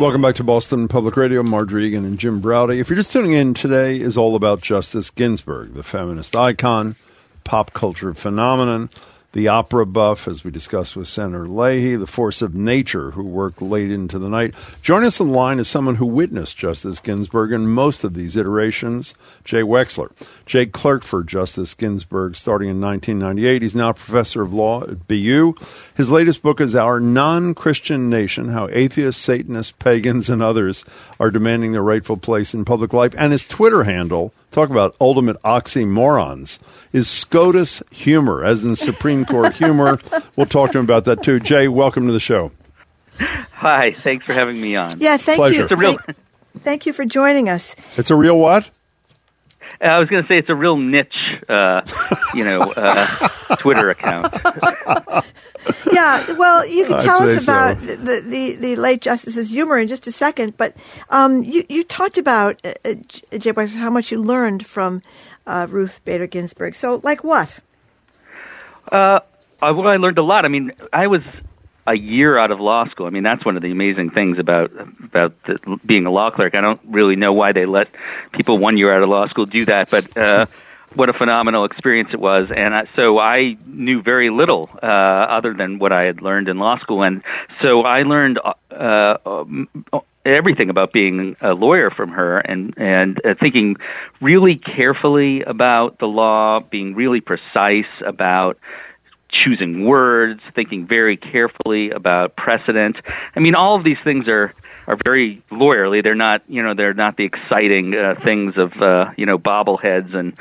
Welcome back to Boston Public Radio. Margery Eagan and Jim Braude. If you're just tuning in, today is all about Justice Ginsburg, the feminist icon, pop culture phenomenon, the opera buff, as we discussed with Senator Leahy, the force of nature, who worked late into the night. Join us in line is someone who witnessed Justice Ginsburg in most of these iterations, Jay Wexler. Jay clerked for Justice Ginsburg starting in 1998. He's now professor of law at BU. His latest book is Our Non Christian Nation How Atheists, Satanists, Pagans, and Others Are Demanding Their Rightful Place in Public Life. And his Twitter handle, talk about ultimate oxymorons, is SCOTUS humor, as in Supreme Court humor. We'll talk to him about that too. Jay, welcome to the show. Hi, thanks for having me on. Yeah, thank Pleasure. you. It's a real. Thank, thank you for joining us. It's a real what? I was going to say it's a real niche, uh, you know, uh, Twitter account. yeah, well, you can tell say us so. about the, the, the late Justice's humor in just a second, but um, you, you talked about, uh, uh, Jay Wexler, how much you learned from uh, Ruth Bader Ginsburg. So, like what? Uh, uh, well, I learned a lot. I mean, I was a year out of law school. I mean, that's one of the amazing things about about the, being a law clerk. I don't really know why they let people one year out of law school do that, but uh, what a phenomenal experience it was. And I, so I knew very little uh, other than what I had learned in law school, and so I learned. Uh, um, everything about being a lawyer from her and and uh, thinking really carefully about the law being really precise about choosing words, thinking very carefully about precedent. I mean, all of these things are are very lawyerly. They're not, you know, they're not the exciting uh, things of, uh, you know, bobbleheads and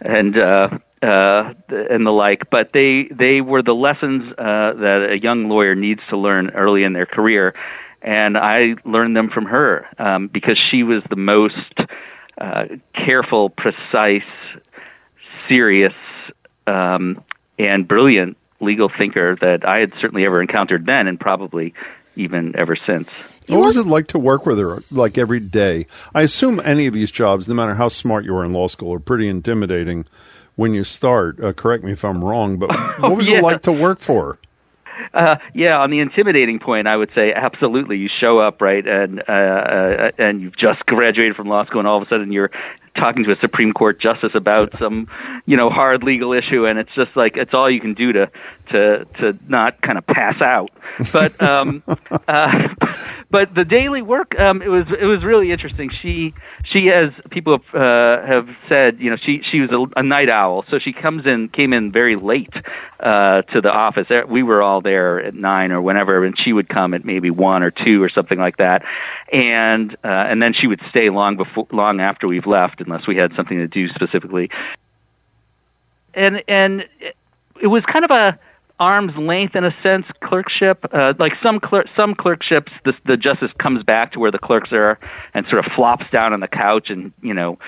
and uh, uh, and the like. But they they were the lessons uh, that a young lawyer needs to learn early in their career, and I learned them from her um, because she was the most uh, careful, precise, serious. Um, and brilliant legal thinker that I had certainly ever encountered then, and probably even ever since. What was it like to work with her, like every day? I assume any of these jobs, no matter how smart you are in law school, are pretty intimidating when you start. Uh, correct me if I'm wrong, but what was yeah. it like to work for her? Uh, yeah, on the intimidating point, I would say absolutely. You show up right, and uh, uh, and you've just graduated from law school, and all of a sudden you're talking to a Supreme Court justice about some, you know, hard legal issue, and it's just like it's all you can do to to to not kind of pass out. But um, uh, but the daily work, um, it was it was really interesting. She she as people have, uh, have said, you know, she she was a, a night owl, so she comes in came in very late uh, to the office. We were all there at nine or whenever, and she would come at maybe one or two or something like that, and uh, and then she would stay long before long after we've left, unless we had something to do specifically. And and it, it was kind of a arm's length in a sense clerkship uh, like some cler- some clerkships the the justice comes back to where the clerks are and sort of flops down on the couch and you know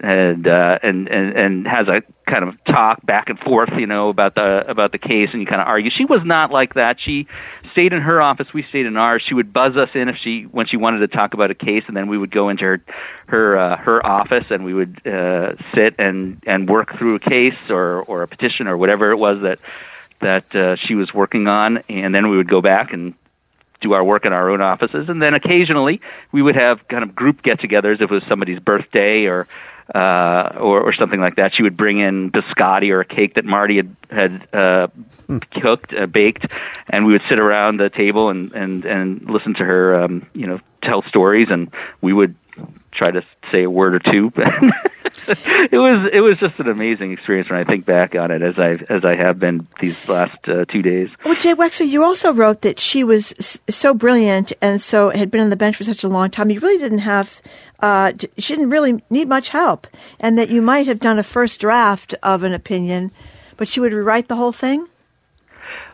and uh and and and has a kind of talk back and forth you know about the about the case. And you kind of argue she was not like that. She stayed in her office. We stayed in ours. She would buzz us in if she when she wanted to talk about a case. And then we would go into her her uh, her office and we would uh sit and and work through a case or or a petition or whatever it was that that uh, she was working on, and then we would go back and do our work in our own offices, and then occasionally we would have kind of group get-togethers if it was somebody's birthday or uh, or, or something like that. She would bring in biscotti or a cake that Marty had had uh, cooked, uh, baked, and we would sit around the table and and and listen to her, um, you know, tell stories, and we would try to say a word or two. it was it was just an amazing experience when I think back on it, as I as I have been these last uh, two days. Well, Jay Wexler, you also wrote that she was so brilliant and so had been on the bench for such a long time. You really didn't have, uh, she didn't really need much help, and that you might have done a first draft of an opinion, but she would rewrite the whole thing.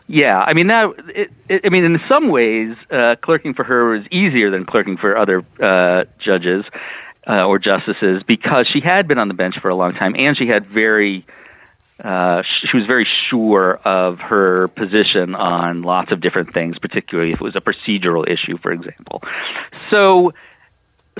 Yeah, I mean that. It, it, I mean, in some ways, uh, clerking for her was easier than clerking for other uh, judges uh, or justices because she had been on the bench for a long time, and she had very. Uh, she was very sure of her position on lots of different things, particularly if it was a procedural issue, for example. So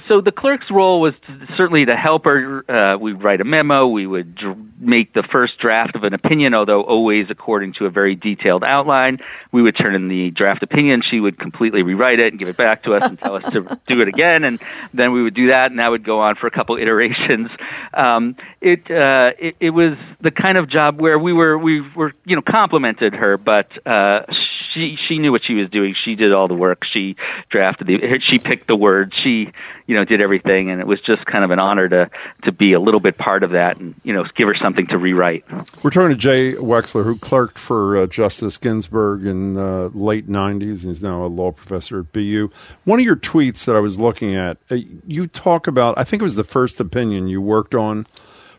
so the clerk's role was to, certainly to help her. Uh, we'd write a memo. We would dr- make the first draft of an opinion, although always according to a very detailed outline. We would turn in the draft opinion. She would completely rewrite it and give it back to us and tell us to do it again. And then we would do that, and that would go on for a couple iterations. Um, it, uh, it it was the kind of job where we were we were you know complimented her, but uh, she she knew what she was doing. She did all the work. She drafted the she picked the words. She you know did everything, and it was just kind of an honor to to be a little bit part of that, and you know give her something to rewrite. We're talking to Jay Wexler, who clerked for uh, Justice Ginsburg in the late '90s. and He's now a law professor at BU. One of your tweets that I was looking at, uh, you talk about. I think it was the first opinion you worked on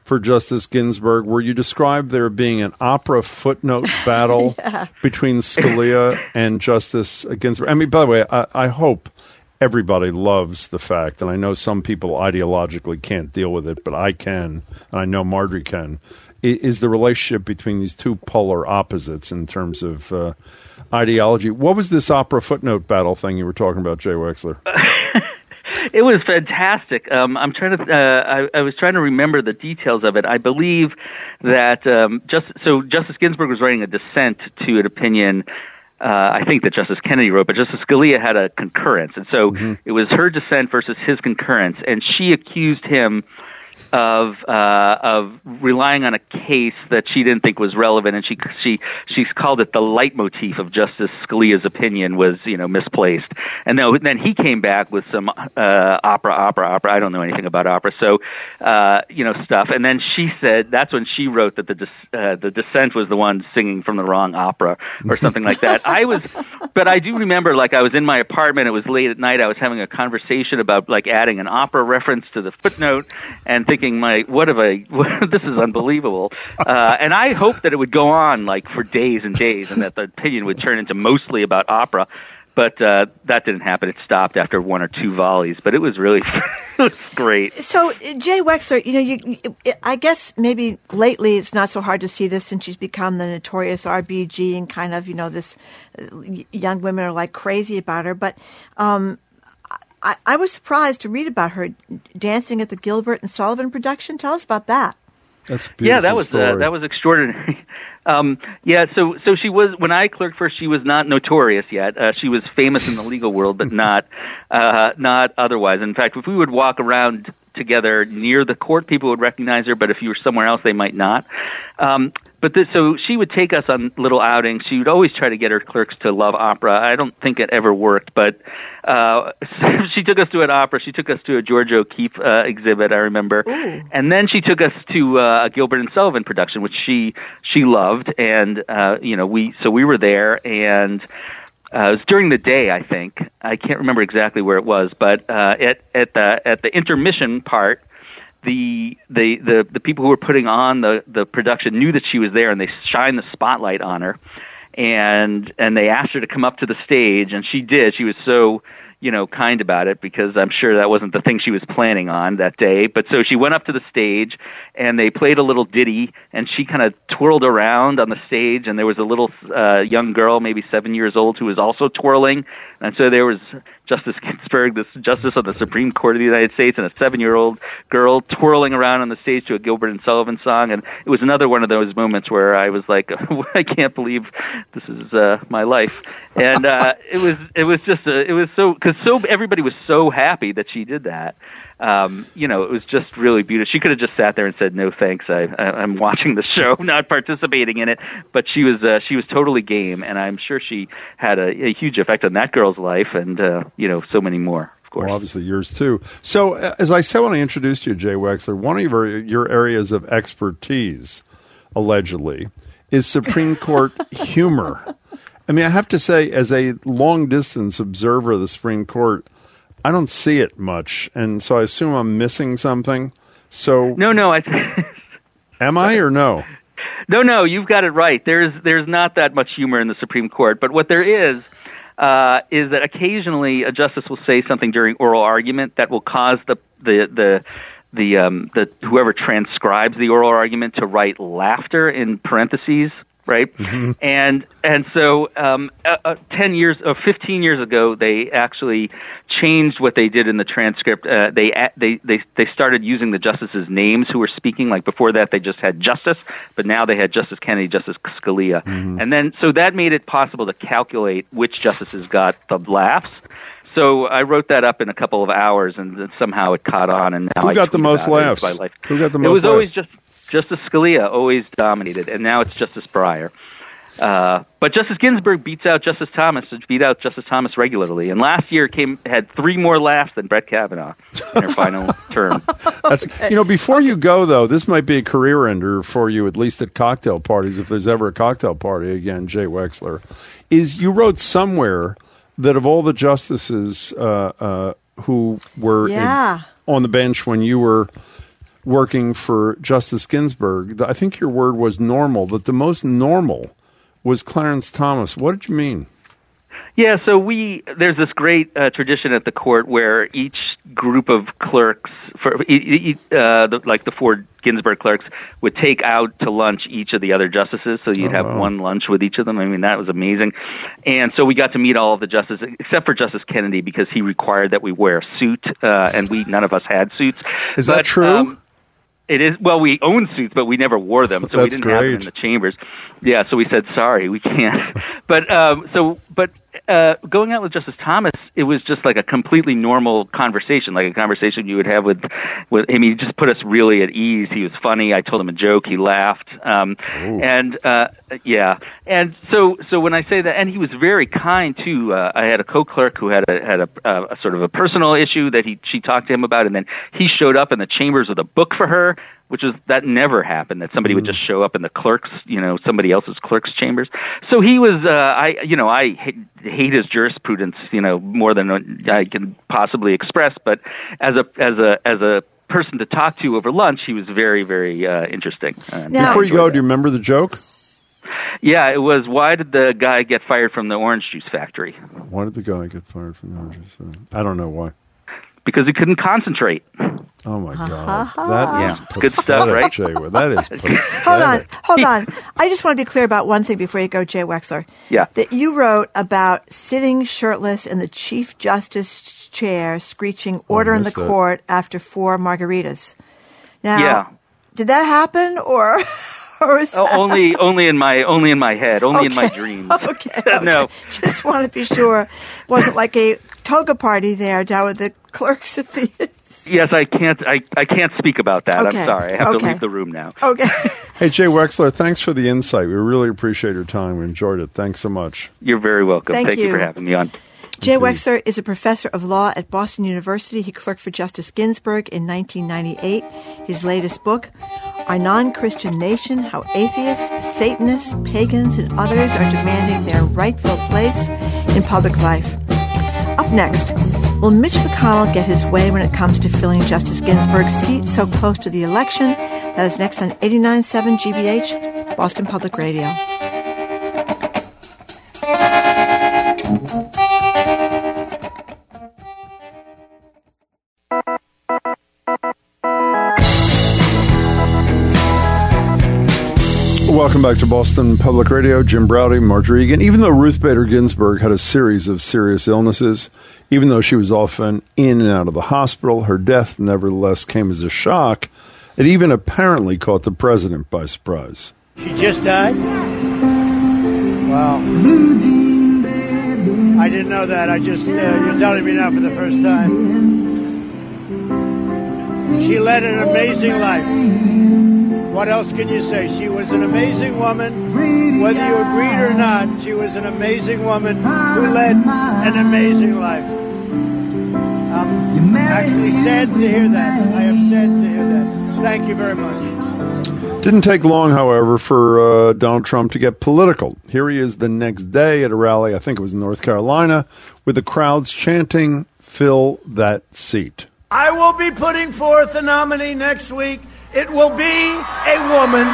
for Justice Ginsburg, where you described there being an opera footnote battle Yeah. between Scalia and Justice Ginsburg. I mean, by the way, I, I hope everybody loves the fact, and I know some people ideologically can't deal with it, but I can, and I know Margery can. Is the relationship between these two polar opposites in terms of uh, ideology? What was this opera footnote battle thing you were talking about, Jay Wexler? It was fantastic. Um, I'm trying to. Uh, I, I was trying to remember the details of it. I believe that um, just so Justice Ginsburg was writing a dissent to an opinion. Uh, I think that Justice Kennedy wrote, but Justice Scalia had a concurrence, and so it was her dissent versus his concurrence, and she accused him of uh, of relying on a case that she didn't think was relevant, and she she she called it the leitmotif of Justice Scalia's opinion was you know misplaced. And then then he came back with some uh, opera, opera, opera. I don't know anything about opera, so uh, you know stuff. And then she said that's when she wrote that the dis, uh, the dissent was the one singing from the wrong opera or something like that. I was, but I do remember like I was in my apartment. It was late at night. I was having a conversation about like adding an opera reference to the footnote and thinking, my what have I? this is unbelievable. Uh, and I hoped that it would go on like for days and days, and that the opinion would turn into mostly about opera. But uh, that didn't happen. It stopped after one or two volleys. But it was really great. So, Jay Wexler, you know, you, you, I guess maybe lately it's not so hard to see this since she's become the notorious RBG and kind of, you know, this uh, young women are like crazy about her. But um, I, I was surprised to read about her dancing at the Gilbert and Sullivan production. Tell us about that. That's a yeah, that beautiful was uh, that was extraordinary. um, yeah, so so she was when I clerked for, her, she was not notorious yet. Uh, she was famous in the legal world, but not uh, not otherwise. In fact, if we would walk around together near the court, people would recognize her. But if you were somewhere else, they might not. Um, but this, so she would take us on little outings. She would always try to get her clerks to love opera. I don't think it ever worked, but uh, she took us to an opera. She took us to a Georgia O'Keeffe uh, exhibit. I remember, and then she took us to uh, a Gilbert and Sullivan production, which she she loved, and uh, you know we so we were there and. Uh, it was during the day, I think. I can't remember exactly where it was, but uh, at at the at the intermission part, the the the the people who were putting on the the production knew that she was there, and they shined the spotlight on her, and and they asked her to come up to the stage, and she did. She was so you know kind about it because I'm sure that wasn't the thing she was planning on that day. But so she went up to the stage, and they played a little ditty, and she kind of twirled around on the stage, and there was a little uh, young girl, maybe seven years old, who was also twirling, and so there was Justice Ginsburg, this justice of the Supreme Court of the United States, and a seven-year-old girl twirling around on the stage to a Gilbert and Sullivan song, and it was another one of those moments where I was like, I can't believe this is uh, my life, and uh, it was it was just a, it was so because so everybody was so happy that she did that. Um, you know, it was just really beautiful. She could have just sat there and said, "No, thanks. I, I, I'm watching the show, not participating in it." But she was uh, she was totally game, and I'm sure she had a, a huge effect on that girl's life, and uh, you know, so many more. Of course. Well, obviously yours too. So, uh, as I said when I introduced you, Jay Wexler, one of your, your areas of expertise, allegedly, is Supreme Court humor. I mean, I have to say, as a long distance observer of the Supreme Court, I don't see it much, and so I assume I'm missing something. So, No, no, I. am I or no? No, no, you've got it right. There's there's not that much humor in the Supreme Court, but what there is uh, is that occasionally a justice will say something during oral argument that will cause the the the the um, the whoever transcribes the oral argument to write laughter in parentheses right? Mm-hmm. And and so um, uh, uh, ten years or fifteen years ago, they actually changed what they did in the transcript. Uh, they they they they started using the justices' names who were speaking. Like before that, they just had Justice, but now they had Justice Kennedy, Justice Scalia, Mm-hmm. and then so that made it possible to calculate which justices got the laughs. So I wrote that up in a couple of hours, and somehow it caught on. And now Who got the most laughs? Who got the It most was always just Justice Scalia always dominated, and now it's Justice Breyer. Uh, but Justice Ginsburg beats out Justice Thomas, beat out Justice Thomas regularly, and last year came had three more laughs than Brett Kavanaugh in her final term. That's, you know, before you go though, this might be a career ender for you, at least at cocktail parties, if there's ever a cocktail party again. Jay Wexler, is you wrote somewhere that of all the justices uh, uh, who were in- on the bench when you were working for Justice Ginsburg, I think your word was normal. That the most normal was Clarence Thomas. What did you mean? Yeah, so we there's this great uh, tradition at the court where each group of clerks, for e- e- e- uh, the, like the four Ginsburg clerks, would take out to lunch each of the other justices. So you'd Oh, have wow. one lunch with each of them. I mean, that was amazing. And so we got to meet all of the justices except for Justice Kennedy because he required that we wear a suit, uh, and we none of us had suits. Is that true? um, it is well, we own suits, but we never wore them, so we didn't have them in the chambers. Yeah, so we said sorry, we can't. but um, so, but uh, going out with Justice Thomas, it was just like a completely normal conversation, like a conversation you would have with with. I mean, he just put us really at ease. He was funny. I told him a joke. He laughed. Um, and uh, yeah, and so so when I say that, and he was very kind too. Uh, I had a co-clerk who had a had a, uh, a sort of a personal issue that he she talked to him about, and then he showed up in the chambers with a book for her which is that never happened that somebody would just show up in the clerks you know somebody else's clerks chambers so he was uh i you know i hate, hate his jurisprudence you know more than i can possibly express but as a as a as a person to talk to over lunch he was very very uh interesting And I Before you go, that. do you remember the joke? yeah it was why did the guy get fired from the orange juice factory Why did the guy get fired from the oranges? I don't know why. Because he couldn't concentrate Oh my God, Uh-huh. that is Yeah, good stuff, pathetic, right? Jay. That is pathetic. Hold on, hold on. I just want to be clear about one thing before you go, Jay Wexler. Yeah. That you wrote about sitting shirtless in the Chief Justice chair, screeching "Order in the that. court" after four margaritas. Now, Yeah. did that happen, or, or Oh, only only in my only in my head only in my Okay. dreams Okay, no Just want to be sure. It wasn't like a toga party there down with the clerks at the. Yes, I can't. I, I can't speak about that. Okay. I'm sorry. I have Okay. to leave the room now. Okay. Hey, Jay Wexler, thanks for the insight. We really appreciate your time. We enjoyed it. Thanks so much. You're very welcome. Thank Thank, you. you. for having me on. Jay Wexler is a professor of law at Boston University. He clerked for Justice Ginsburg in 1998. His latest book, Our Non Christian Nation How Atheists, Satanists, Pagans, and Others Are Demanding Their Rightful Place in Public Life. Up next, will Mitch McConnell get his way when it comes to filling Justice Ginsburg's seat so close to the election? That is next on 89.7 GBH, Boston Public Radio. Welcome back to Boston Public Radio. Jim Braude, Margery Eagan. Even though Ruth Bader Ginsburg had a series of serious illnesses, even though she was often in and out of the hospital, her death nevertheless came as a shock. It even apparently caught the president by surprise. She just died? Wow. I didn't know that. I just, uh, you're telling me now for the first time. She led an amazing life. What else can you say? She was an amazing woman. Whether you agreed or not, she was an amazing woman who led an amazing life. I'm actually sad to hear that. I am sad to hear that. Thank you very much. Didn't take long, however, for uh, Donald Trump to get political. Here he is the next day at a rally, I think it was in North Carolina, with the crowds chanting, fill that seat. I will be putting forth a nominee next week. It will be a woman.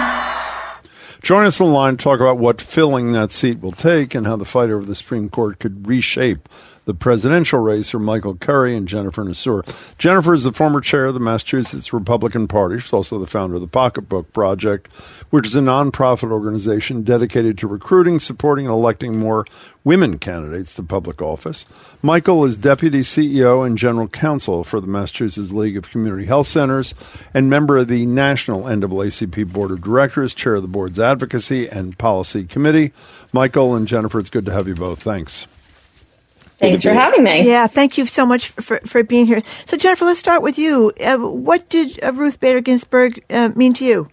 Join us on the line to talk about what filling that seat will take and how the fight over the Supreme Court could reshape The presidential race are Michael Curry and Jennifer Nassour. Jennifer is the former chair of the Massachusetts Republican Party. She's also the founder of the Pocketbook Project, which is a nonprofit organization dedicated to recruiting, supporting, and electing more women candidates to public office. Michael is deputy CEO and general counsel for the Massachusetts League of Community Health Centers and member of the National NAACP Board of Directors, chair of the board's advocacy and policy committee. Michael and Jennifer, it's good to have you both. Thanks. Thanks for having me. Yeah, thank you so much for, for being here. So, Jennifer, let's start with you. Uh, what did uh, Ruth Bader Ginsburg uh, mean to you?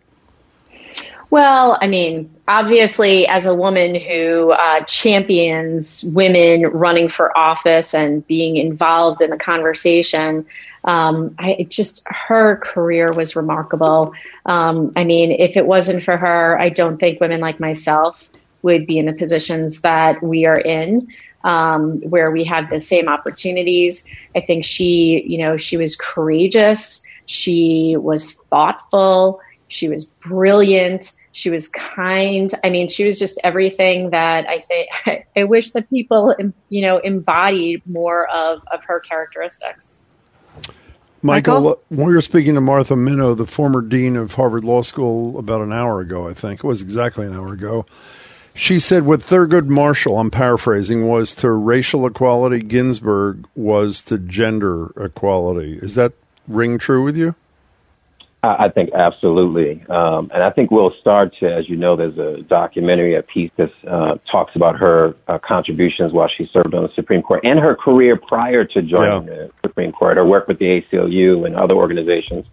Well, I mean, obviously, as a woman who uh, champions women running for office and being involved in the conversation, um, I just her career was remarkable. Um, I mean, if it wasn't for her, I don't think women like myself would be in the positions that we are in. Um, where we had the same opportunities. I think she, you know, she was courageous. She was thoughtful. She was brilliant. She was kind. I mean, she was just everything that I think I wish that people, you know, embodied more of, of her characteristics. Michael, Michael, when we were speaking to Martha Minow, the former dean of Harvard Law School, about an hour ago, I think it was exactly an hour ago, she said what Thurgood Marshall, I'm paraphrasing, was to racial equality, Ginsburg was to gender equality. Is that ring true with you? I think absolutely. Um, and I think we'll Starch, as you know, there's a documentary, a piece that uh, talks about her uh, contributions while she served on the Supreme Court and her career prior to joining yeah. the Supreme Court, her work with the ACLU and other organizations.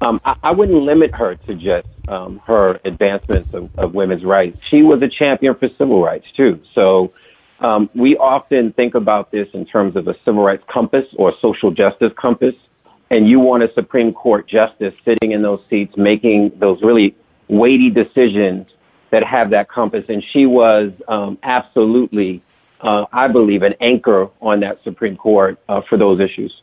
Um, I, I wouldn't limit her to just um, her advancements of, of women's rights. She was a champion for civil rights, too. So um, we often think about this in terms of a civil rights compass or social justice compass and you want a Supreme Court justice sitting in those seats making those really weighty decisions that have that compass. And she was um, absolutely, uh, I believe, an anchor on that Supreme Court uh, for those issues.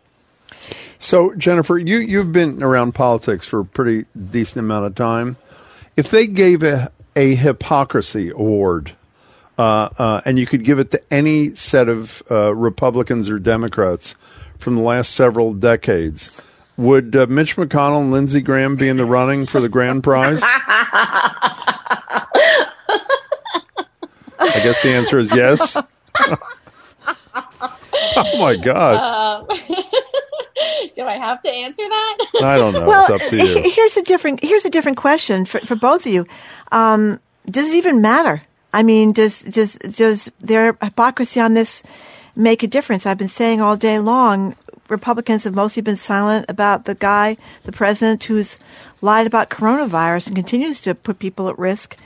So, Jennifer, you, you've been around politics for a pretty decent amount of time. If they gave a, a hypocrisy award, uh, uh and you could give it to any set of uh, Republicans or Democrats, from the last several decades. Would uh, Mitch McConnell and Lindsey Graham be in the running for the grand prize? I guess the answer is yes. oh my God. Do I have to answer that? I don't know. Well, it's up to you. Here's a different here's a different question for, for both of you. Um, does it even matter? I mean, does does does their hypocrisy on this make a difference. I've been saying all day long, Republicans have mostly been silent about the guy, the president, who's lied about coronavirus and continues to put people at risk.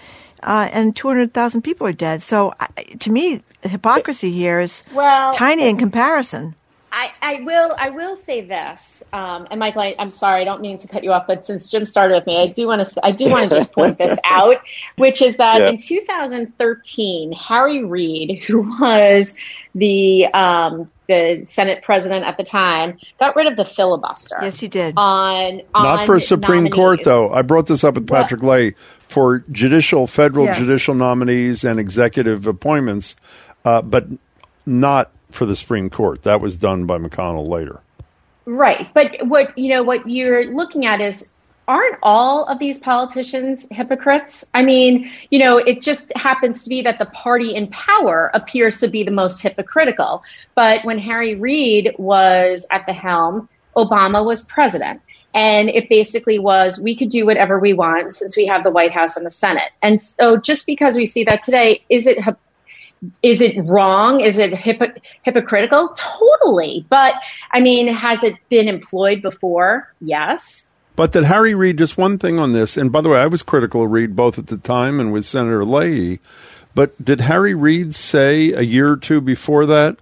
Uh, and 200,000 people are dead. So, to me, hypocrisy here is well, tiny in comparison. I, I will I will say this, um, and Michael, I, am sorry, I don't mean to cut you off, but since Jim started with me, I do want to I do want to just point this out, which is that yeah. in 2013, Harry Reid, who was the um, the Senate president at the time, got rid of the filibuster. Yes, he did. On, on not for Supreme nominees. Court though. I brought this up with Patrick what? Leahy for judicial federal yes. judicial nominees and executive appointments, uh, but not for the Supreme Court. That was done by McConnell later. Right. But what you know what you're looking at is aren't all of these politicians hypocrites? I mean, you know, it just happens to be that the party in power appears to be the most hypocritical. But when Harry Reid was at the helm, Obama was president. And it basically was we could do whatever we want since we have the White House and the Senate. And so just because we see that today, is it is it wrong? Is it hypocritical? Totally. But I mean, has it been employed before? Yes. But did Harry Reid, just one thing on this, and by the way, I was critical of Reid both at the time and with Senator Leahy, but did Harry Reid say a year or two before that,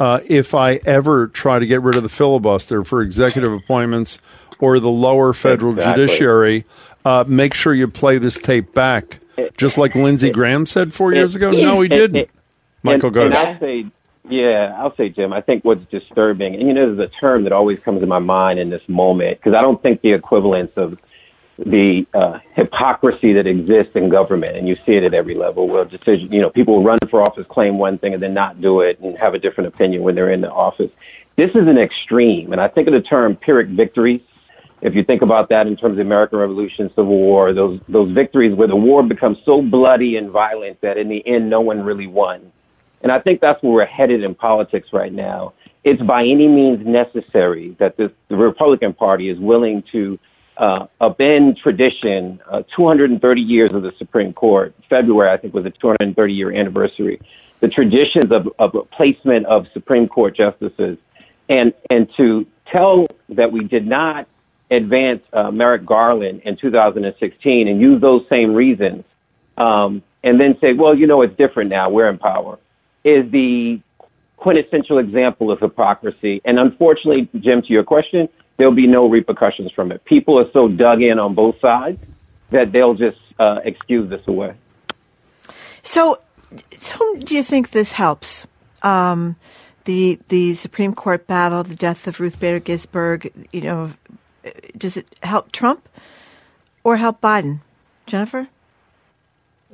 uh, if I ever try to get rid of the filibuster for executive appointments or the lower federal exactly. judiciary, uh, make sure you play this tape back, just like Lindsey Graham said four years ago? No, he didn't. Michael, and, go and I'll say, yeah, I'll say, Jim. I think what's disturbing, and you know, there's a term that always comes to my mind in this moment because I don't think the equivalence of the uh, hypocrisy that exists in government, and you see it at every level. Where decision, you know, people run for office, claim one thing, and then not do it, and have a different opinion when they're in the office. This is an extreme, and I think of the term Pyrrhic victories. If you think about that in terms of the American Revolution, Civil War, those those victories where the war becomes so bloody and violent that in the end no one really won. And I think that's where we're headed in politics right now. It's by any means necessary that this, the Republican Party is willing to uh, upend tradition, uh, 230 years of the Supreme Court. February, I think, was the 230 year anniversary. The traditions of, of placement of Supreme Court justices, and and to tell that we did not advance uh, Merrick Garland in 2016 and use those same reasons, um, and then say, well, you know, it's different now. We're in power, is the quintessential example of hypocrisy. And unfortunately, Jim, to your question, there'll be no repercussions from it. People are so dug in on both sides that they'll just uh, excuse this away. So, whom do you think this helps? Um, the the Supreme Court battle, the death of Ruth Bader Ginsburg. You know, does it help Trump or help Biden? Jennifer.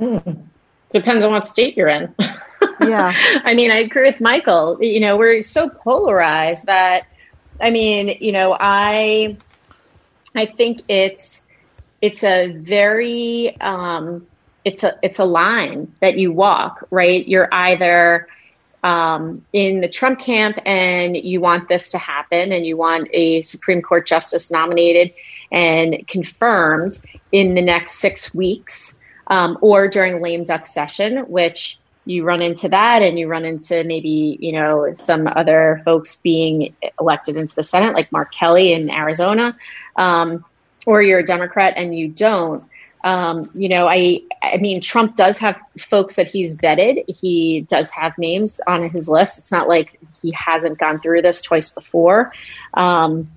Mm. Depends on what state you're in. yeah. I mean, I agree with Michael. You know, we're so polarized that I mean, you know, I I think it's it's a very um, it's a it's a line that you walk, right? You're either um, in the Trump camp and you want this to happen and you want a Supreme Court justice nominated and confirmed in the next six weeks um, or during lame duck session, which you run into that and you run into maybe, you know, some other folks being elected into the Senate, like Mark Kelly in Arizona, um, or you're a Democrat and you don't. Um, you know, I, I mean, Trump does have folks that he's vetted. He does have names on his list. It's not like he hasn't gone through this twice before. Um,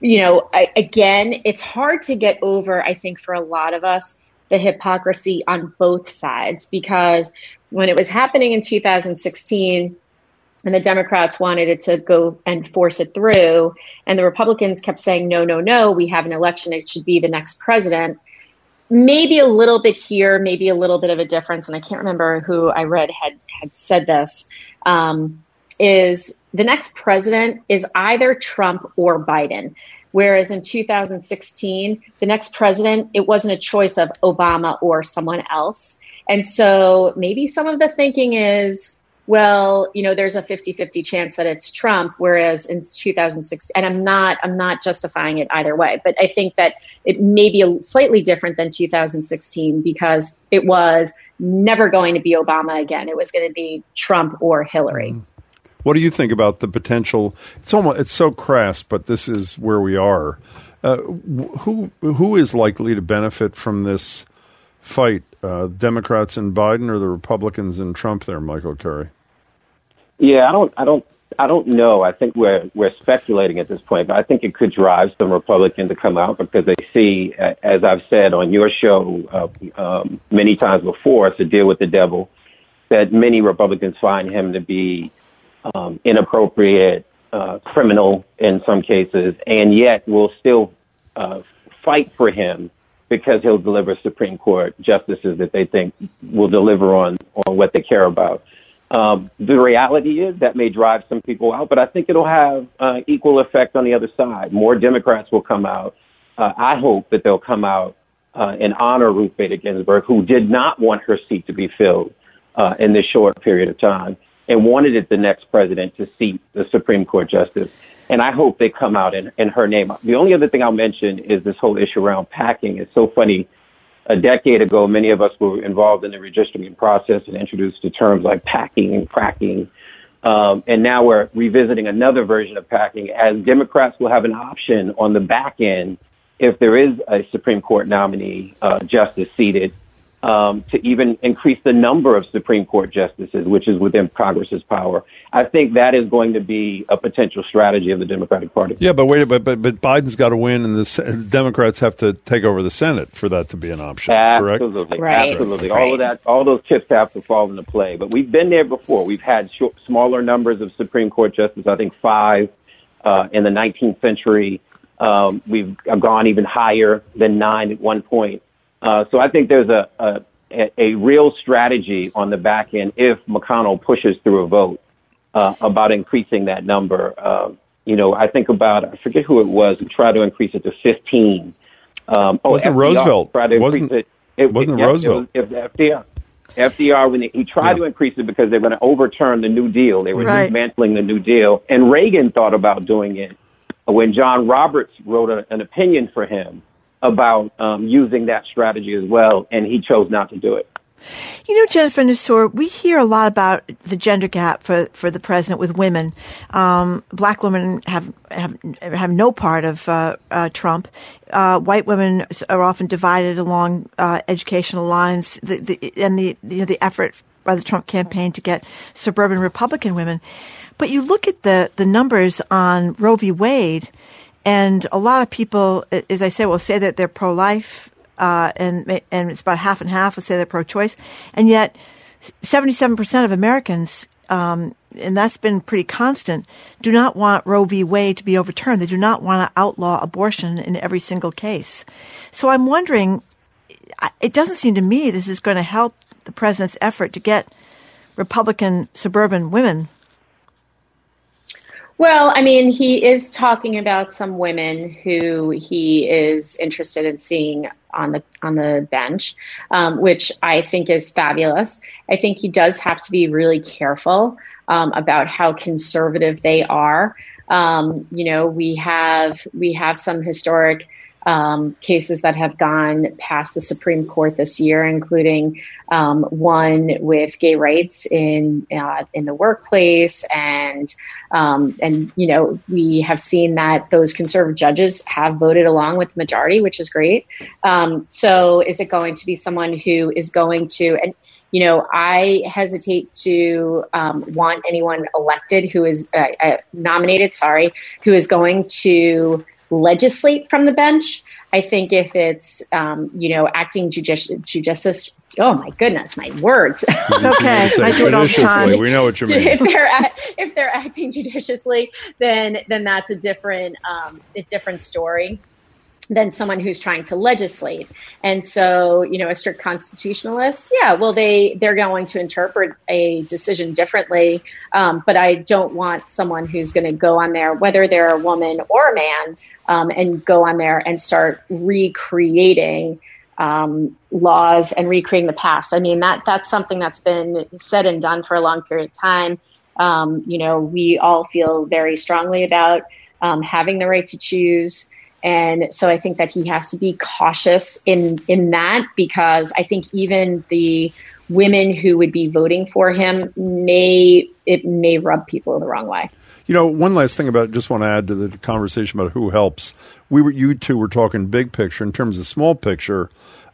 you know, I, again, it's hard to get over, I think, for a lot of us, the hypocrisy on both sides because when it was happening in 2016 and the Democrats wanted it to go and force it through, and the Republicans kept saying, no, no, no, we have an election, it should be the next president. Maybe a little bit here, maybe a little bit of a difference, and I can't remember who I read had, had said this. Um, is the next president is either Trump or Biden. Whereas in 2016, the next president, it wasn't a choice of Obama or someone else. And so maybe some of the thinking is, well, you know, there's a 50-50 chance that it's Trump, whereas in 2006, and I'm not, I'm not justifying it either way, but I think that it may be a slightly different than 2016 because it was never going to be Obama again. It was going to be Trump or Hillary. Mm. What do you think about the potential? It's almost, it's so crass, but this is where we are. Uh, who, who is likely to benefit from this fight uh, Democrats and Biden or the Republicans and Trump there, Michael Curry? Yeah, I don't, I don't, I don't know. I think we're we're speculating at this point, but I think it could drive some Republicans to come out because they see, as I've said on your show uh, um, many times before, to deal with the devil, that many Republicans find him to be um, inappropriate, uh, criminal in some cases, and yet will still uh, fight for him because he'll deliver Supreme Court justices that they think will deliver on, on what they care about. Um, the reality is that may drive some people out, but I think it'll have uh, equal effect on the other side. More Democrats will come out. Uh, I hope that they'll come out uh, and honor Ruth Bader Ginsburg, who did not want her seat to be filled uh, in this short period of time and wanted it the next president to seat the Supreme Court justice and I hope they come out in, in her name. The only other thing I'll mention is this whole issue around packing. It's so funny. A decade ago, many of us were involved in the redistricting process and introduced to terms like packing and cracking. Um, and now we're revisiting another version of packing as Democrats will have an option on the back end if there is a Supreme Court nominee, uh, justice seated um, to even increase the number of Supreme Court justices, which is within Congress's power. I think that is going to be a potential strategy of the Democratic Party. Yeah, but wait, but but, but Biden's got to win, and the Democrats have to take over the Senate for that to be an option. Absolutely, right. absolutely. Right. All of that, all those chips have to fall into play. But we've been there before. We've had smaller numbers of Supreme Court justices. I think five uh, in the 19th century. Um, we've gone even higher than nine at one point. Uh, so I think there's a, a, a real strategy on the back end if McConnell pushes through a vote uh, about increasing that number. Uh, you know, I think about I forget who it was who tried to increase it to 15. Um, oh, Wasn't it FDR Roosevelt? Tried to Wasn't- increase it. it wasn't it Roosevelt? It was, it was FDR. FDR when he, he tried to increase it because they were going to overturn the New Deal. They were Right. dismantling the New Deal, and Reagan thought about doing it when John Roberts wrote a, an opinion for him about um, using that strategy as well, and he chose not to do it. You know, Jennifer Nassour, we hear a lot about the gender gap for, for the president with women. Um, black women have, have have no part of uh, uh, Trump. Uh, white women are often divided along uh, educational lines, the, the, and the you know, the effort by the Trump campaign to get suburban Republican women. But you look at the the numbers on Roe v. Wade, and a lot of people, as I say, will say that they're pro life uh, and and it's about half and half. Let's say they're pro-choice, and yet seventy-seven percent of Americans, um, and that's been pretty constant, do not want Roe v. Wade to be overturned. They do not want to outlaw abortion in every single case. So I'm wondering, it doesn't seem to me this is going to help the president's effort to get Republican suburban women. Well, I mean, he is talking about some women who he is interested in seeing on the on the bench, um, which I think is fabulous. I think he does have to be really careful um, about how conservative they are. Um, you know, we have we have some historic um, cases that have gone past the Supreme Court this year, including um, one with gay rights in uh, in the workplace, and um, and you know we have seen that those conservative judges have voted along with the majority, which is great. Um, so, is it going to be someone who is going to and you know, I hesitate to um, want anyone elected who is uh, uh, nominated, sorry, who is going to legislate from the bench. I think if it's, um, you know, acting judici- judicious, oh my goodness, my words. It's okay. I do it all the judiciously. time. We know what you mean. if they're act- if they're acting judiciously, then then that's a different um, a different story than someone who's trying to legislate. And so, you know, a strict constitutionalist, yeah, well, they they're going to interpret a decision differently. Um, but I don't want someone who's going to go on there, whether they're a woman or a man, um, and go on there and start recreating um, laws and recreating the past. I mean, that that's something that's been said and done for a long period of time. Um, you know, we all feel very strongly about um, having the right to choose. And so I think that he has to be cautious in, in that because I think even the women who would be voting for him may, it may rub people the wrong way. You know, one last thing about just want to add to the conversation about who helps. We were you two were talking big picture in terms of small picture.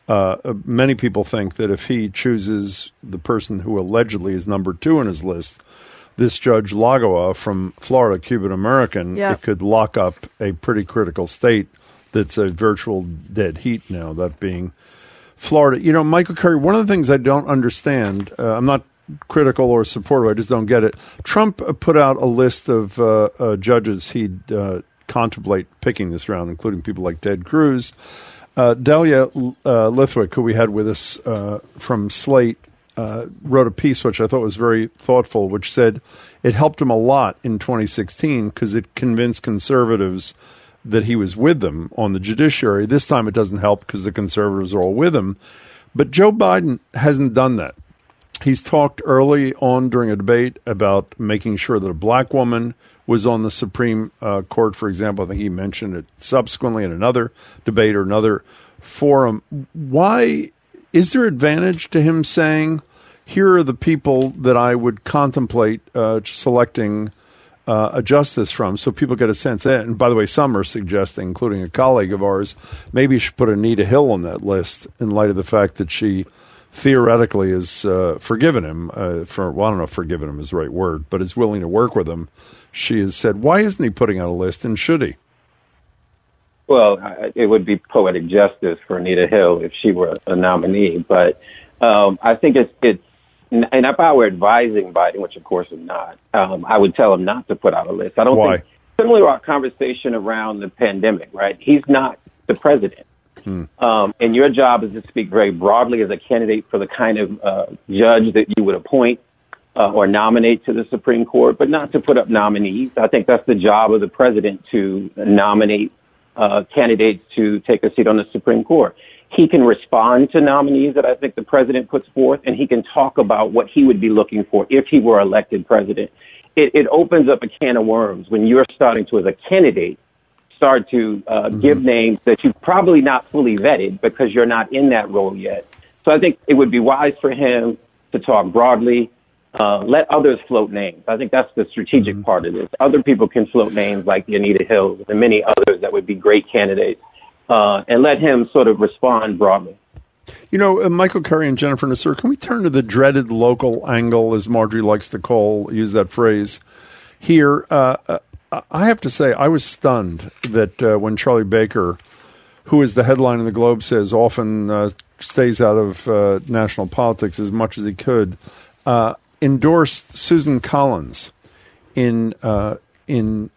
Uh, uh, many people think that if he chooses the person who allegedly is number two on his list, this Judge Lagoa from Florida, Cuban American, Yeah. it could lock up a pretty critical state that's a virtual dead heat now. That being Florida. You know, Michael Curry, one of the things I don't understand, uh, I'm not critical or supportive, I just don't get it. Trump uh, put out a list of uh, uh, judges he'd uh, contemplate picking this round, including people like Ted Cruz. Uh, Dahlia uh, Lithwick, who we had with us uh, from Slate, uh, wrote a piece which I thought was very thoughtful, which said it helped him a lot in 2016 because it convinced conservatives that he was with them on the judiciary. This time it doesn't help because the conservatives are all with him. But Joe Biden hasn't done that. He's talked early on during a debate about making sure that a black woman was on the Supreme uh, Court, for example. I think he mentioned it subsequently in another debate or another forum. Why is there advantage to him saying, here are the people that I would contemplate uh, selecting uh, a justice from so people get a sense. And by the way, some are suggesting, including a colleague of ours, maybe you should put Anita Hill on that list in light of the fact that she theoretically has uh, forgiven him uh, for, well, I don't know if forgiven him is the right word, but is willing to work with him. She has said, why isn't he putting out a list and should he? Well, it would be poetic justice for Anita Hill if she were a nominee, but um, I think it's it's and if I were advising Biden, which of course I'm not, um, I would tell him not to put out a list. I don't Why? think similar to our conversation around the pandemic, right? He's not the president. Hmm. Um, and your job is to speak very broadly as a candidate for the kind of uh, judge that you would appoint uh, or nominate to the Supreme Court, but not to put up nominees. I think that's the job of the president to nominate uh, candidates to take a seat on the Supreme Court. He can respond to nominees that I think the president puts forth, and he can talk about what he would be looking for if he were elected president. It, it opens up a can of worms when you're starting to, as a candidate, start to uh, Mm-hmm. give names that you've probably not fully vetted because you're not in that role yet. So I think it would be wise for him to talk broadly, uh, let others float names. I think that's the strategic Mm-hmm. part of this. Other people can float names like the Anita Hills and many others that would be great candidates, uh, and let him sort of respond broadly. You know, uh, Michael Curry and Jennifer Nassour, can we turn to the dreaded local angle, as Margery likes to call, use that phrase here? Uh, uh, I have to say, I was stunned that uh, when Charlie Baker, who is the headline in the Globe, says often uh, stays out of national politics as much as he could, endorsed Susan Collins in in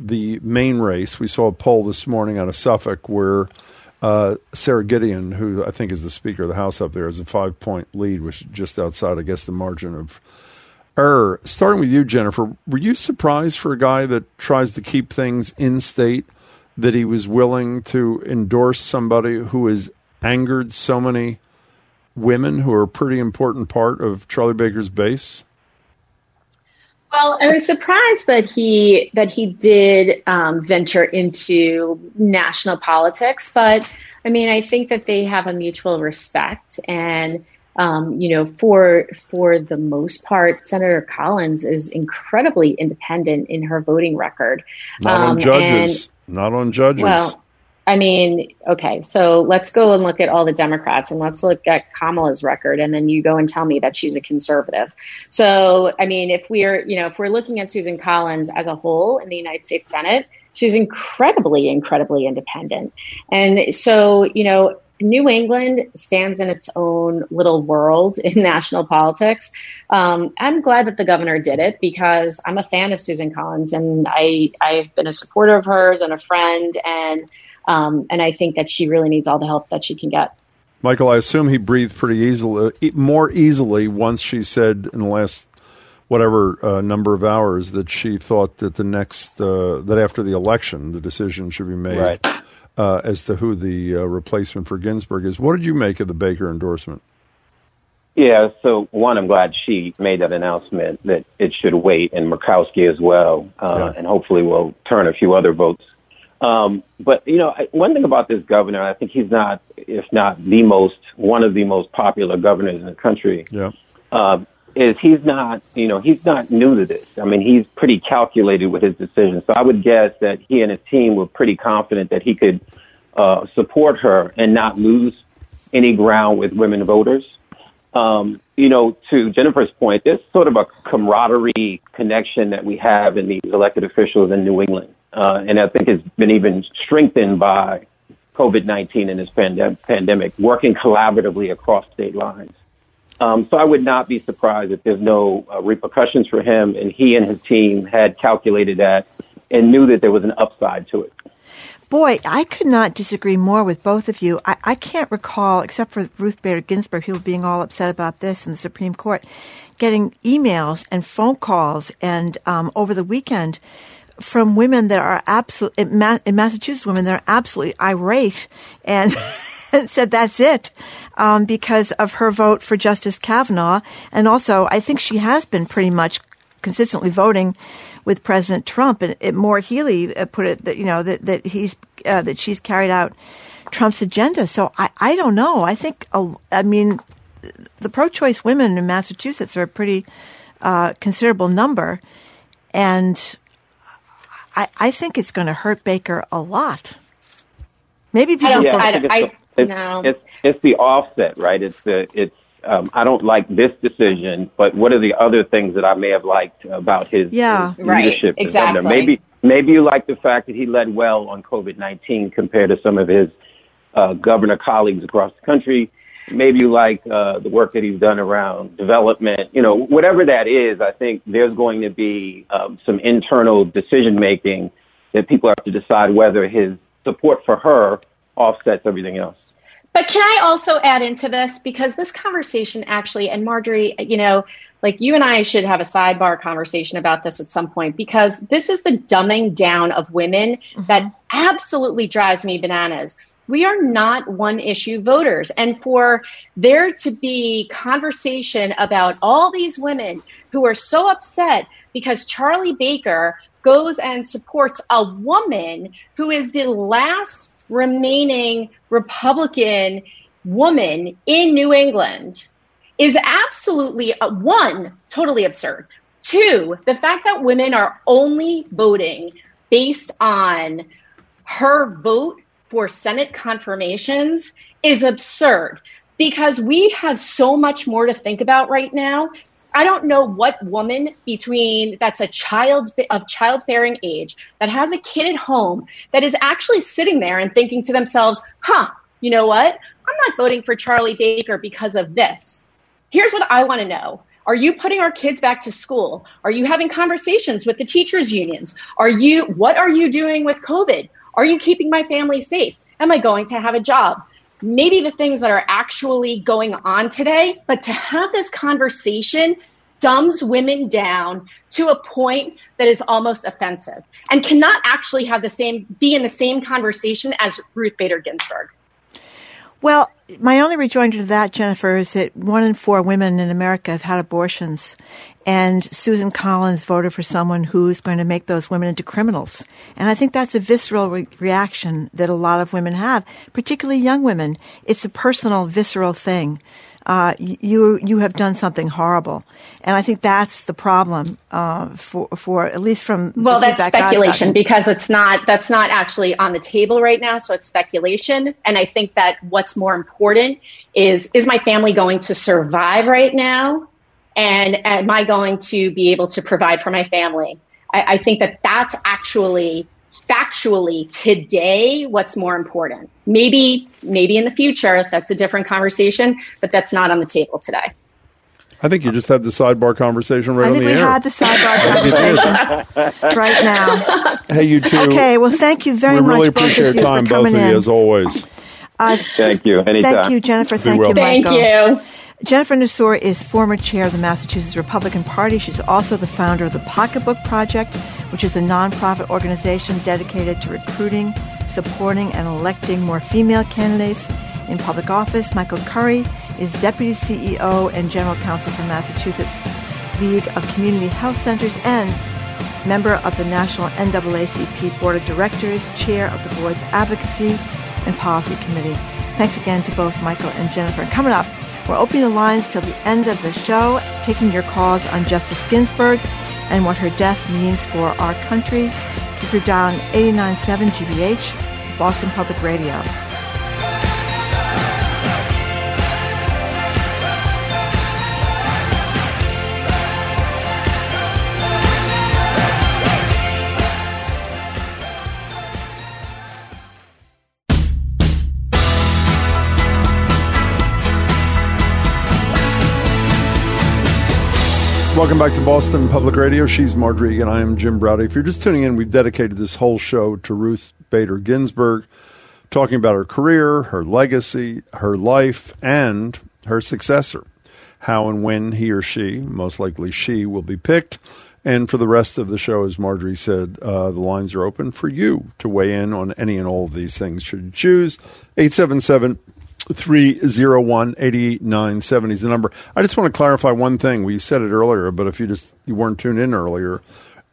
the Maine race. We saw a poll this morning out of Suffolk where uh, Sara Gideon, who I think is the Speaker of the House up there, has a five point lead, which is just outside, I guess, the margin of error. Starting with you, Jennifer, were you surprised for a guy that tries to keep things in state that he was willing to endorse somebody who has angered so many women who are a pretty important part of Charlie Baker's base? Well, I was surprised that he that he did um, venture into national politics, but I mean, I think that they have a mutual respect, and um, you know, for for the most part, Senator Collins is incredibly independent in her voting record. Not Um, on judges. Not on judges. Well, I mean, okay, so let's go and look at all the Democrats and let's look at Kamala's record, and then you go and tell me that she's a conservative. So, I mean, if we're, you know, if we're looking at Susan Collins as a whole in the United States Senate, she's incredibly, incredibly independent. And so, you know, New England stands in its own little world in national politics. Um, I'm glad that the governor did it because I'm a fan of Susan Collins and I, I've been a supporter of hers and a friend and um, and I think that she really needs all the help that she can get. Michael, I assume he breathed pretty easily, e- more easily once she said in the last whatever uh, number of hours that she thought that the next uh, that after the election the decision should be made Right. uh, as to who the uh, replacement for Ginsburg is. What did you make of the Baker endorsement? Yeah, so one, I'm glad she made that announcement that it should wait, and Murkowski as well, uh, and hopefully will turn a few other votes. Um, but you know, I- one thing about this governor, I think he's not, if not the most, one of the most popular governors in the country. Yeah. Uh, is he's not, you know, he's not new to this. I mean, he's pretty calculated with his decisions. So I would guess that he and his team were pretty confident that he could uh, support her and not lose any ground with women voters. Um, you know, to Jennifer's point, there's sort of a camaraderie connection that we have in these elected officials in New England. Uh, and I think it's been even strengthened by COVID 19 and this pandem- pandemic, working collaboratively across state lines. Um, so I would not be surprised if there's no uh, repercussions for him, and he and his team had calculated that and knew that there was an upside to it. Boy, I could not disagree more with both of you. I, I can't recall, except for Ruth Bader Ginsburg, who being all upset about this in the Supreme Court, getting emails and phone calls and um, over the weekend from women that are absolute in, Ma- in Massachusetts, women that are absolutely irate and, said that's it um, because of her vote for Justice Kavanaugh, and also I think she has been pretty much consistently voting with President Trump. And it, Maura Healey uh, put it that you know that that he's uh, that she's carried out Trump's agenda. So I I don't know. I think uh, I mean the pro-choice women in Massachusetts are a pretty uh, considerable number, and I I think it's going to hurt Baker a lot. Maybe people. Yeah, forget- think it's, the- it's, no. it's it's the offset, right? It's the it's um, I don't like this decision, but what are the other things that I may have liked about his, Yeah. his Right, leadership governor? exactly. Maybe maybe you like the fact that he led well on COVID nineteen compared to some of his uh, governor colleagues across the country. Maybe you like uh, the work that he's done around development. You know, whatever that is, I think there's going to be um, some internal decision making that people have to decide whether his support for her offsets everything else. But can I also add into this because this conversation actually, and Margery, you know, like you and I should have a sidebar conversation about this at some point because this is the dumbing down of women mm-hmm. that absolutely drives me bananas. We are not one issue voters. And for there to be conversation about all these women who are so upset because Charlie Baker goes and supports a woman who is the last remaining Republican woman in New England is absolutely uh, one, totally absurd. Two, the fact that women are only voting based on her vote for Senate confirmations is absurd because we have so much more to think about right now. I don't know what woman between that's a child of childbearing age that has a kid at home that is actually sitting there and thinking to themselves, huh, you know what? I'm not voting for Charlie Baker because of this. Here's what I want to know. Are you putting our kids back to school? Are you having conversations with the teachers unions? Are you what are you doing with COVID? Are you keeping my family safe? Am I going to have a job? Maybe the things that are actually going on today, but to have this conversation dumbs women down to a point that is almost offensive and cannot actually have the same be in the same conversation as Ruth Bader Ginsburg. Well, my only rejoinder to that, Jennifer, is that one in four women in America have had abortions. And Susan Collins voted for someone who's going to make those women into criminals. And I think that's a visceral re- reaction that a lot of women have, particularly young women. It's a personal, visceral thing uh, you you have done something horrible, and I think that's the problem uh, for for at least from well, that's speculation because it's not that's not actually on the table right now, so it's speculation. And I think that what's more important is is my family going to survive right now, and am I going to be able to provide for my family? I, I think that that's actually factually today what's more important. Maybe maybe in the future that's a different conversation, but that's not on the table today. I think you just had the sidebar conversation right I think on the we air. had the sidebar conversation right now. Hey, you two. Okay, well, thank you very we much, really both appreciate of your time, for both coming of in. you, as always. Uh, Thank you. Anytime. Thank you, Jennifer. Be Thank well. you, Thank Michael. you. Jennifer Nassour is former chair of the Massachusetts Republican Party. She's also the founder of the Pocketbook Project, which is a nonprofit organization dedicated to recruiting, supporting, and electing more female candidates in public office. Michael Curry is deputy CEO and general counsel for Massachusetts League of Community Health Centers and member of the National NAACP Board of Directors, chair of the board's Advocacy and Policy Committee. Thanks again to both Michael and Jennifer. Coming up, we're opening the lines till the end of the show, taking your calls on Justice Ginsburg and what her death means for our country. Keep your dial on 89.7 GBH, Boston Public Radio. Welcome back to Boston Public Radio. She's Margery, and I am Jim Braude. If you're just tuning in, we've dedicated this whole show to Ruth Bader Ginsburg, talking about her career, her legacy, her life, and her successor. How and when he or she, most likely she, will be picked. And for the rest of the show, as Margery said, uh, the lines are open for you to weigh in on any and all of these things. Should you choose 877 301 8970 is the number. I just want to clarify one thing. We said it earlier, but if you just you weren't tuned in earlier,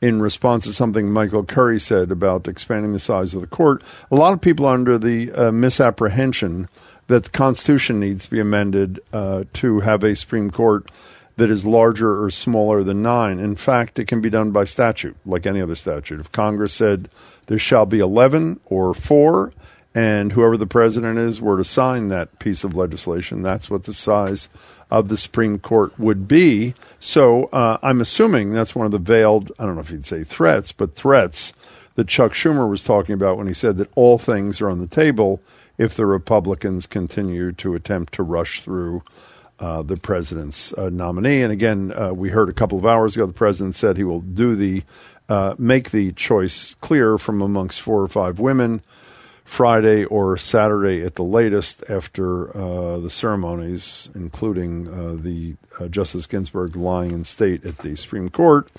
in response to something Michael Curry said about expanding the size of the court, a lot of people are under the uh, misapprehension that the Constitution needs to be amended uh, to have a Supreme Court that is larger or smaller than nine. In fact, it can be done by statute, like any other statute. If Congress said there shall be 11 or four, and whoever the president is were to sign that piece of legislation, that's what the size of the Supreme Court would be. So uh, I'm assuming that's one of the veiled, I don't know if you'd say threats, but threats that Chuck Schumer was talking about when he said that all things are on the table if the Republicans continue to attempt to rush through uh, the president's uh, nominee. And again, uh, we heard a couple of hours ago the president said he will do the uh, make the choice clear from amongst four or five women Friday or Saturday at the latest after uh, the ceremonies, including uh, the uh, Justice Ginsburg lying in state at the Supreme Court,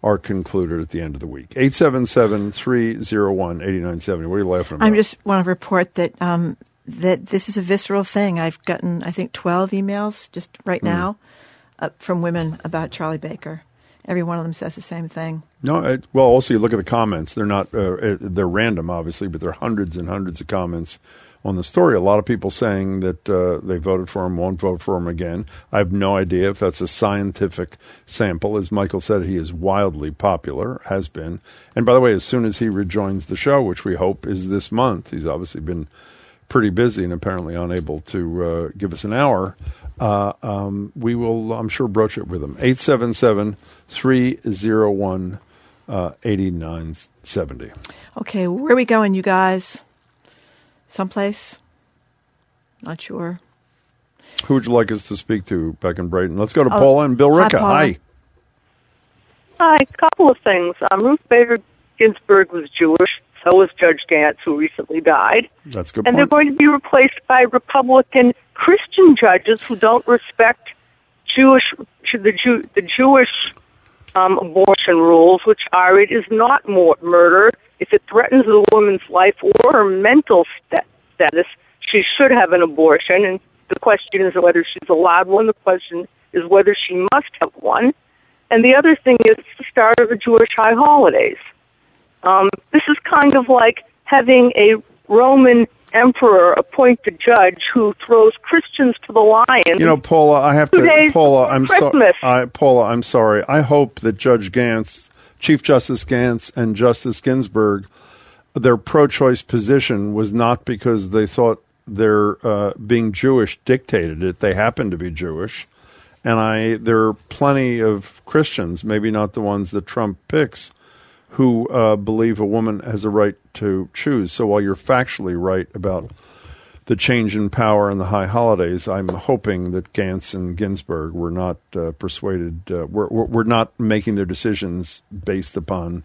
are concluded at the end of the week. 877-301-8970. What are you laughing about? I just want to report that um, that this is a visceral thing. I've gotten, I think, 12 emails just right Hmm. now uh, from women about Charlie Baker. Every one of them says the same thing. No, well, also you look at the comments. They're not uh, uh, they're random, obviously, but there are hundreds and hundreds of comments on the story. A lot of people saying that uh, they voted for him, won't vote for him again. I have no idea if that's a scientific sample. As Michael said, he is wildly popular, has been. And by the way, as soon as he rejoins the show, which we hope is this month, he's obviously been pretty busy and apparently unable to uh, give us an hour. Uh, um, we will, I'm sure, broach it with him. 877 301 8970. Okay, where are we going, you guys? Someplace? Not sure. Who would you like us to speak to back in Brighton? Let's go to Oh, Paula and Bill hi, Hi. Hi, a couple of things. Um, Ruth Bader Ginsburg was Jewish. So was Judge Gants, who recently died. That's a good and they're going to be replaced by Republican Christian judges who don't respect Jewish the Jew, the Jewish um, abortion rules, which are it is not more murder if it threatens the woman's life or her mental sta- status. She should have an abortion, and the question is whether she's allowed one. The question is whether she must have one. And the other thing is the start of the Jewish high holidays. Um, this is kind of like having a Roman emperor appoint a judge who throws Christians to the lions. You know, Paula, I have to. Paula, I'm sorry. Paula, I'm sorry. I hope that Judge Gants, Chief Justice Gants, and Justice Ginsburg, their pro-choice position was not because they thought their uh, being Jewish dictated it. They happen to be Jewish, and I there are plenty of Christians, maybe not the ones that Trump picks, who uh, believe a woman has a right to choose. So while you're factually right about the change in power and the high holidays, I'm hoping that Gants and Ginsburg were not uh, persuaded, uh, were, were not making their decisions based upon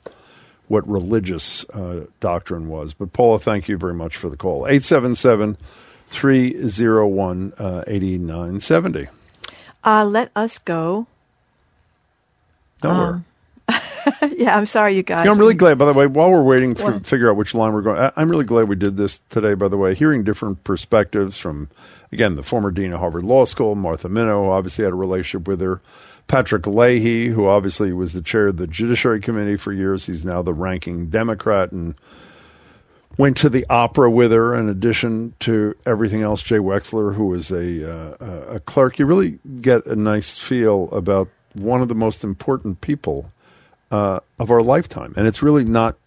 what religious uh, doctrine was. But Paula, thank you very much for the call. 877 301 8970. Uh, let us go. Nowhere. Um, yeah, I'm sorry, you guys. Know, I'm really glad, by the way, while we're waiting to figure out which line we're going, I, I'm really glad we did this today, by the way, hearing different perspectives from, again, the former dean of Harvard Law School, Martha Minow, obviously had a relationship with her, Patrick Leahy, who obviously was the chair of the Judiciary Committee for years. He's now the ranking Democrat and went to the opera with her in addition to everything else. Jay Wexler, who was a, uh, a clerk. You really get a nice feel about one of the most important people uh, of our lifetime. And it's really not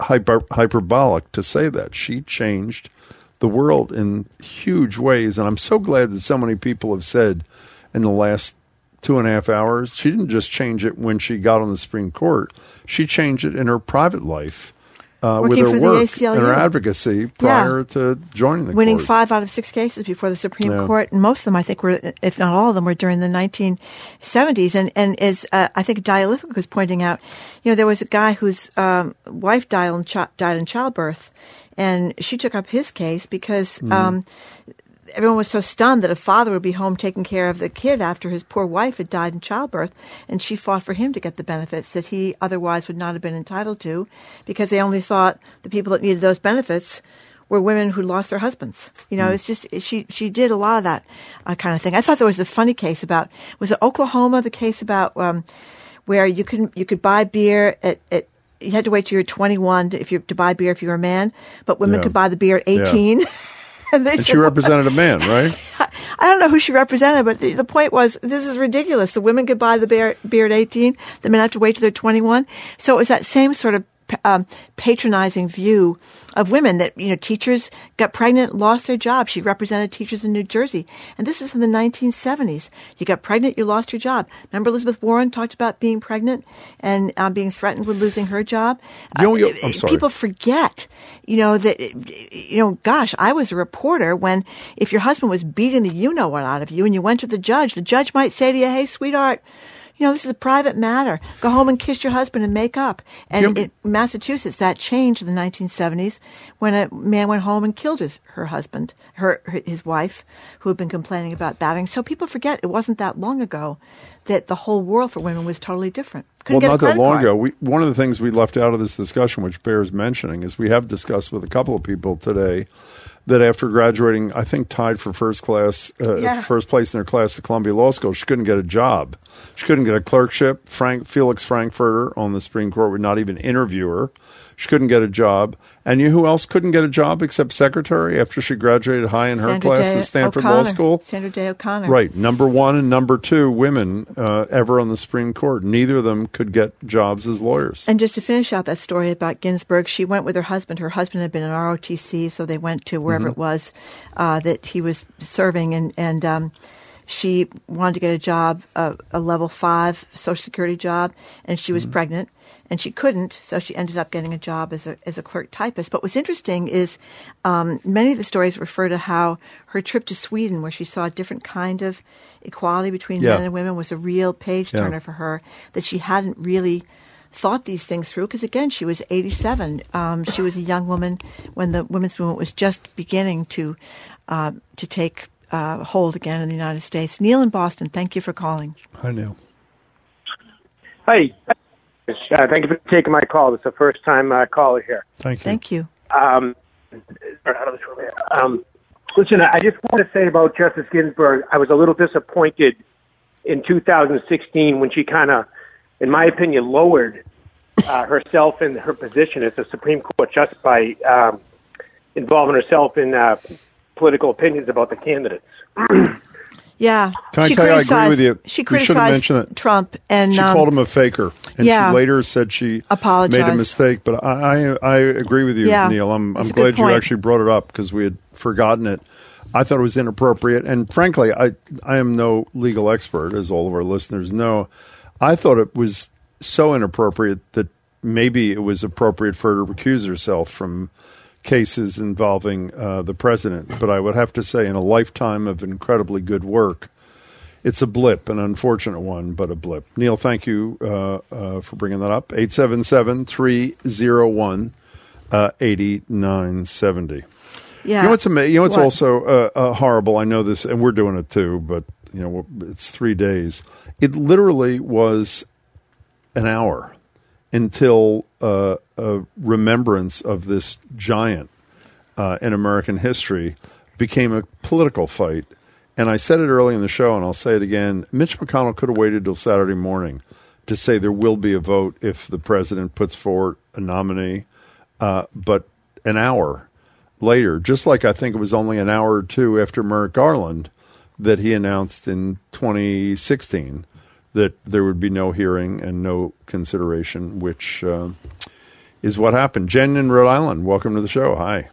hyper, hyperbolic to say that. She changed the world in huge ways. And I'm so glad that so many people have said in the last two and a half hours, she didn't just change it when she got on the Supreme Court, she changed it in her private life. Uh, with Working her for the work ACLU. and her advocacy prior to joining the winning court. five out of six cases before the Supreme Yeah. Court, and most of them, I think, were, if not all of them, were during the 1970s. And and as uh, I think Dahlia Lithwick was pointing out, you know, there was a guy whose um, wife died in, chi- died in childbirth, and she took up his case because. Mm. Um, Everyone was so stunned that a father would be home taking care of the kid after his poor wife had died in childbirth, and she fought for him to get the benefits that he otherwise would not have been entitled to, because they only thought the people that needed those benefits were women who lost their husbands. You know, Mm. it's just she she did a lot of that uh, kind of thing. I thought there was a funny case about was it Oklahoma the case about um, where you could you could buy beer at, at you had to wait till you're 21 to, if you to buy beer if you were a man, but women Yeah. could buy the beer at Yeah. 18. and And said, she represented a man, right? I don't know who she represented, but the, the point was this is ridiculous. The women could buy the beer, beer at 18. The men have to wait till they're 21. So it was that same sort of um, patronizing view of women that, you know, teachers got pregnant, lost their job. She represented teachers in New Jersey. And this was in the 1970s. You got pregnant, you lost your job. Remember Elizabeth Warren talked about being pregnant and uh, being threatened with losing her job? You know, Uh, you- I'm sorry. People forget, you know, that, you know, gosh, I was a reporter when if your husband was beating the you know what out of you and you went to the judge, the judge might say to you, hey, sweetheart, You know, this is a private matter. Go home and kiss your husband and make up. And in Massachusetts, that changed in the 1970s when a man went home and killed his her husband, her, her his wife, who had been complaining about batting. So people forget it wasn't that long ago that the whole world for women was totally different. Couldn't well, not that long card. ago. We, one of the things we left out of this discussion, which bears mentioning, is we have discussed with a couple of people today that after graduating, I think tied for first class, uh, Yeah. first place in her class at Columbia Law School, she couldn't get a job. She couldn't get a clerkship. Frank Felix Frankfurter on the Supreme Court would not even interview her. She couldn't get a job. And you know who else couldn't get a job except secretary after she graduated high in her Sandra class at Stanford Law School? Sandra Day O'Connor. Right. Number one and number two women uh, ever on the Supreme Court. Neither of them could get jobs as lawyers. And just to finish out that story about Ginsburg, she went with her husband. Her husband had been in ROTC, so they went to wherever Mhm. it was uh, that he was serving, and and um, she wanted to get a job, a, a level five Social Security job, and she was pregnant, and she couldn't, so she ended up getting a job as a as a clerk typist. But what's interesting is um, many of the stories refer to how her trip to Sweden, where she saw a different kind of equality between Yeah. men and women, was a real page Yeah. turner for her. That she hadn't really thought these things through because again she was 87 um, she was a young woman when the women's movement was just beginning to uh, to take uh, hold again in the United States Neil in Boston thank you for calling hi neil Hi. Uh, thank you for taking my call. This is the first time uh, caller here. Thank you. Thank you. Um, um, listen, I just want to say about Justice Ginsburg, I was a little disappointed in 2016 when she kind of, in my opinion, lowered uh, herself and her position as a Supreme Court justice by um, involving herself in uh, political opinions about the candidates. yeah Can I she tell you, I agree criticized with you. she We should have criticized mentioned. Trump and she um, called him a faker, and yeah. she later said she apologized. made a mistake. But I, I, I agree with you, Yeah. Neil. I'm, I'm glad you actually brought it up because we had forgotten it. I thought it was inappropriate, and frankly, I, I am no legal expert, as all of our listeners know. I thought it was so inappropriate that maybe it was appropriate for her to recuse herself from cases involving uh, the president. But I would have to say, in a lifetime of incredibly good work, it's a blip, an unfortunate one, but a blip. Neil, thank you uh, uh, for bringing that up. 877 301 8970. Yeah. You know what's ama- You know what's What? also uh, uh, horrible? I know this, and we're doing it too, but you know it's three days. It literally was an hour until uh, a remembrance of this giant uh, in American history became a political fight. And I said it early in the show, and I'll say it again. Mitch McConnell could have waited till Saturday morning to say there will be a vote if the president puts forward a nominee. Uh, but an hour later, just like I think it was only an hour or two after Merrick Garland that he announced in 2016 that there would be no hearing and no consideration, which uh, is what happened. Jen in Rhode Island, welcome to the show. Hi.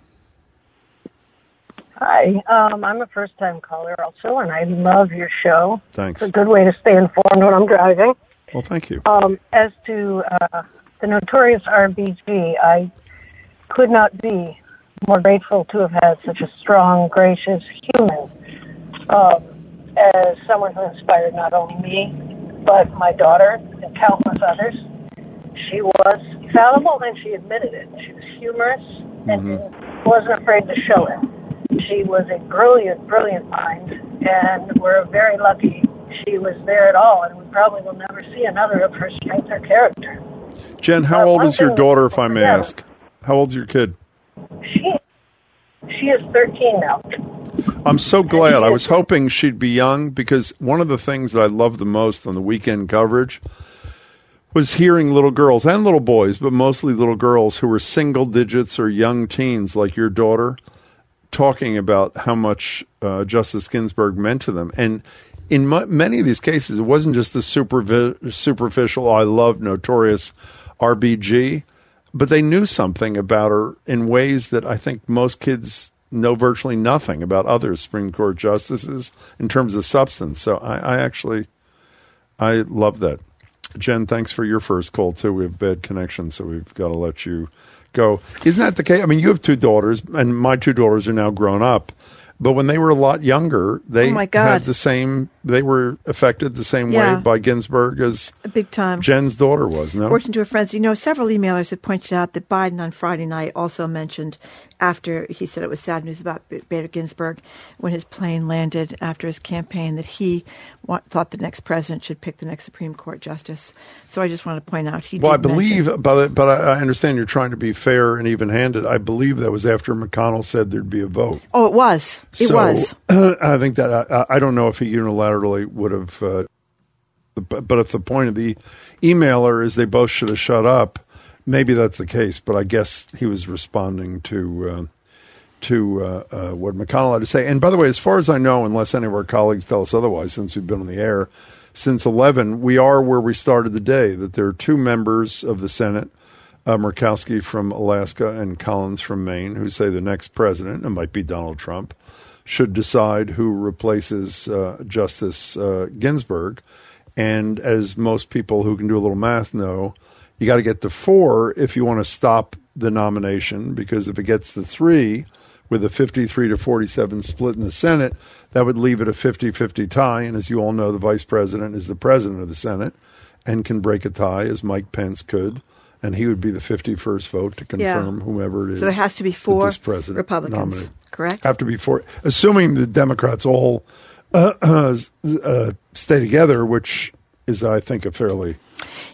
Hi, um, I'm a first time caller also, and I love your show. Thanks. It's a good way to stay informed when I'm driving. Well, thank you. Um, as to uh, the notorious RBG, I could not be more grateful to have had such a strong, gracious human um, as someone who inspired not only me, but my daughter and countless others. She was fallible and she admitted it. She was humorous and wasn't afraid to show it. She was a brilliant, brilliant mind, and we're very lucky she was there at all, and we probably will never see another of her strength or character. Jen, how Uh, old is your daughter, if I may ask? How old's your kid? She she is 13 now. I'm so glad. I was hoping she'd be young because one of the things that I love the most on the weekend coverage was hearing little girls and little boys, but mostly little girls who were single digits or young teens like your daughter talking about how much uh, Justice Ginsburg meant to them. And in many of these cases, it wasn't just the supervi- superficial, I love notorious RBG, but they knew something about her in ways that I think most kids know virtually nothing about other Supreme Court justices in terms of substance. So I, I actually, I love that. Jen, thanks for your first call too. We have bad connection, so we've got to let you go. Isn't that the case? I mean, you have two daughters, and my two daughters are now grown up. But when they were a lot younger, they Oh, had the same they were affected the same Yeah. way by Ginsburg as Big time. Jen's daughter was. No, Worked into her friends. You know, several emailers have pointed out that Biden on Friday night also mentioned after he said it was sad news about Bader Ginsburg when his plane landed after his campaign that he wa- thought the next president should pick the next Supreme Court justice. So I just want to point out he. well, I did mention- believe, but but I, I understand you're trying to be fair and even-handed. I believe that was after McConnell said there'd be a vote. Oh, it was. It so, was. I think that I, I don't know if he unilaterally would have. Uh, but, if the point of the emailer is they both should have shut up, maybe that's the case. But I guess he was responding to uh, to uh, uh, what McConnell had to say. And by the way, as far as I know, unless any of our colleagues tell us otherwise, since we've been on the air since eleven, we are where we started the day. That there are two members of the Senate. Uh, Murkowski from Alaska and Collins from Maine, who say the next president, it might be Donald Trump, should decide who replaces uh, Justice uh, Ginsburg. And as most people who can do a little math know, you got to get to four if you want to stop the nomination, because if it gets to three with a 53 to 47 split in the Senate, that would leave it a 50 50 tie. And as you all know, the vice president is the president of the Senate and can break a tie, as Mike Pence could. And he would be the 51st vote to Yeah. confirm whomever it is. So there has to be four president Republicans, nominated correct? have to be for assuming the Democrats all uh, uh, uh, stay together, which is, I think, a fairly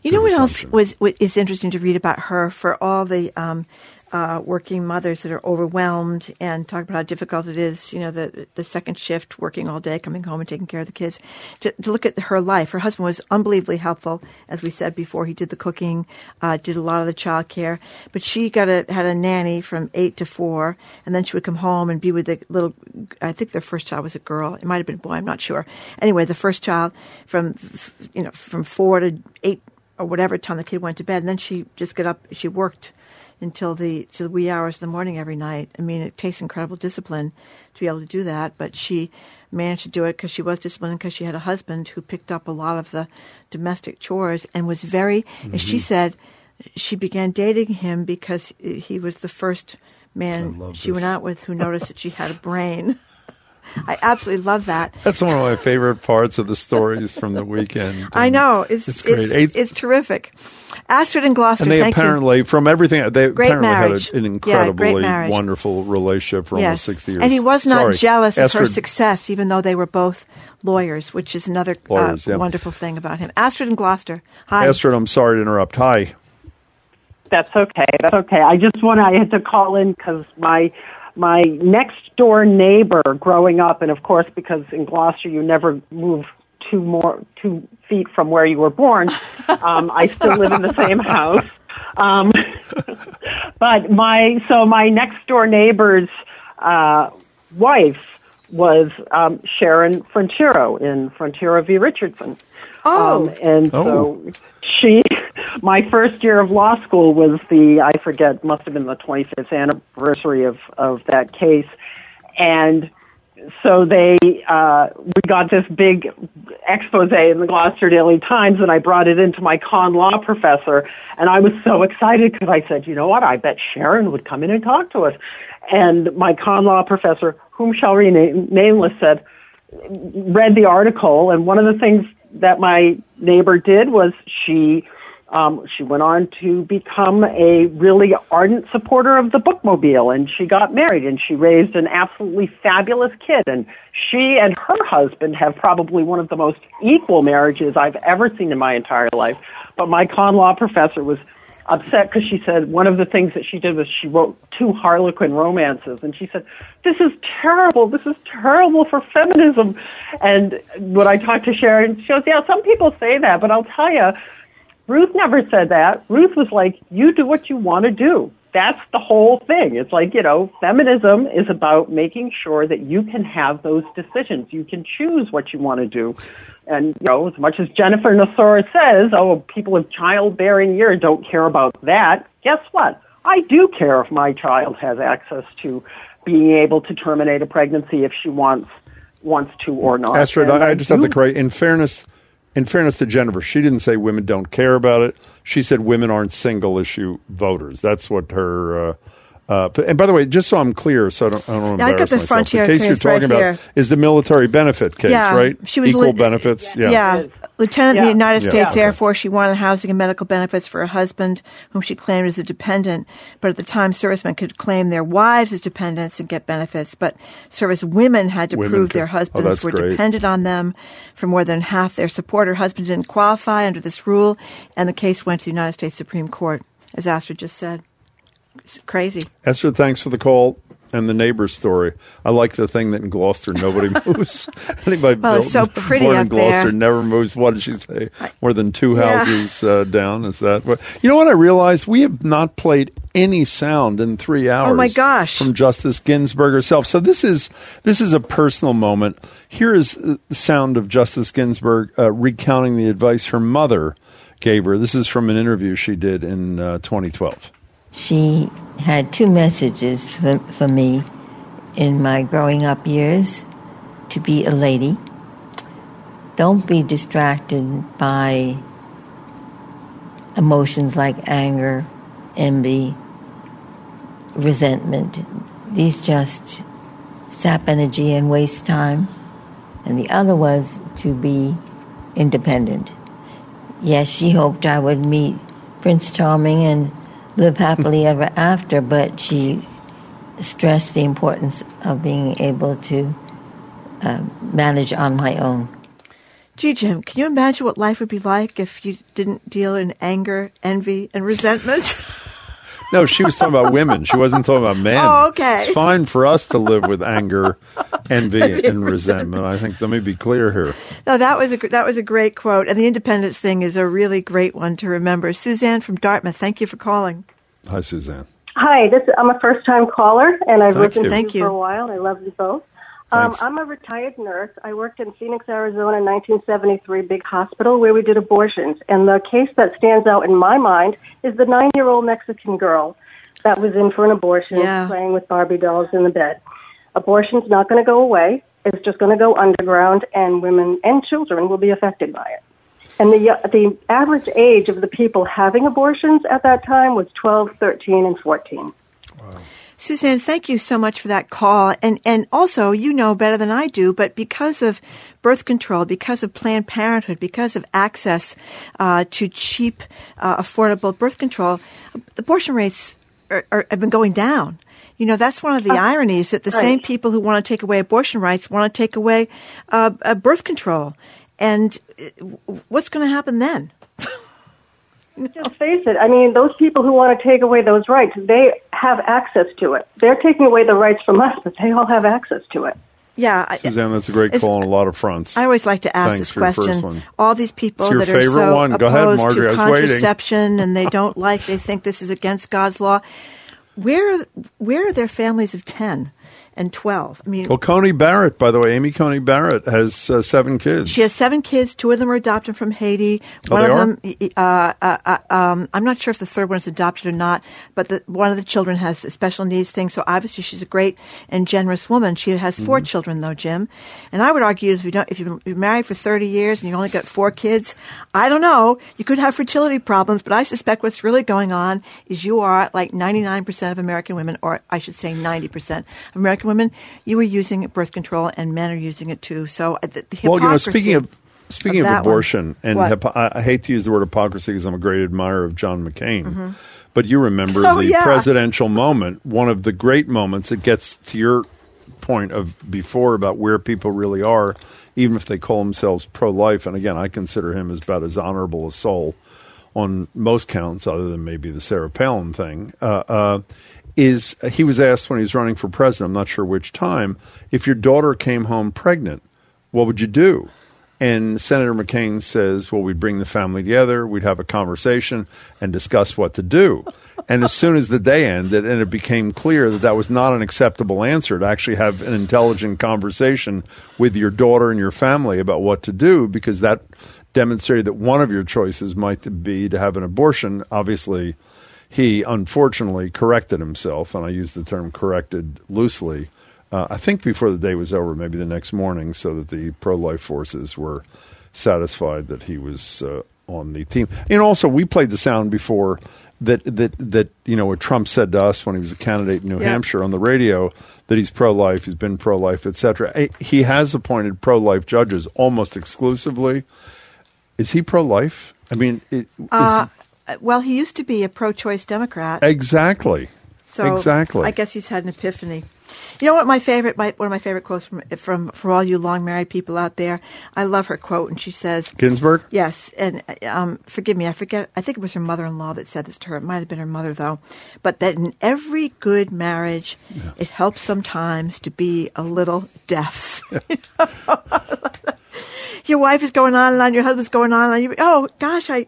You know what else was, was is interesting to read about her for all the um, uh, working mothers that are overwhelmed and talk about how difficult it is. You know, the the second shift, working all day, coming home and taking care of the kids. To, to look at her life, her husband was unbelievably helpful, as we said before. He did the cooking, uh, did a lot of the child care, but she got a had a nanny from eight to four, and then she would come home and be with the little. I think their first child was a girl. It might have been a boy. I'm not sure. Anyway, the first child from you know from four to eight or whatever time the kid went to bed, and then she just got up. She worked until the till the wee hours of the morning every night. I mean, it takes incredible discipline to be able to do that, but she managed to do it because she was disciplined because she had a husband who picked up a lot of the domestic chores and was very. As she said, she began dating him because he was the first man she went out with who noticed that she had a brain. I absolutely love that. That's one of my favorite parts of the stories from the weekend. I know it's It's great. It's, Eighth- it's terrific. Astrid and Gloucester. and they thank you. apparently, from everything, they Great apparently marriage. had an incredibly great marriage. wonderful relationship for almost yes. 60 years. And he was not Sorry. jealous of her success, even though they were both lawyers, which is another Lawyers, uh, yeah. wonderful thing about him. Astrid and Gloucester. Hi. Astrid, I'm sorry to interrupt. Hi. That's okay. That's okay. I just want to, I had to call in because my my next door neighbor growing up, and of course, because in Gloucester you never move two more two feet from where you were born. Um, I still live in the same house. Um, but my so my next door neighbor's uh, wife was um, Sharon Frontiero in Frontiero v. Richardson. Oh. Um, and so she, my first year of law school was the, I forget, must have been the 25th anniversary of, of that case. And so they, uh, we got this big expose in the Gloucester Daily Times and I brought it into my con law professor and I was so excited because I said, you know what, I bet Sharon would come in and talk to us. And my con law professor, whom shall remain nameless, said, read the article and one of the things that my neighbor did was she um, she went on to become a really ardent supporter of the bookmobile and she got married and she raised an absolutely fabulous kid and she and her husband have probably one of the most equal marriages I've ever seen in my entire life. But my con law professor was upset because she said one of the things that she did was she wrote two Harlequin romances, and she said, "This is terrible. This is terrible for feminism." And when I talked to Sharon, she goes, "Yeah, some people say that, but I'll tell you, Ruth never said that. Ruth was like, you do what you want to do." That's the whole thing. It's like, you know, feminism is about making sure that you can have those decisions. You can choose what you want to do. And, you know, as much as Jennifer Nassour says, oh, people of childbearing years don't care about that, guess what? I do care if my child has access to being able to terminate a pregnancy if she wants wants to or not. Astrid, And I, I just have to correct. In fairness, in fairness to Jennifer, she didn't say women don't care about it. She said women aren't single issue voters. That's what her uh, Uh, and by the way, just so I'm clear, so I don't, I don't want to Yeah, I got embarrass the myself. Frontiero the case you're case right talking about here. is the military benefit case, Yeah, right? she was equal li- benefits. Yeah. Yeah. Lieutenant in the United Yeah. States Yeah. Air Force, she wanted housing and medical benefits for her husband, whom she claimed as a dependent. But at the time, servicemen could claim their wives as dependents and get benefits. But service women had to Women prove could- their oh, husbands that's were great. dependent on them for more than half their support. Her husband didn't qualify under this rule, and the case went to the United States Supreme Court, as Astrid just said. It's crazy. Esther, thanks for the call and the neighbor's story. I like the thing that in Gloucester nobody moves. Anybody Well, built- so pretty born in Gloucester there. never moves. What did she say? More than two Yeah. houses uh, down. Is that what? You know what I realized? We have not played any sound in three hours. Oh, my gosh. From Justice Ginsburg herself. So this is this is a personal moment. Here is the sound of Justice Ginsburg uh, recounting the advice her mother gave her. This is from an interview she did in uh, 2012. She had two messages for, for me in my growing up years to be a lady. Don't be distracted by emotions like anger, envy, resentment. These just sap energy and waste time. And the other was to be independent. Yes, she hoped I would meet Prince Charming and live happily ever after, but she stressed the importance of being able to uh, manage on my own. Gee, Jim, can you imagine what life would be like if you didn't deal in anger, envy, and resentment? No, she was talking about women. She wasn't talking about men. Oh, okay. It's fine for us to live with anger, envy, and resentment. I think. Let me be clear here. no, that was a that was a great quote, and the independence thing is a really great one to remember. Suzanne from Dartmouth, thank you for calling. Hi, Suzanne. Hi, this I'm a first time caller, and I've Thank listened you. to Thank you you. for a while. I love you both. Um, I'm a retired nurse. I worked in Phoenix, Arizona in 1973, big hospital where we did abortions. And the case that stands out in my mind is the nine year old Mexican girl that was in for an abortion Yeah. playing with Barbie dolls in the bed. Abortion's not going to go away. It's just going to go underground, and women and children will be affected by it. And the the average age of the people having abortions at that time was 12, 13, and 14. Suzanne, thank you so much for that call. And, and also, you know better than I do, but because of birth control, because of Planned Parenthood, because of access uh, to cheap, uh, affordable birth control, abortion rates are, are, have been going down. You know, that's one of the ironies that the right. same people who want to take away abortion rights want to take away uh, uh, birth control. And uh, what's going to happen then? Just face it. I mean, those people who want to take away those rights, they have access to it. They're taking away the rights from us, but they all have access to it. Yeah. I- Suzanne, that's a great It's- call on a lot of fronts. I always like to ask Thanks this for your first question. one. All these people that are so one. Go ahead, opposed Margery. I to was contraception and they don't like, they think this is against God's law. Where are, where are their families of 10 and 12? I mean, Well, Coney Barrett, by the way, Amy Coney Barrett has uh, seven kids. She has seven kids. Two of them are adopted from Haiti. Oh, One they of them, uh, uh, uh, um, I'm not sure if the third one is adopted or not, but the, one of the children has a special needs thing. So obviously she's a great and generous woman. She has 4 Mm-hmm. children though, Jim. And I would argue if you don't, if you've been married for 30 years and you only got four kids, I don't know. You could have fertility problems, but I suspect what's really going on is you are like 99% of American women, or I should say 90% of American women, you are using birth control and men are using it too. So uh, the, the well, you know, speaking of speaking of, one. abortion, and hypo- I I hate to use the word hypocrisy because I'm a great admirer of John McCain. Mhm. But you remember Oh, the yeah. presidential moment, one of the great moments that gets to your point of before about where people really are, even if they call themselves pro life. And again, I consider him as about as honorable a soul on most counts, other than maybe the Sarah Palin thing. Uh, uh, is he was asked when he was running for president, I'm not sure which time, if your daughter came home pregnant, what would you do? And Senator McCain says, well, we'd bring the family together, we'd have a conversation and discuss what to do. And as soon as the day ended and it became clear that that was not an acceptable answer to actually have an intelligent conversation with your daughter and your family about what to do, because that demonstrated that one of your choices might be to have an abortion, obviously he unfortunately corrected himself, and I use the term corrected loosely. Uh, I think before the day was over, maybe the next morning, so that the pro life forces were satisfied that he was uh, on the team. And also, we played the sound before that that that you know what Trump said to us when he was a candidate in New Yeah. Hampshire on the radio that he's pro-life, he's been pro-life, etc. He has appointed pro-life judges almost exclusively. Is he pro-life? I mean, it, is- Uh, well, he used to be a pro-choice Democrat. exactly, So exactly. I guess he's had an epiphany. You know what? My favorite, my, one of my favorite quotes from from for all you long married people out there. I love her quote, and she says, Ginsburg. Yes, and um, forgive me, I forget. I think it was her mother-in-law that said this to her. It might have been her mother, though. But that in every good marriage, it helps sometimes to be a little deaf. your wife is going on and on, your husband's going on and on. You, oh gosh, I,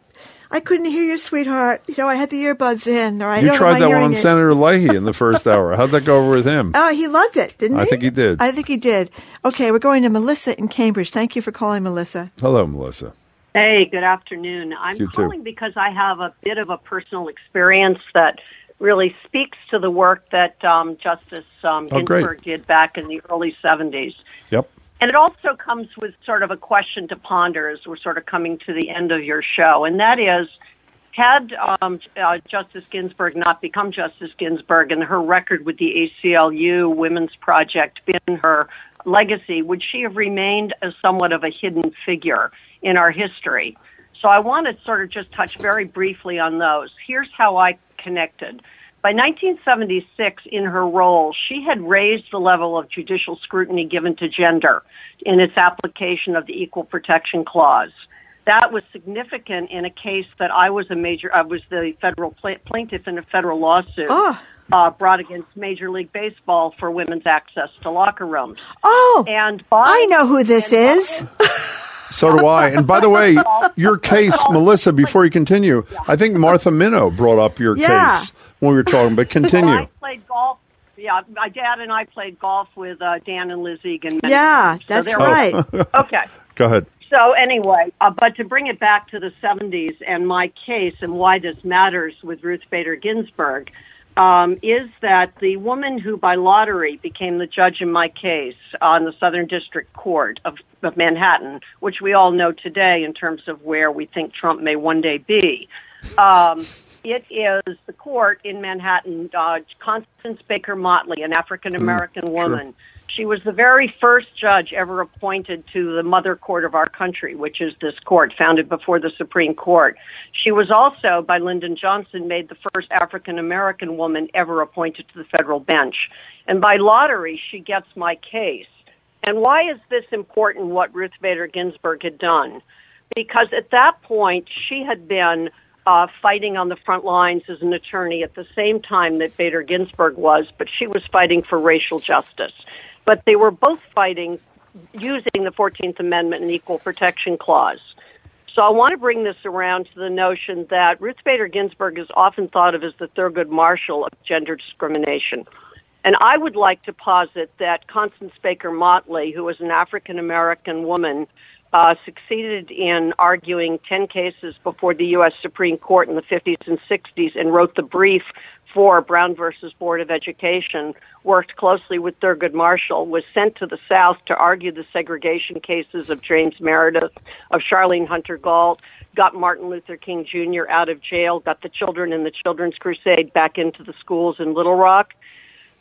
I couldn't hear you, sweetheart. You know, I had the earbuds in, or I you don't tried have that one on aid. Senator Leahy in the first hour. How'd that go over with him? Oh, he loved it, didn't I he? I think he did. I think he did. Okay, we're going to Melissa in Cambridge. Thank you for calling, Melissa. Hello, Melissa. Hey, good afternoon. I'm You too. calling because I have a bit of a personal experience that really speaks to the work that um, Justice um, Oh, great. Ginsburg did back in the early 70s. And it also comes with sort of a question to ponder as we're sort of coming to the end of your show, and that is had um, uh, Justice Ginsburg not become Justice Ginsburg and her record with the ACLU Women's Project been her legacy, would she have remained as somewhat of a hidden figure in our history? So I want to sort of just touch very briefly on those. Here's how I connected. By 1976, in her role, she had raised the level of judicial scrutiny given to gender in its application of the Equal Protection Clause. That was significant in a case that I was a major, I was the federal pla- plaintiff in a federal lawsuit uh, brought against Major League Baseball for women's access to locker rooms. Oh, and by, I know who this is. So do I. And by the way, your case, Melissa, before you continue, I think Martha Minow brought up your Yeah. case when we were talking, but Well, I continue. played golf. Yeah, my dad and I played golf with uh, Dan and Liz Egan. many Yeah, times. So that's there right. we- okay. Go ahead. So anyway, uh, but to bring it back to the 70s and my case and why this matters with Ruth Bader Ginsburg um, is that the woman who by lottery became the judge in my case on the Southern District Court of, of Manhattan, which we all know today in terms of where we think Trump may one day be. Um, it is the court in Manhattan, uh, Constance Baker Motley, an African American sure. woman. She was the very first judge ever appointed to the mother court of our country, which is this court founded before the Supreme Court. She was also, by Lyndon Johnson, made the first African American woman ever appointed to the federal bench. And by lottery, she gets my case. And why is this important, what Ruth Bader Ginsburg had done? Because at that point, she had been uh, fighting on the front lines as an attorney at the same time that Bader Ginsburg was, but she was fighting for racial justice. But they were both fighting using the 14th Amendment and Equal Protection Clause. So I want to bring this around to the notion that Ruth Bader Ginsburg is often thought of as the Thurgood Marshall of gender discrimination. And I would like to posit that Constance Baker Motley, who was an African American woman, uh, succeeded in arguing 10 cases before the U.S. Supreme Court in the 50s and 60s and wrote the brief for Brown versus Board of Education, worked closely with Thurgood Marshall, was sent to the South to argue the segregation cases of James Meredith, of Charlayne Hunter Gault, got Martin Luther King Jr. out of jail, got the children in the Children's Crusade back into the schools in Little Rock,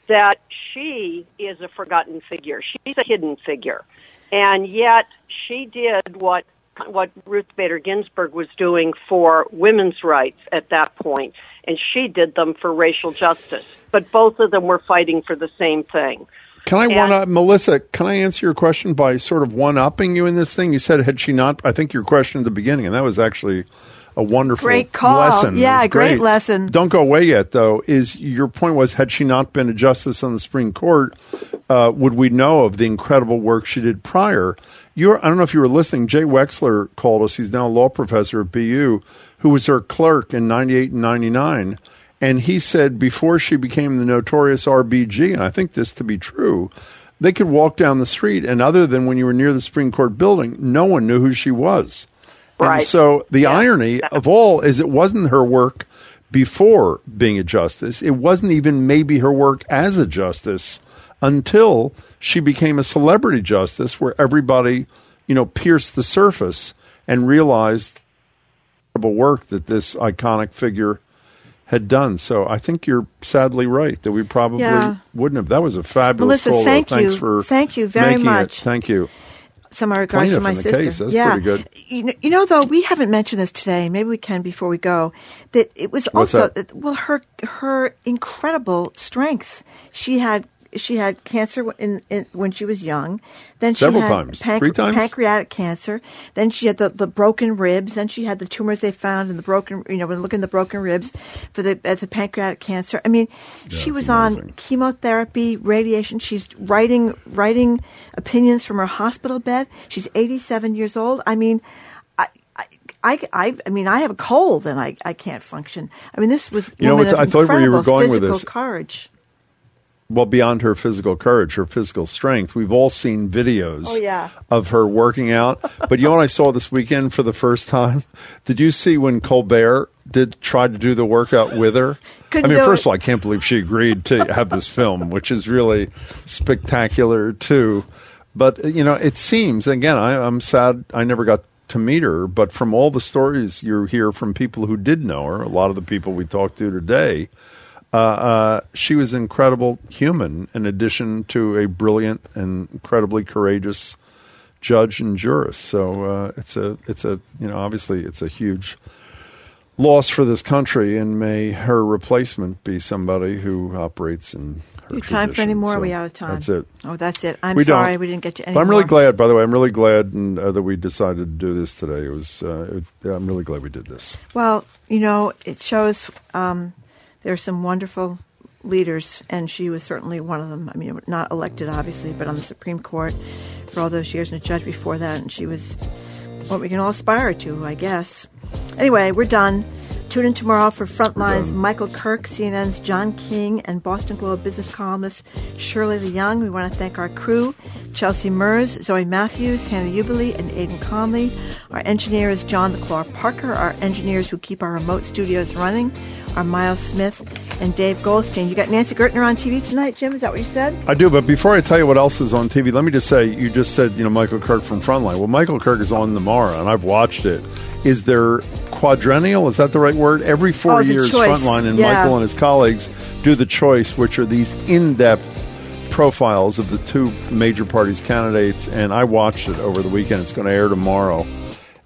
that she is a forgotten figure. She's a hidden figure. And yet she did what what Ruth Bader Ginsburg was doing for women's rights at that point, and she did them for racial justice. But both of them were fighting for the same thing. Can I And- one up, Melissa? Can I answer your question by sort of one upping you in this thing? You said, had she not? I think your question at the beginning, and that was actually a wonderful Great call. lesson. It Yeah, was great lesson. Don't go away yet, though. Is your point was had she not been a justice on the Supreme Court, uh, would we know of the incredible work she did prior? You're, I don't know if you were listening. Jay Wexler called us. He's now a law professor at BU, who was her clerk in '98 and '99. And he said before she became the notorious RBG, and I think this to be true, they could walk down the street, and other than when you were near the Supreme Court building, no one knew who she was. And Right. so the irony of all is it wasn't her work before being a justice. It wasn't even maybe her work as a justice until she became a celebrity justice where everybody, you know, pierced the surface and realized the work that this iconic figure had done. So I think you're sadly right that we probably Yeah. wouldn't have. That was a fabulous Melissa, thank Thanks you. for Thank you very making it. much. Thank you. Some regards to my sister. case. That's yeah. pretty good. You know, you know, though, we haven't mentioned this today. Maybe we can before we go. That it was What's also that? well her her incredible strength. She had she had cancer in, in, when she was young. Then she Several had times. Three times? pancreatic cancer. Then she had the, the broken ribs. Then she had the tumors they found in the broken. You know, when looking at the broken ribs for the at the pancreatic cancer. I mean, she was on chemotherapy, radiation. She's writing writing opinions from her hospital bed. She's 87 years old. I mean, I, I, I, I mean, I have a cold and I, I can't function. I mean, this was You know, woman it's- of I thought where you were going with physical this. courage. Well, beyond her physical courage, her physical strength, we've all seen videos Oh, yeah. of her working out. But you know what I saw this weekend for the first time? Did you see when Colbert did try to do the workout with her? Couldn't I mean, first it. of all, I can't believe she agreed to have this film, which is really spectacular too. But you know, it seems again, I, I'm sad I never got to meet her. But from all the stories you hear from people who did know her, a lot of the people we talked to today, uh, uh, she was an incredible human. In addition to a brilliant and incredibly courageous judge and jurist. So uh, it's a it's a you know obviously it's a huge loss for this country, and may her replacement be somebody who operates in her You time for any more? So are we out of time? That's it. Oh, that's it. I'm we sorry don't. we didn't get to any But I'm really glad. By the way, I'm really glad and, uh, that we decided to do this today. It was. Uh, it, I'm really glad we did this. Well, you know, it shows um, there are some wonderful leaders, and she was certainly one of them. I mean, not elected, obviously, but on the Supreme Court for all those years and a judge before that, and she was what we can all aspire to, I guess. Anyway, we're done. Tune in tomorrow for Frontlines Michael Kirk, CNN's John King, and Boston Globe business columnist Shirley Leung. We want to thank our crew, Chelsea Mers, Zoe Matthews, Hannah Ubeli, and Aidan Conley. Our engineer is John the Claw Parker. Our engineers who keep our remote studios running are Miles Smith and Dave Goldstein. You got Nancy Gertner on TV tonight, Jim? Is that what you said? I do, but before I tell you what else is on TV, let me just say you just said you know Michael Kirk from Frontline. Well, Michael Kirk is on tomorrow, and I've watched it. Is there quadrennial? Is that the right word? Every four Oh, years, choice. Frontline and Yeah. Michael and his colleagues do the choice, which are these in-depth profiles of the two major parties candidates. And I watched it over the weekend. It's going to air tomorrow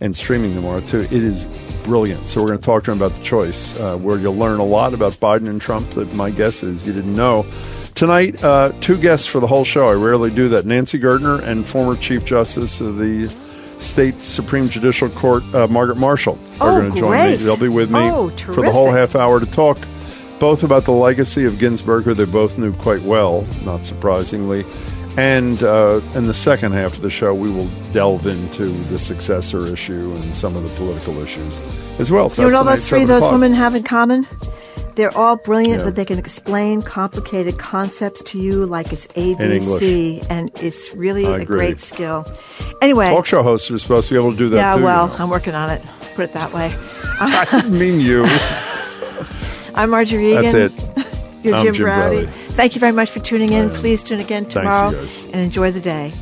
and streaming tomorrow too. It is brilliant. So we're going to talk to him about the choice, uh, where you'll learn a lot about Biden and Trump that my guess is you didn't know. Tonight, uh, two guests for the whole show. I rarely do that. Nancy Gertner and former Chief Justice of the State Supreme Judicial Court, uh, Margaret Marshall, are Oh, going to join me. They'll be with me Oh, for the whole half hour to talk both about the legacy of Ginsburg, who they both knew quite well, not surprisingly. And uh, in the second half of the show, we will delve into the successor issue and some of the political issues as well. So you know what those three those o'clock. women have in common? They're all brilliant, Yeah. but they can explain complicated concepts to you like it's ABC, and it's really I a agree. great skill. Anyway, Talk show hosts are supposed to be able to do that yeah, too. well, you know. I'm working on it. Put it that way. I didn't mean you. I'm Margery Eagan. That's it. You're I'm Jim, Jim Braude. Braude. Thank you very much for tuning in. Please tune again tomorrow and enjoy the day.